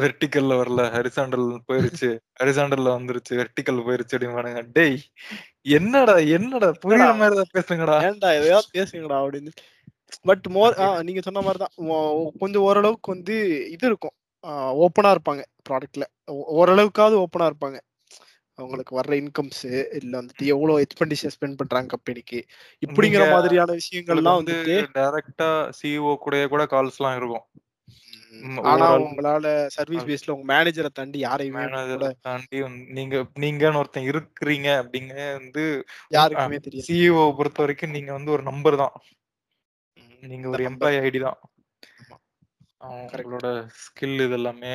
வெர்டிக்கல்ல வரல ஹரிசாண்டல் போயிருச்சு ஹரிசாண்டல்ல வந்துருச்சு வெர்டிக்கல் போயிருச்சு அப்படிம்பானுங்க. டேய் என்னடா என்னடா புரியுற? மாதிரி பேசுங்கடா. ஏன்டா எதையாவது பேசுங்கடா அப்படின்னு. பட் மோர் நீங்க சொன்ன மாதிரி தான் கொஞ்சம் ஓரளவுக்கு வந்து இது இருக்கும். ஓப்பனா இருப்பாங்க ப்ராடக்ட்ல ஓரளவுக்காவது ஓப்பனா இருப்பாங்க. அவங்களுக்கு வர்ற இன்கம்ஸ் இல்ல வந்துட்டு எவ்வளவு எக்ஸ்பெண்டிச்சர் ஸ்பெண்ட் பண்றாங்க கம்பெனிக்கு இப்படிங்கிற மாதிரியான விஷயங்கள்லாம் வந்து டைரக்டா சிஇஓ கூட கூட கால்ஸ் எல்லாம் இருக்கும். ஆனா உங்களால சர்வீஸ் பேஸ்ல உங்க மேனேஜரை தாண்டி யாரையுமே தாண்டி நீங்க நீங்கன்னு ஒருத்தன் இருக்கிறீங்க அப்படிங்க வந்து யாருக்குமே தெரியாது. சிஇஓ பொறுத்த வரைக்கும் நீங்க வந்து ஒரு நம்பர் தான். நீங்க ஒரு. எம்ப்ளாயி ஐடி தான். அவங்களோட ஸ்கில் இது எல்லாமே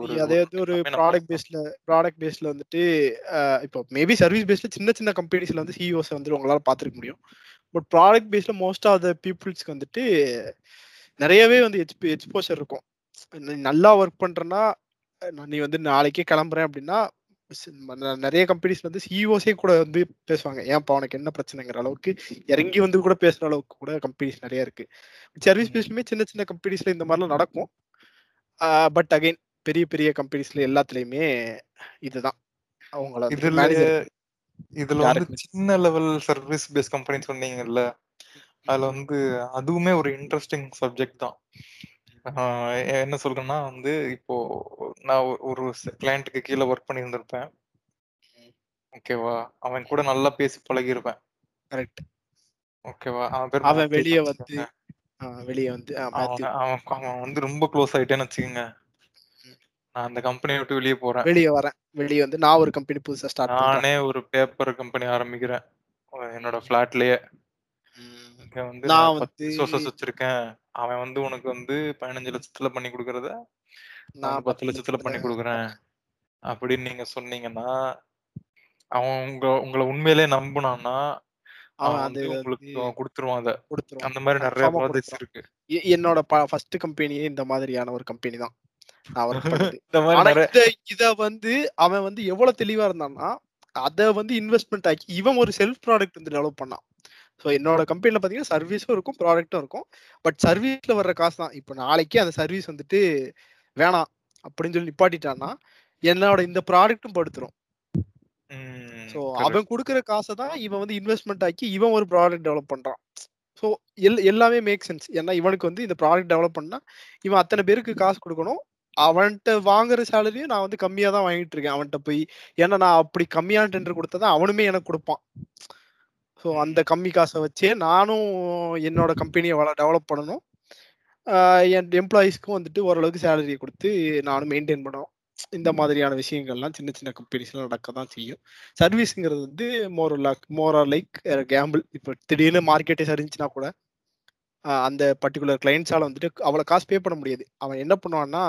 வந்து அதே வந்து ஒரு ப்ராடக்ட் பேஸ்ல ப்ராடக்ட் பேஸ்ல வந்துட்டு இப்போ மேபி சர்வீஸ் பேஸ்ல சின்ன சின்ன கம்பெனிஸ்ல வந்து சிஇஓஸ் வந்து உங்களால பாத்துருக்க முடியும் பட் ப்ராடக்ட் பேஸ்ல மோஸ்ட் ஆஃப் த பீப்புள்ஸ்க்கு வந்துட்டு நிறையவே வந்து எக்ஸ்பி எக்ஸ்போஷர் இருக்கும் நீ நல்லா ஒர்க் பண்றேன்னா நீ வந்து நாளைக்கே கிளம்புறேன் அப்படின்னா நிறைய கம்பெனிஸ் வந்து சிஇஓஸே கூட வந்து பேசுவாங்க. ஏன்ப்பா உனக்கு என்ன பிரச்சனைங்கிற அளவுக்கு இறங்கி வந்து கூட பேசுற அளவுக்கு கூட கம்பெனிஸ் நிறைய இருக்கு. சர்வீஸ் ம். பேஸ்லுமே சின்ன சின்ன கம்பெனிஸ்ல இந்த மாதிரிலாம் நடக்கும். பட் அகைன் பெரிய பெரிய கம்பெனிஸ்ல எல்லாத்துலயுமே இதுதான். அவங்கள இதுல இதுல வந்து சின்ன லெவல் சர்வீஸ் பேஸ் கம்பெனி சொன்னீங்கல்ல அதுல வந்து அதுவுமே ஒரு இன்ட்ரெஸ்டிங் சப்ஜெக்ட் தான். என்ன சொல்றேன்னா வந்து இப்போ நான் ஒரு கிளையண்ட்டுக்கு கீழே ஒர்க் பண்ணி இருந்திருப்பேன் ஓகேவா? அவன் கூட நல்லா பேசி பழகிருப்பேன் கரெக்ட். ஓகேவா? அவன் பேர் அவன் வெளியே வந்து வெளியே வந்து அவன் அவன் வந்து ரொம்ப க்ளோஸ் ஆயிட்டேன்னு வச்சுக்கோங்க. நான் அந்த கம்பெனியை விட்டு வெளியே போறேன். வெளியே வரேன். வெளியே வந்து நான் ஒரு கம்பெனி புதுசா ஸ்டார்ட் நானே ஒரு பேப்பர் கம்பெனி ஆரம்பிக்கிறேன். என்னோட ஃபிளாட்லயே. இங்க வந்து நான் வந்து ரிசோர்சஸ் வச்சிருக்கேன். அவன் வந்து உனக்கு வந்து பதினஞ்சு லட்சத்துல பண்ணி கொடுக்கறத நான் பத்து லட்சத்துல பண்ணி கொடுக்குறேன். அப்படின்னு நீங்க சொன்னீங்கன்னா அவன் உங்க உங்களை உண்மையிலேயே நம்புனான்னா அவன் அது கொடுத்துருவான் அதை. அந்த மாதிரி நிறைய ப்ராஜெக்ட்ஸ் இருக்கு. என்னோட ஃபர்ஸ்ட் கம்பெனியே இந்த மாதிரியான ஒரு கம்பெனி தான். இத வந்து அவன் வந்து எவ்வளவு தெளிவா இருந்தான்னா அத வந்து இன்வெஸ்ட்மெண்ட் ஆக்கி இவன் ஒரு செல்ஃப் ப்ராடக்ட் வந்து டெவலப் பண்ணான். ஸோ என்னோட கம்பெனில பாத்தீங்கன்னா சர்வீஸும் இருக்கும் ப்ராடக்ட்டும் இருக்கும். பட் சர்வீஸ்ல வர்ற காசு தான். இப்போ நாளைக்கே அந்த சர்வீஸ் வந்துட்டு வேணாம் அப்படின்னு சொல்லி நிப்பாட்டிட்டான்னா என்னோட இந்த ப்ராடக்ட்டும் படுத்துரும். ஸோ. அவன் கொடுக்குற காசை தான் இவன் வந்து இன்வெஸ்ட்மெண்ட் ஆக்கி இவன் ஒரு ப்ராடக்ட் டெவலப் பண்றான். ஸோ எல் எல்லாமே மேக் சென்ஸ் ஏன்னா இவனுக்கு வந்து இந்த ப்ராடக்ட் டெவலப் பண்ணா இவன் அத்தனை பேருக்கு காசு கொடுக்கணும். அவன்கிட்ட வாங்குற சேலரியும் நான் வந்து கம்மியா தான் வாங்கிட்டு இருக்கேன் அவன்கிட்ட போய். ஏன்னா நான் அப்படி கம்மியான டெண்டர் கொடுத்தா அவனுமே எனக்கு கொடுப்பான். ஸோ அந்த கம்மி காசை வச்சே நானும் என்னோட கம்பெனியை வள டெவலப் பண்ணணும். என் எம்ப்ளாயீஸ்க்கும் வந்துட்டு ஓரளவுக்கு சேலரியை கொடுத்து நானும் மெயின்டைன் பண்ணணும். இந்த மாதிரியான விஷயங்கள்லாம் சின்ன சின்ன கம்பெனிஸ்லாம் நடக்க தான் செய்யும். சர்வீஸுங்கிறது வந்து more luck more or like gamble இப்போ திடீர்னு மார்க்கெட்டே சரிஞ்சுன்னா கூட அந்த பர்டிகுலர் கிளைண்ட்ஸால வந்துட்டு அவ்வளோ காசு பே பண்ண முடியாது. அவன் என்ன பண்ணுவான்னா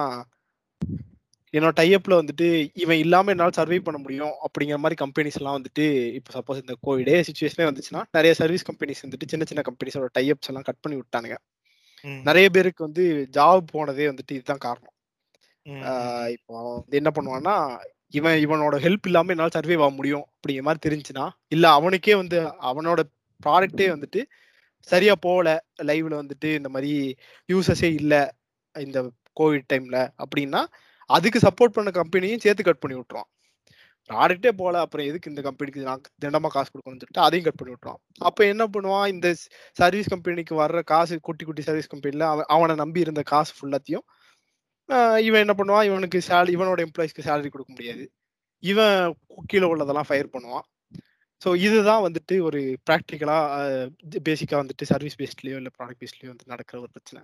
என்னோட டைப்ல வந்துட்டு இவன் இல்லாம என்னால் சர்வை பண்ண முடியும் அப்படிங்கிற மாதிரி கம்பெனிஸ் எல்லாம் வந்துட்டு இப்போ சப்போஸ் இந்த கோவிடே சுச்சுவேஷனே வந்துச்சுன்னா நிறைய சர்வீஸ் கம்பெனிஸ் வந்துட்டு சின்ன சின்ன கம்பெனிஸோட டைப்ஸ் எல்லாம் கட் பண்ணி விட்டானுங்க. நிறைய பேருக்கு வந்து ஜாப் போனதே வந்துட்டு இதுதான் காரணம். இப்போ என்ன பண்ணுவான்னா இவன் இவனோட ஹெல்ப் இல்லாம என்னால் சர்வே ஆக முடியும் அப்படிங்கிற மாதிரி தெரிஞ்சுன்னா இல்ல அவனுக்கே வந்து அவனோட ப்ராடக்டே வந்துட்டு சரியா போகல லைவ்ல வந்துட்டு இந்த மாதிரி யூசஸே இல்ல இந்த கோவிட் டைம்ல அப்படின்னா அதுக்கு சப்போர்ட் பண்ண கம்பெனியும் சேர்த்து கட் பண்ணி விட்டுருவான். ப்ராடக்டே போல அப்புறம் எதுக்கு இந்த கம்பெனிக்கு நான் திண்டமா காசு கொடுக்கணும்னு சொல்லிட்டு அதையும் கட் பண்ணி விட்டுருவான். அப்ப என்ன பண்ணுவான்? இந்த சர்வீஸ் கம்பெனிக்கு வர்ற காசு குட்டி குட்டி சர்வீஸ் கம்பெனில அவன் அவனை நம்பி இருந்த காசு ஃபுல்லாத்தையும் இவன் என்ன பண்ணுவான்? இவனுக்கு சேலரி இவனோட எம்ப்ளாயிஸ்க்கு சேலரி கொடுக்க முடியாது. இவன் கீழே உள்ளதெல்லாம் ஃபயர் பண்ணுவான். ஸோ இதுதான் வந்துட்டு ஒரு ப்ராக்டிக்கலா பேசிக்கா வந்துட்டு சர்வீஸ் பேஸ்ட்லயோ இல்லை ப்ராடக்ட் பேஸ்ட்லயோ வந்து நடக்கிற ஒரு பிரச்சனை.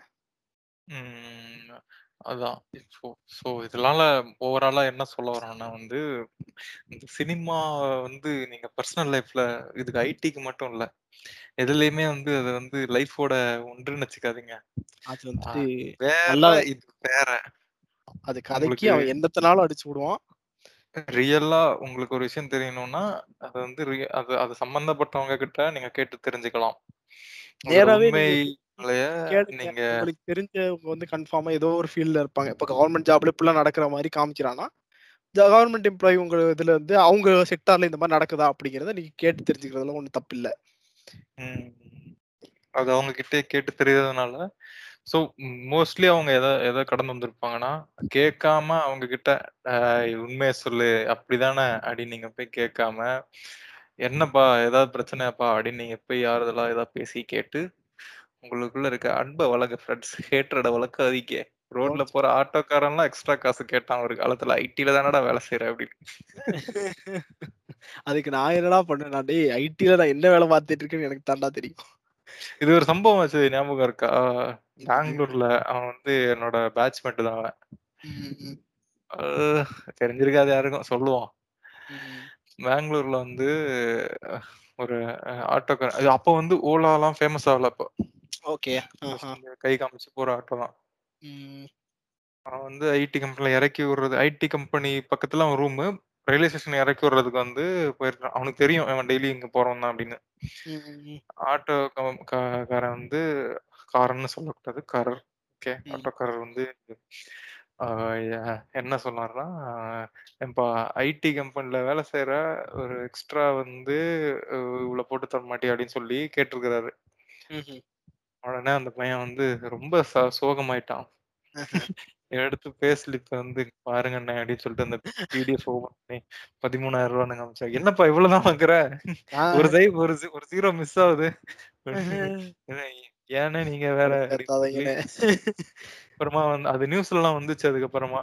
அதான். ஸோ ஸோ இதனால ஓவராலா என்ன சொல்ல வரோம்னா வந்து இந்த சினிமா வந்து நீங்க பர்சனல் லைஃப்ல இதுக்கு ஐடிக்கு மட்டும் இல்ல. எதுலயுமே வந்து அது வந்து லைஃபோட ஒன்றுன்னு வச்சுக்காதீங்க. அது வேற இது வேற. அது கதைக்கு அவன் எந்தத்தினாலும் அடிச்சு விடுவான். ரியலா உங்களுக்கு ஒரு விஷயம் தெரியணும்னா அது வந்து அது அது சம்பந்தப்பட்டவங்க கிட்ட நீங்க கேட்டு தெரிஞ்சுக்கலாம். நேராவே நீங்க உங்களுக்கு தெரிஞ்சவங்க வந்து கன்ஃபார்மா ஏதோ ஒரு ஃபீல்ட்ல இருப்பாங்க. இப்போ கவர்மெண்ட் ஜாப்ல இப்படிலாம் நடக்கிற மாதிரி காமிக்கிறான்னா கவர்மெண்ட் எம்ப்ளாயி உங்க இதுல வந்து அவங்க செக்டார்ல இந்த மாதிரி நடக்குதா அப்படிங்கறத நீங்க கேட்டு தெரிஞ்சுக்கிறதுல ஒன்றும் தப்பு இல்ல. அது அவங்க கிட்டே கேட்டு தெரியறதுனால ஸோ மோஸ்ட்லி அவங்க எதை எதை கடந்து வந்திருப்பாங்கன்னா கேட்காம அவங்க கிட்ட "ஆஹ், உண்மையை சொல்லு. அப்படிதானே அப்படின்னு நீங்க போய் கேட்காம என்னப்பா ஏதாவது பிரச்சனையாப்பா அப்படின்னு நீங்க போய் யாருதெல்லாம் ஏதாவது பேசி கேட்டு உங்களுக்குள்ள இருக்க அன்பை வளர்க்க ஃப்ரெண்ட்ஸ் ஹேட்ரட வளர்க்காதீங்க. ரோட்ல போற ஆட்டோக்காரன்லாம் எக்ஸ்ட்ரா காசு கேட்டான் ஒரு காலத்துல. ஐடில தானடா வேலை செய்யற அப்படின்னு. அதுக்கு நான் என்னடா பண்ணேன் நான் டேய் ஐடில நான் என்ன வேலை பார்த்துட்டு இருக்கேன்னு எனக்கு தாண்டா தெரியும். இது ஒரு சம்பவம் ஆச்சு ஞாபகம் இருக்கா? பெங்களூர்ல அவன் வந்து என்னோட பேட்ச்மேட் தான் அவன். ம், ம், தெரிஞ்சிருக்காது யாருக்கும். சொல்லுவோம் ம். பெங்களூர்ல வந்து ஒரு ஆட்டோக்கார அப்போ வந்து ஓலாலாம் ஃபேமஸ் ஆகல அப்போ. ஓகே. கை காமிச்சு போற ஆட்டோ தான் அவன் வந்து ஐடி கம்பெனில இறக்கி விடுறது ஐடி கம்பெனி பக்கத்துல அவன் ரூமு ரயில்வே ஸ்டேஷன் இறக்கி விடுறதுக்கு வந்து போயிருக்கான் அவனுக்கு தெரியும் அவன் டெய்லி இங்க போறவன் தான் அப்படின்னு. ஆட்டோ காரன் வந்து காரன்னு சொல்லக்கூடாது காரர். ஓகே. ஆட்டோக்காரர் வந்து என்ன சொன்னார்னா இப்போ ஐடி கம்பெனில வேலை செய்யற ஒரு எக்ஸ்ட்ரா வந்து அஹ், இவ்வளவு போட்டு தர மாட்டியா? அப்படின்னு சொல்லி கேட்டிருக்கிறாரு. உடனே அந்த பையன் வந்து ரொம்ப சோகமாயிட்டான். எடுத்து பே ஸ்லிப் வந்து பாருங்க அண்ணே அப்படின்னு சொல்லிட்டு அந்த பிடிஎஃப் ஓபன் பண்ணி பதிமூணாயிரம் ரூபான்னு காமிச்சா என்னப்பா இவ்வளவுதான் வாங்குற. ஒரு சை ஒரு ஒரு ஜீரோ மிஸ் ஆகுது. ஏன்னா நீங்க வேற. அப்புறமா வந்து அது நியூஸ்ல எல்லாம் வந்துச்சு அதுக்கப்புறமா.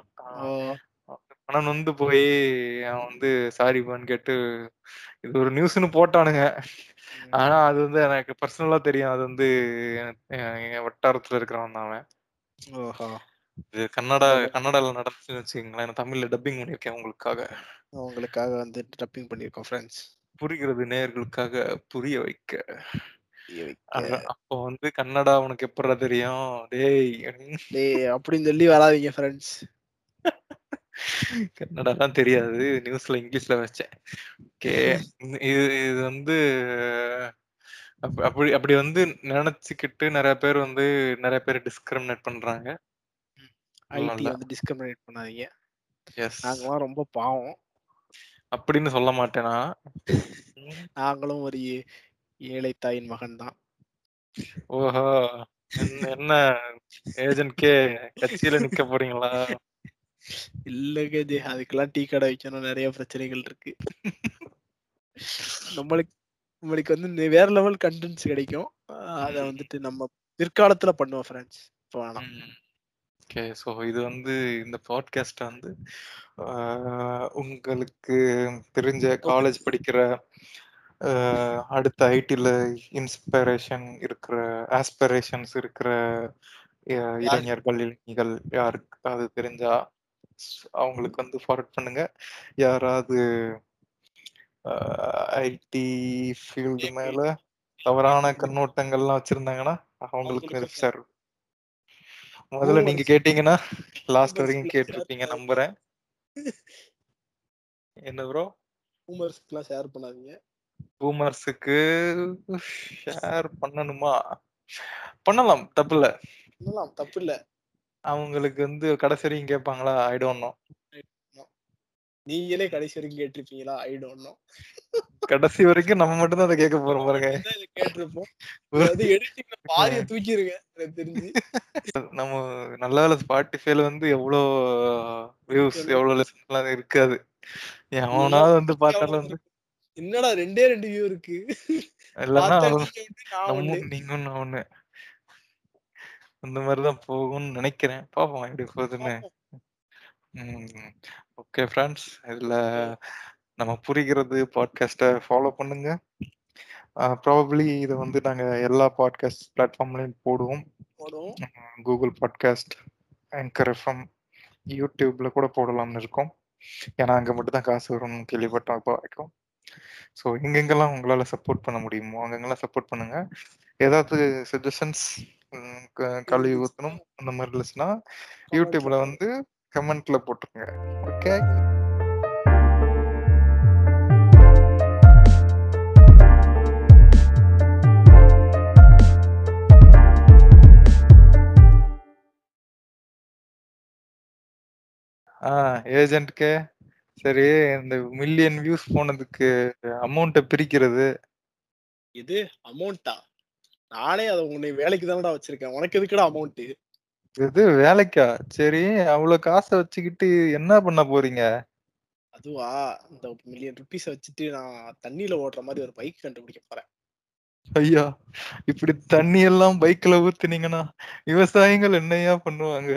பணம் வந்து போய் அவன் வந்து சாரிப்பான்னு கேட்டு இது ஒரு நியூஸ்னு போட்டானுங்க. ஆனா அது வந்து எனக்கு பர்சனலா தெரியும். அது வந்து வட்டாரத்துல இருக்கிறவன் தான் அவன். ஓஹோ. இது கன்னடா. கன்னடால நடந்துச்சுன்னு வச்சுக்கோங்களேன் நான் தமிழ்ல டப்பிங் பண்ணியிருக்கேன் உங்களுக்காக. உங்களுக்காக வந்து டப்பிங் பண்ணியிருக்கோம் ஃப்ரெண்ட்ஸ் புரிகிறது நேயர்களுக்காக புரிய வைக்க. வைக்க அப்போ வந்து கன்னடா உனக்கு எப்படா தெரியும்? டேய் டேய் அப்படின்னு சொல்லி வராதீங்க ஃப்ரெண்ட்ஸ் கன்னடாலாம் தெரியாது. நியூஸ்ல இங்கிலீஷ்ல வச்சேன். ஓகே. இது இது வந்து அப்ப- அப்படி அப்படி வந்து நினைச்சுக்கிட்டு நிறைய பேர் வந்து நிறைய பேர் டிஸ்கிரிமினேட் பண்றாங்க. ஐடி வந்து டிஸ்கிரிமினேட் பண்ணாதீங்க. எஸ் நாங்களாம் ரொம்ப பாவம். அப்படின்னு சொல்ல மாட்டேனா. நாங்களும் ஒரு ஏழை தாயின் மகன் தான் ஓஹோ என்ன ஏஜென்ட் கே கட்சியில நிக்க போறீங்களா? இல்லைங்க ஜி அதுக்கெல்லாம் டீ கடை வைக்கணும். நிறைய பிரச்சனைகள் இருக்கு. நம்மளுக்கு நம்மளுக்கு வந்து வேற லெவல் கண்டென்ட்ஸ் கிடைக்கும். அத வந்துட்டு நம்ம பிற்காலத்துல பண்ணுவோம் ஃப்ரெண்ட்ஸ் இப்போ வேணாம். ஓகே ஸோ இது வந்து இந்த பாட்காஸ்ட் வந்து உங்களுக்கு தெரிஞ்ச காலேஜ் படிக்கிற அடுத்த ஐடில இன்ஸ்பிரேஷன் இருக்கிற ஆஸ்பிரேஷன்ஸ் இருக்கிற இளைஞர்கள் இளைஞர்கள் யாருக்கு அது தெரிஞ்சா அவங்களுக்கு வந்து ஃபார்வர்ட் பண்ணுங்க. யாராவது ஐடி ஃபீல்டு மேல தவறான கண்ணோட்டங்கள்லாம் வச்சிருந்தாங்கன்னா அவங்களுக்கு ஷேர் முதல்ல நீங்க கேட்டீங்கன்னா லாஸ்ட் வரைக்கும் கேட்டிருப்பீங்க நம்புறேன். என்ன ப்ரோ பூமர்ஸ்க்குலாம் ஷேர் பண்ணாதீங்க? பூமர்ஸுக்கு ஷேர் பண்ணணுமா? பண்ணலாம் தப்பு இல்ல பண்ணலாம் தப்பு இல்ல அவங்களுக்கு வந்து கடைசி வரைக்கும் கேட்பாங்களா? ஐ டோன்ட் நோ நீங்களே கடைசி வரைக்கும் கேட்டிருப்பீங்களா? ஐ டோன்ட் நோ கடைசி வரைக்கும் நம்ம மட்டும் தான் அதை கேட்க போறோம் பாருங்க. கேட்டிருப்போம். அது எடிட்டிங்ல பாதிய தூக்கிருங்க எனக்கு தெரிஞ்சு. நம்ம நல்ல வேலை ஸ்பாட்டிஃபைல வந்து எவ்வளோ வியூஸ் எவ்வளோ லெசன்ஸ்லாம் இருக்காது எவனாவது வந்து பார்த்தாலும் வந்து என்னடா ரெண்டே ரெண்டு வியூ இருக்கு? நீங்க ஒண்ணு, ஒண்ணு. அந்த மாதிரிதான் போகும்னு நினைக்கிறேன். பாப்போம் எப்படி போகுதுன்னு. ஓகே ஃப்ரெண்ட்ஸ் இதுல நம்ம புரிகிறது பாட்காஸ்ட்டை ஃபாலோ பண்ணுங்க. ப்ராபப்ளி இதை வந்து நாங்க எல்லா பாட்காஸ்ட் பிளாட்ஃபார்ம்லயும் போடுவோம். போடுவோம். கூகுள் பாட்காஸ்ட் ஆங்கர் எஃப்எம் யூடியூப்ல கூட போடலாம்னு இருக்கோம். ஏன்னா அங்க மட்டும் தான் காசு வரும்னு கேள்விப்பட்டோம் இப்போ வரைக்கும். ஸோ எங்கெங்கெல்லாம் உங்களால சப்போர்ட் பண்ண முடியுமோ அங்கங்கெல்லாம் சப்போர்ட் பண்ணுங்க. ஏதாவது சஜஷன்ஸ் கழுவி ஊத்தணும் அந்த மாதிரி இருந்துச்சுன்னா யூடியூப்ல வந்து கமெண்ட்ல போட்டுருங்க. ஓகே ஆ ஏஜென்ட்க்கு சரி இந்த மில்லியன் வியூஸ் போனதுக்கு அமௌண்ட்டை பிரிக்கிறது. இது அமௌண்ட்டா நானே அதை உன்னை வேலைக்கு தானடா வச்சிருக்கேன். உனக்கு எதுக்குடா அமௌண்ட் இது வேலைக்கா? சரி அவ்வளவு காசை வச்சுக்கிட்டு என்ன பண்ண போறீங்க? அதுவா? இந்த மில்லியன் ருபீஸ் வச்சுட்டு நான் தண்ணியில ஓடுற மாதிரி ஒரு பைக் கண்டுபிடிக்க போறேன். ஐயா இப்படி தண்ணி எல்லாம் பைக்ல ஊத்துனீங்கன்னா விவசாயிகள் என்னையா பண்ணுவாங்க?